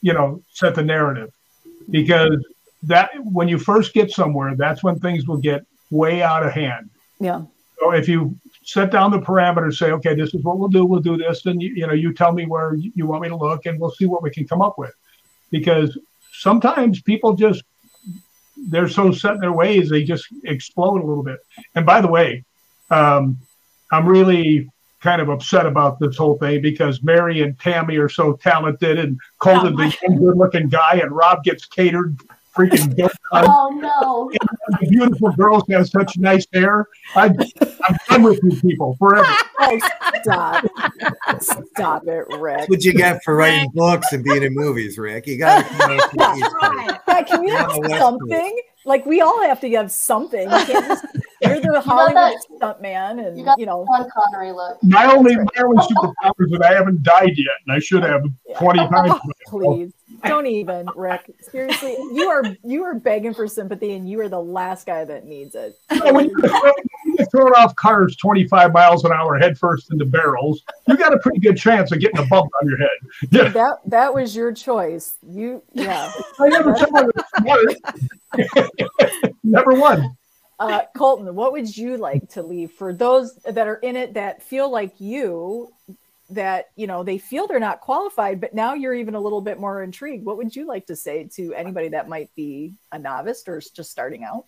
you know, set the narrative because that when you first get somewhere, that's when things will get way out of hand. Yeah. So if you set down the parameters, say, okay, this is what we'll do. We'll do this. Then you, you know, you tell me where you want me to look, and we'll see what we can come up with. Because sometimes people just they're so set in their ways, they just explode a little bit. And by the way, um, I'm really kind of upset about this whole thing because Mari and Tammy are so talented and Colton, oh, the good looking guy, and Rob gets catered freaking good. Oh no! the beautiful girls have such nice hair. I, am done with you people forever. Oh, stop! Stop it, Rick. That's what you get for writing books and being in movies, Rick. You got to come out right. yeah, Can you have something? Like we all have to have something. You just, you're the Hollywood stunt man, and you, got you know Sean Connery look. My only my only superpower is that I haven't died yet, and I should have yeah. twenty times. Oh, please don't even, Rick. Seriously, you are you are begging for sympathy, and you are the last guy that needs it. when you get thrown off cars twenty five miles an hour headfirst into barrels, you got a pretty good chance of getting a bump on your head. Yeah. That that was your choice. You yeah. I never said I was smart. Never won. uh, Colton, what would you like to leave for those that are in it that feel like you, that you know they feel they're not qualified, but now you're even a little bit more intrigued? What would you like to say to anybody that might be a novice or just starting out?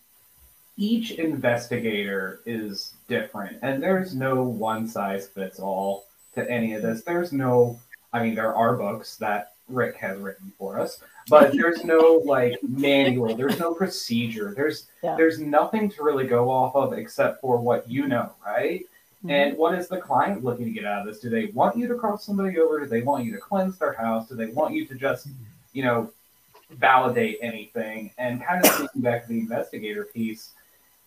Each investigator is different, and there's no one size fits all to any of this. There's no, I mean, there are books that Rick has written for us, but there's no like manual, there's no procedure, there's yeah. there's nothing to really go off of except for what you know, right? Mm-hmm. And what is the client looking to get out of this? Do they want you to cross somebody over? Do they want you to cleanse their house? Do they want you to just, you know, validate anything? And kind of thinking back to the investigator piece,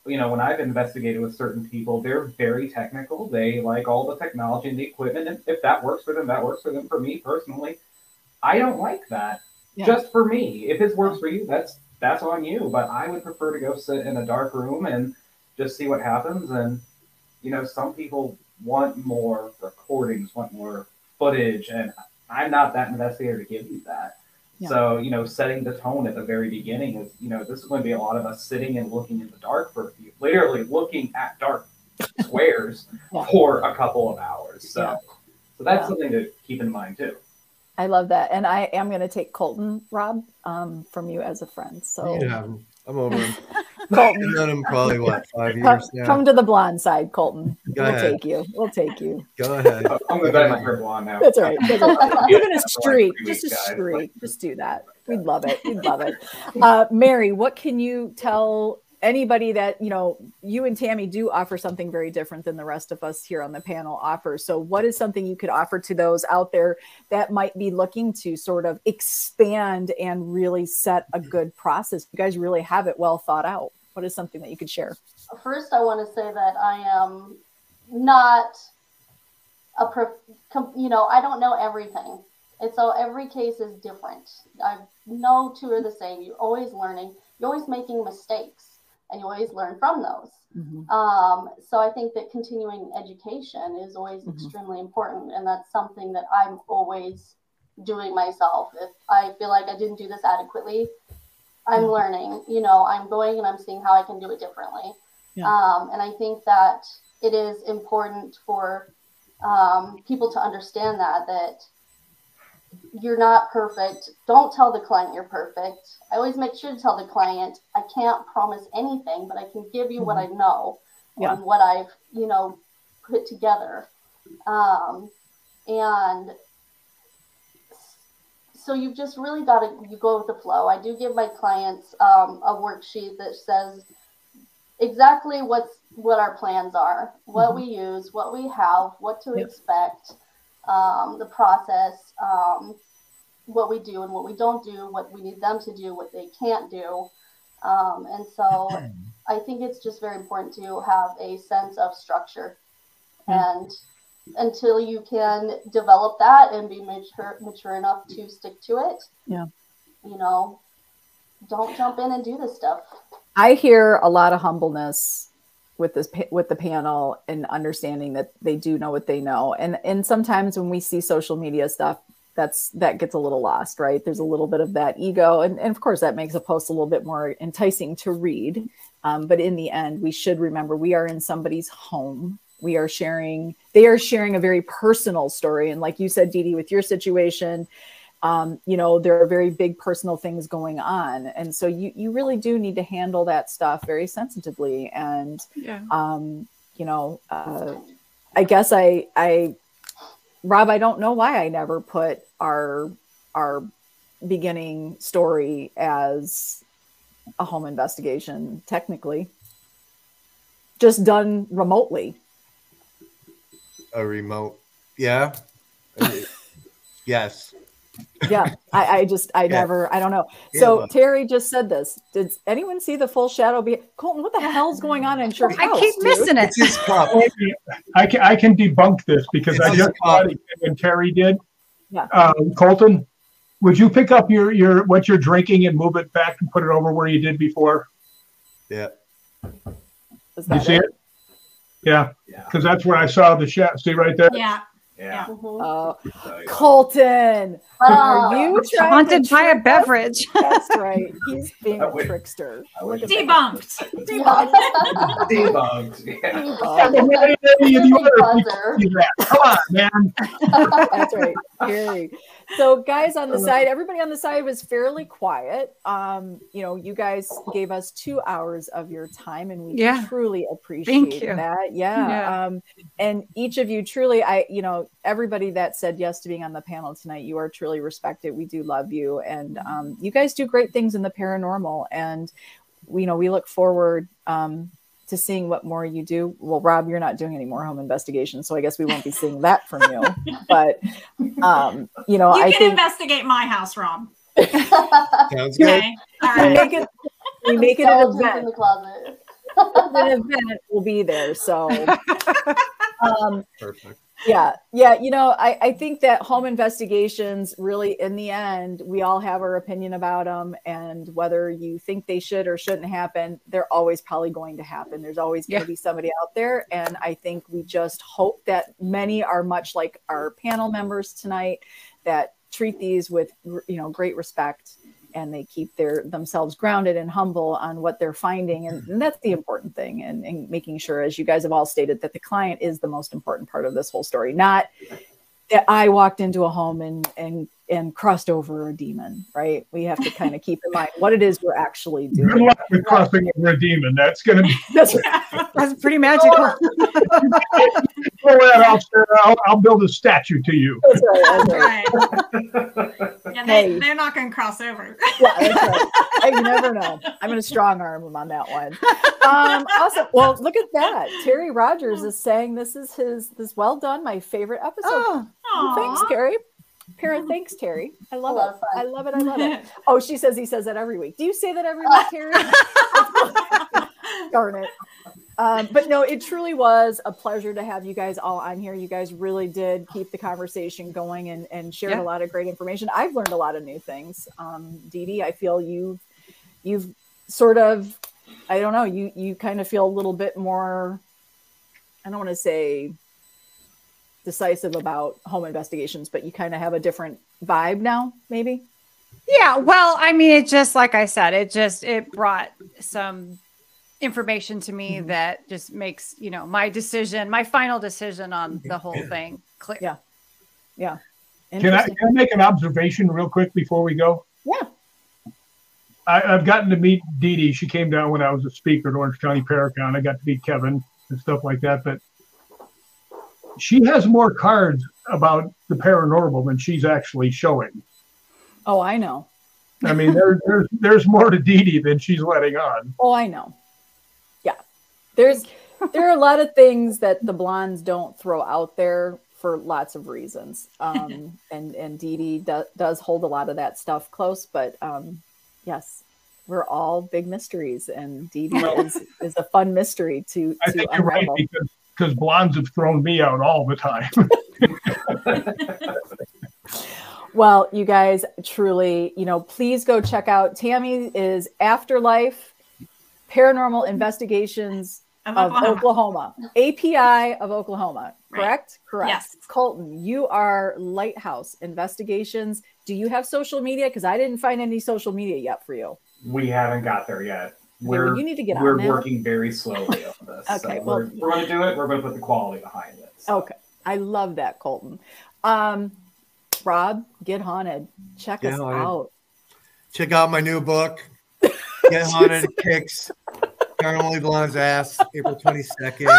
you know, when I've investigated with certain people, they're very technical. They like all the technology and the equipment. And if that works for them, that works for them. For me personally, I don't like that. Yeah. Just for me. If it works for you, that's that's on you. But I would prefer to go sit in a dark room and just see what happens. And you know, some people want more recordings, want more footage, and I'm not that investigator to give you that. Yeah. So, you know, setting the tone at the very beginning is, you know, this is going to be a lot of us sitting and looking in the dark for a few, literally looking at dark squares yeah. for a couple of hours. So, yeah. so that's something to keep in mind too. I love that. And I am going to take Colton, Rob, um, from you as a friend. So yeah, I'm over him. Colton. I've known him probably what five years come, now. Come to the blonde side, Colton. Go we'll ahead. take you. We'll take you. Go ahead. I'm the best for blonde now. That's right. That's right. Even a streak, just a streak. Just do that. We'd love it. We'd love it. Uh, Mari, what can you tell anybody that you know you and tammy do offer something very different than the rest of us here on the panel offer. So what is something you could offer to those out there that might be looking to sort of expand and really set a good process? You guys really have it well thought out. What is something that you could share? First i want to say that i am not a prof, you know i don't know everything. And so every case is different. I no two are the same. You're always learning. You're always making mistakes and you always learn from those. Mm-hmm. Um, so I think that continuing education is always mm-hmm. extremely important, and that's something that I'm always doing myself. If I feel like I didn't do this adequately, I'm mm-hmm. learning. You know, I'm going and I'm seeing how I can do it differently. Yeah. Um, and I think that it is important for um, people to understand that that you're not perfect. Don't tell the client you're perfect. I always make sure to tell the client I can't promise anything, but I can give you mm-hmm. what I know yeah. and what I've, you know, put together. Um, and so you've just really got to you go with the flow. I do give my clients um, a worksheet that says exactly what's what our plans are, what mm-hmm. we use, what we have, what to yep. expect um, the process, um, what we do and what we don't do, what we need them to do, what they can't do. Um, and so I think it's just very important to have a sense of structure. And until you can develop that and be mature, mature enough to stick to it, yeah, you know, don't jump in and do this stuff. I hear a lot of humbleness with this with the panel and understanding that they do know what they know. And and sometimes when we see social media stuff that's that gets a little lost right? There's a little bit of that ego. And, and of course that makes a post a little bit more enticing to read. Um, but in the end we should remember we are in somebody's home. We are sharing they are sharing a very personal story. And like you said Dee, with your situation um, you know there are very big personal things going on. And so you you really do need to handle that stuff very sensitively. And yeah. um, you know uh, i guess i i rob i don't know why i never put our our beginning story as a home investigation technically. Just done remotely. A remote yeah? Yes yeah, I, I, just I yeah. never I don't know. So yeah. Terry just said this. Did anyone see the full shadow? Be Colton, what the hell's going on in your house? I keep dude? missing it. I can I can debunk this because it's I just saw it when Terry did. Yeah. Um, Colton, would you pick up your your what you're drinking and move it back and put it over where you did before? Yeah. You see it? it? Yeah. Because yeah. that's where I saw the shadow. See right there. Yeah. Yeah. Uh, Colton, Are uh, you haunted by a beverage? That's right. He's being a trickster. Debunked. Debunked. Debunked. Debunked. Come on, man. That's right. Very. So, guys on the side, everybody on the side was fairly quiet. Um, you know, you guys gave us two hours of your time, and we yeah. truly appreciate that. Yeah. yeah. Um, and each of you truly, I, you know, everybody that said yes to being on the panel tonight, you are truly respected. We do love you, and um, you guys do great things in the paranormal, and you know, we look forward um, to seeing what more you do. Well, Rob, you're not doing any more home investigations, so I guess we won't be seeing that from you. But um, you know, you I can think... investigate my house, Rob. Sounds good. Okay. All right. We make it, we make it an event. in the closet. an event will be there. So um, Perfect. Yeah yeah you know I, I think that home investigations really in the end we all have our opinion about them and whether you think they should or shouldn't happen they're always probably going to happen. There's always going to be somebody out there and i think we just hope that many are much like our panel members tonight that treat these with you know great respect and they keep their themselves grounded and humble on what they're finding. And, and that's the important thing and, and, making sure as you guys have all stated that the client is the most important part of this whole story not that i walked into a home and and and crossed over a demon right we have to kind of keep in mind what it is we're actually doing good luck with crossing over a demon that's gonna be that's, that's pretty magical I'll, I'll, I'll, build a statue to you. That's right. That's right. yeah, they, hey. they're not going to cross over. yeah, that's right. I never know. I'm going to strong arm them on that one. Um, awesome. Well, look at that. Terry Rogers is saying this is his this well done, my favorite episode. Oh, well, thanks, Terry. Parent, thanks, Terry. I love it. I love it. I love it. Oh, she says he says that every week. Do you say that every week, Terry? Darn it. Um, but no, it truly was a pleasure to have you guys all on here. You guys really did keep the conversation going and, and shared yeah. a lot of great information. I've learned a lot of new things. Um, Dee Dee, I feel you've you've sort of I don't know, you you kind of feel a little bit more I don't want to say decisive about home investigations, but you kind of have a different vibe now, maybe. Yeah, well, I mean, it just like I said, it just it brought some information to me mm-hmm. that just makes you know my decision, my final decision on the whole thing clear. Yeah, yeah. Can I, can I make an observation real quick before we go? Yeah. I, have gotten to meet Dee Dee. She came down when I was a speaker at Orange County Paracon. I got to meet Kevin and stuff like that. But she has more cards about the paranormal than she's actually showing. Oh, I know. I mean, there's there's there's more to Dee Dee than she's letting on. Oh, I know. Yeah, there's there are a lot of things that the blondes don't throw out there for lots of reasons. Um, and and Dee Dee do, does hold a lot of that stuff close, but um, yes, we're all big mysteries, and Dee Dee is is a fun mystery to I to think unravel. You're right because because blondes have thrown me out all the time. well, you guys truly, you know, please go check out Tammy is Afterlife Paranormal Investigations of, of Oklahoma. Oklahoma. API of Oklahoma, correct? Right. Correct. Yes. Colton, you are Lighthouse Investigations. Do you have social media? Because I didn't find any social media yet for you. We haven't got there yet we're you need to get we're working very slowly on this. okay, so well, we're, we're going to do it. We're going to put the quality behind it. So. Okay, I love that, Colton. Um, Rob, get haunted. Check get us haunted. out. Check out my new book. Get haunted kicks. Paranormal Blonde's ass. April twenty second.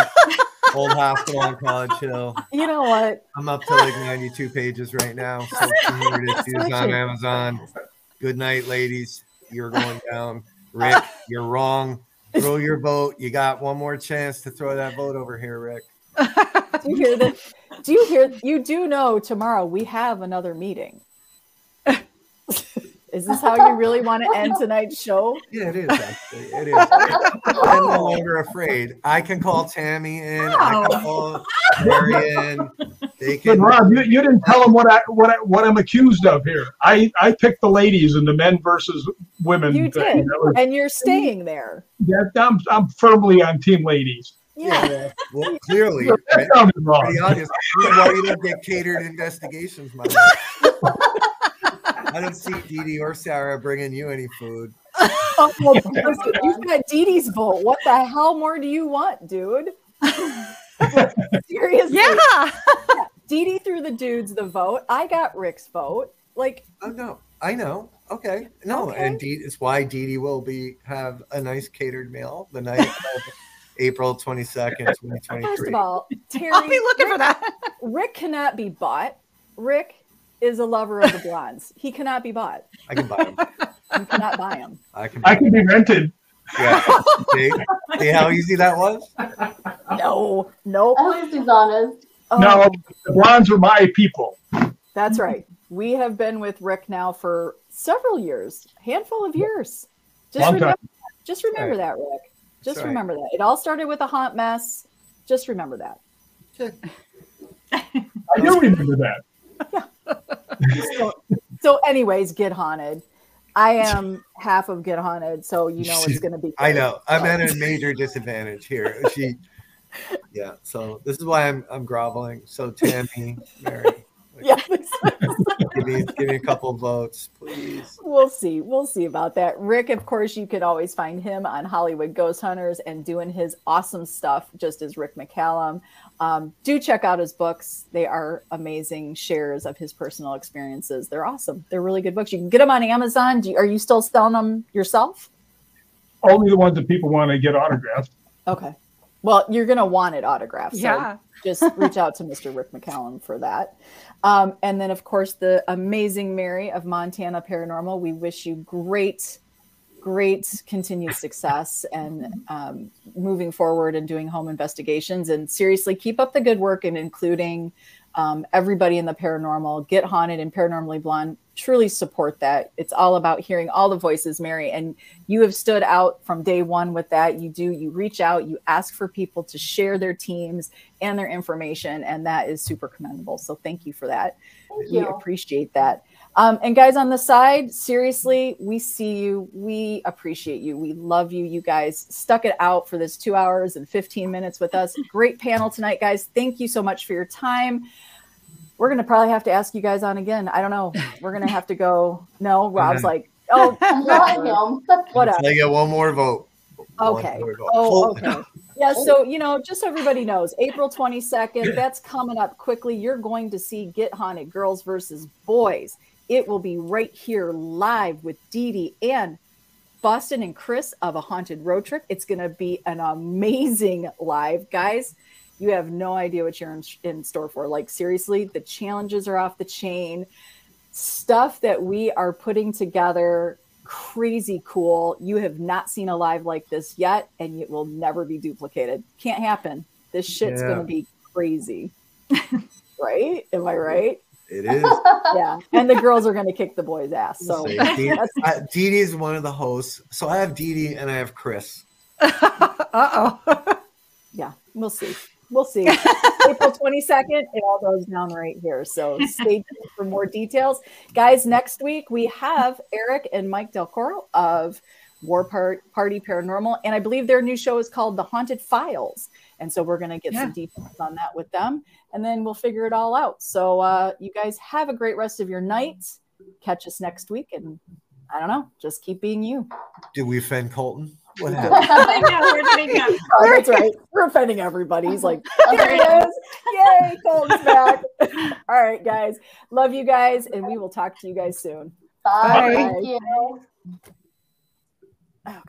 Old Hospital on College Hill. You know what? I'm up to like 92 pages right now. So here it is on Amazon. Good night, ladies. You're going down. Rick, you're wrong. Throw your vote. You got one more chance to throw that vote over here, Rick. do you hear that? Do you hear? You do know tomorrow we have another meeting. Is this how you really want to end tonight's show? Yeah, it is. Actually, it is. I'm no longer afraid. I can call Tammy in. Wow. I can call Marion. They can. But Rob, you, you didn't tell them what I what I, what I'm accused of here. I I picked the ladies and the men versus women. You thing. did, was, and you're staying there. Yeah, I'm I'm firmly on team ladies. Yeah. yeah. Well, clearly, right? wrong. Pretty obvious. Why you don't get catered investigations, my I don't see Dee Dee or Sarah bringing you any food. Oh, well, listen, you've got Dee Dee's vote. What the hell more do you want, dude? Seriously. Yeah. yeah. Dee Dee threw the dudes the vote. I got Rick's vote. Like, oh no, I know. Okay, no, okay. and Dee, it's why Dee Dee will be have a nice catered meal the night of April twenty second, twenty twenty three. First of all, Terry, I'll be looking Rick, for that. Rick cannot be bought. Rick is a lover of the blondes. He cannot be bought. I can buy him. You cannot buy him. I can. I can be rented. Yeah. see, see how easy that was? No, no. At least he's honest. Oh. No, the blondes are my people. That's right. We have been with Rick now for several years, handful of years. Just Long remember, time. just remember that, Rick. Just remember that. It all started with a hot mess. Just remember that. I do remember that. Yeah. so, so, anyways, get haunted. I am half of Get Haunted, so you know it's going to be. Great. I know. I'm at a major disadvantage here. She, yeah. So this is why I'm I'm groveling. So Tammy, Mari, yeah. Give me give me a couple votes, please. We'll see. We'll see about that. Rick, of course, you could always find him on Hollywood Ghost Hunters and doing his awesome stuff, just as Rick McCallum. Um, do check out his books. They are amazing shares of his personal experiences. They're awesome. They're really good books. You can get them on Amazon. You, are you still selling them yourself? Only the ones that people want to get autographed. Okay. Well, you're going to want it autographed. So yeah. just reach out to Mr. Rick McCallum for that. Um, and then, of course, the amazing Mari of Montana Paranormal. We wish you great great continued success and um, moving forward and doing home investigations. And seriously, keep up the good work and including um, everybody in the paranormal. Get Haunted and Paranormally Blonde. Truly support that. It's all about hearing all the voices, Mari. And you have stood out from day one with that. You do, you reach out, you ask for people to share their teams and their information. And that is super commendable. So thank you for that. Thank we you. appreciate that. Um, and guys on the side, seriously, we see you. We appreciate you. We love you. You guys stuck it out for this two hours and 15 minutes with us. Great panel tonight, guys. Thank you so much for your time. We're going to probably have to ask you guys on again. I don't know. We're going to have to go. No, Rob's like, oh, whatever. I get one more vote. Okay. More vote. Oh, okay. Yeah, so you know, just so everybody knows, April 22nd, that's coming up quickly. You're going to see Get Haunted Girls versus Boys. It will be right here live with Dee Dee and Boston and Chris of a haunted road trip. It's going to be an amazing live, guys. You have no idea what you're in, in, store for. Like, seriously, the challenges are off the chain. Stuff that we are putting together, crazy cool. You have not seen a live like this yet, and it will never be duplicated. Can't happen. This shit's yeah. going to be crazy. right? Am I right? It is. yeah. And the girls are going to kick the boys' ass. So Dee Dee is one of the hosts. So I have Dee Dee and I have Chris. uh oh. yeah. We'll see. We'll see. April 22nd, it all goes down right here. So stay tuned for more details. Guys, next week we have Eric and Mike Del Coro of War Part- Party Paranormal. And I believe their new show is called The Haunted Files. And so we're going to get yeah. some details on that with them and then we'll figure it all out. So uh, you guys have a great rest of your night. Catch us next week. And I don't know, just keep being you. Did we offend Colton? What happened? oh, that's right. We're offending everybody. He's like, there he is. Yay, Colton's back. all right, guys. Love you guys. And we will talk to you guys soon. Bye. Bye. Thank you.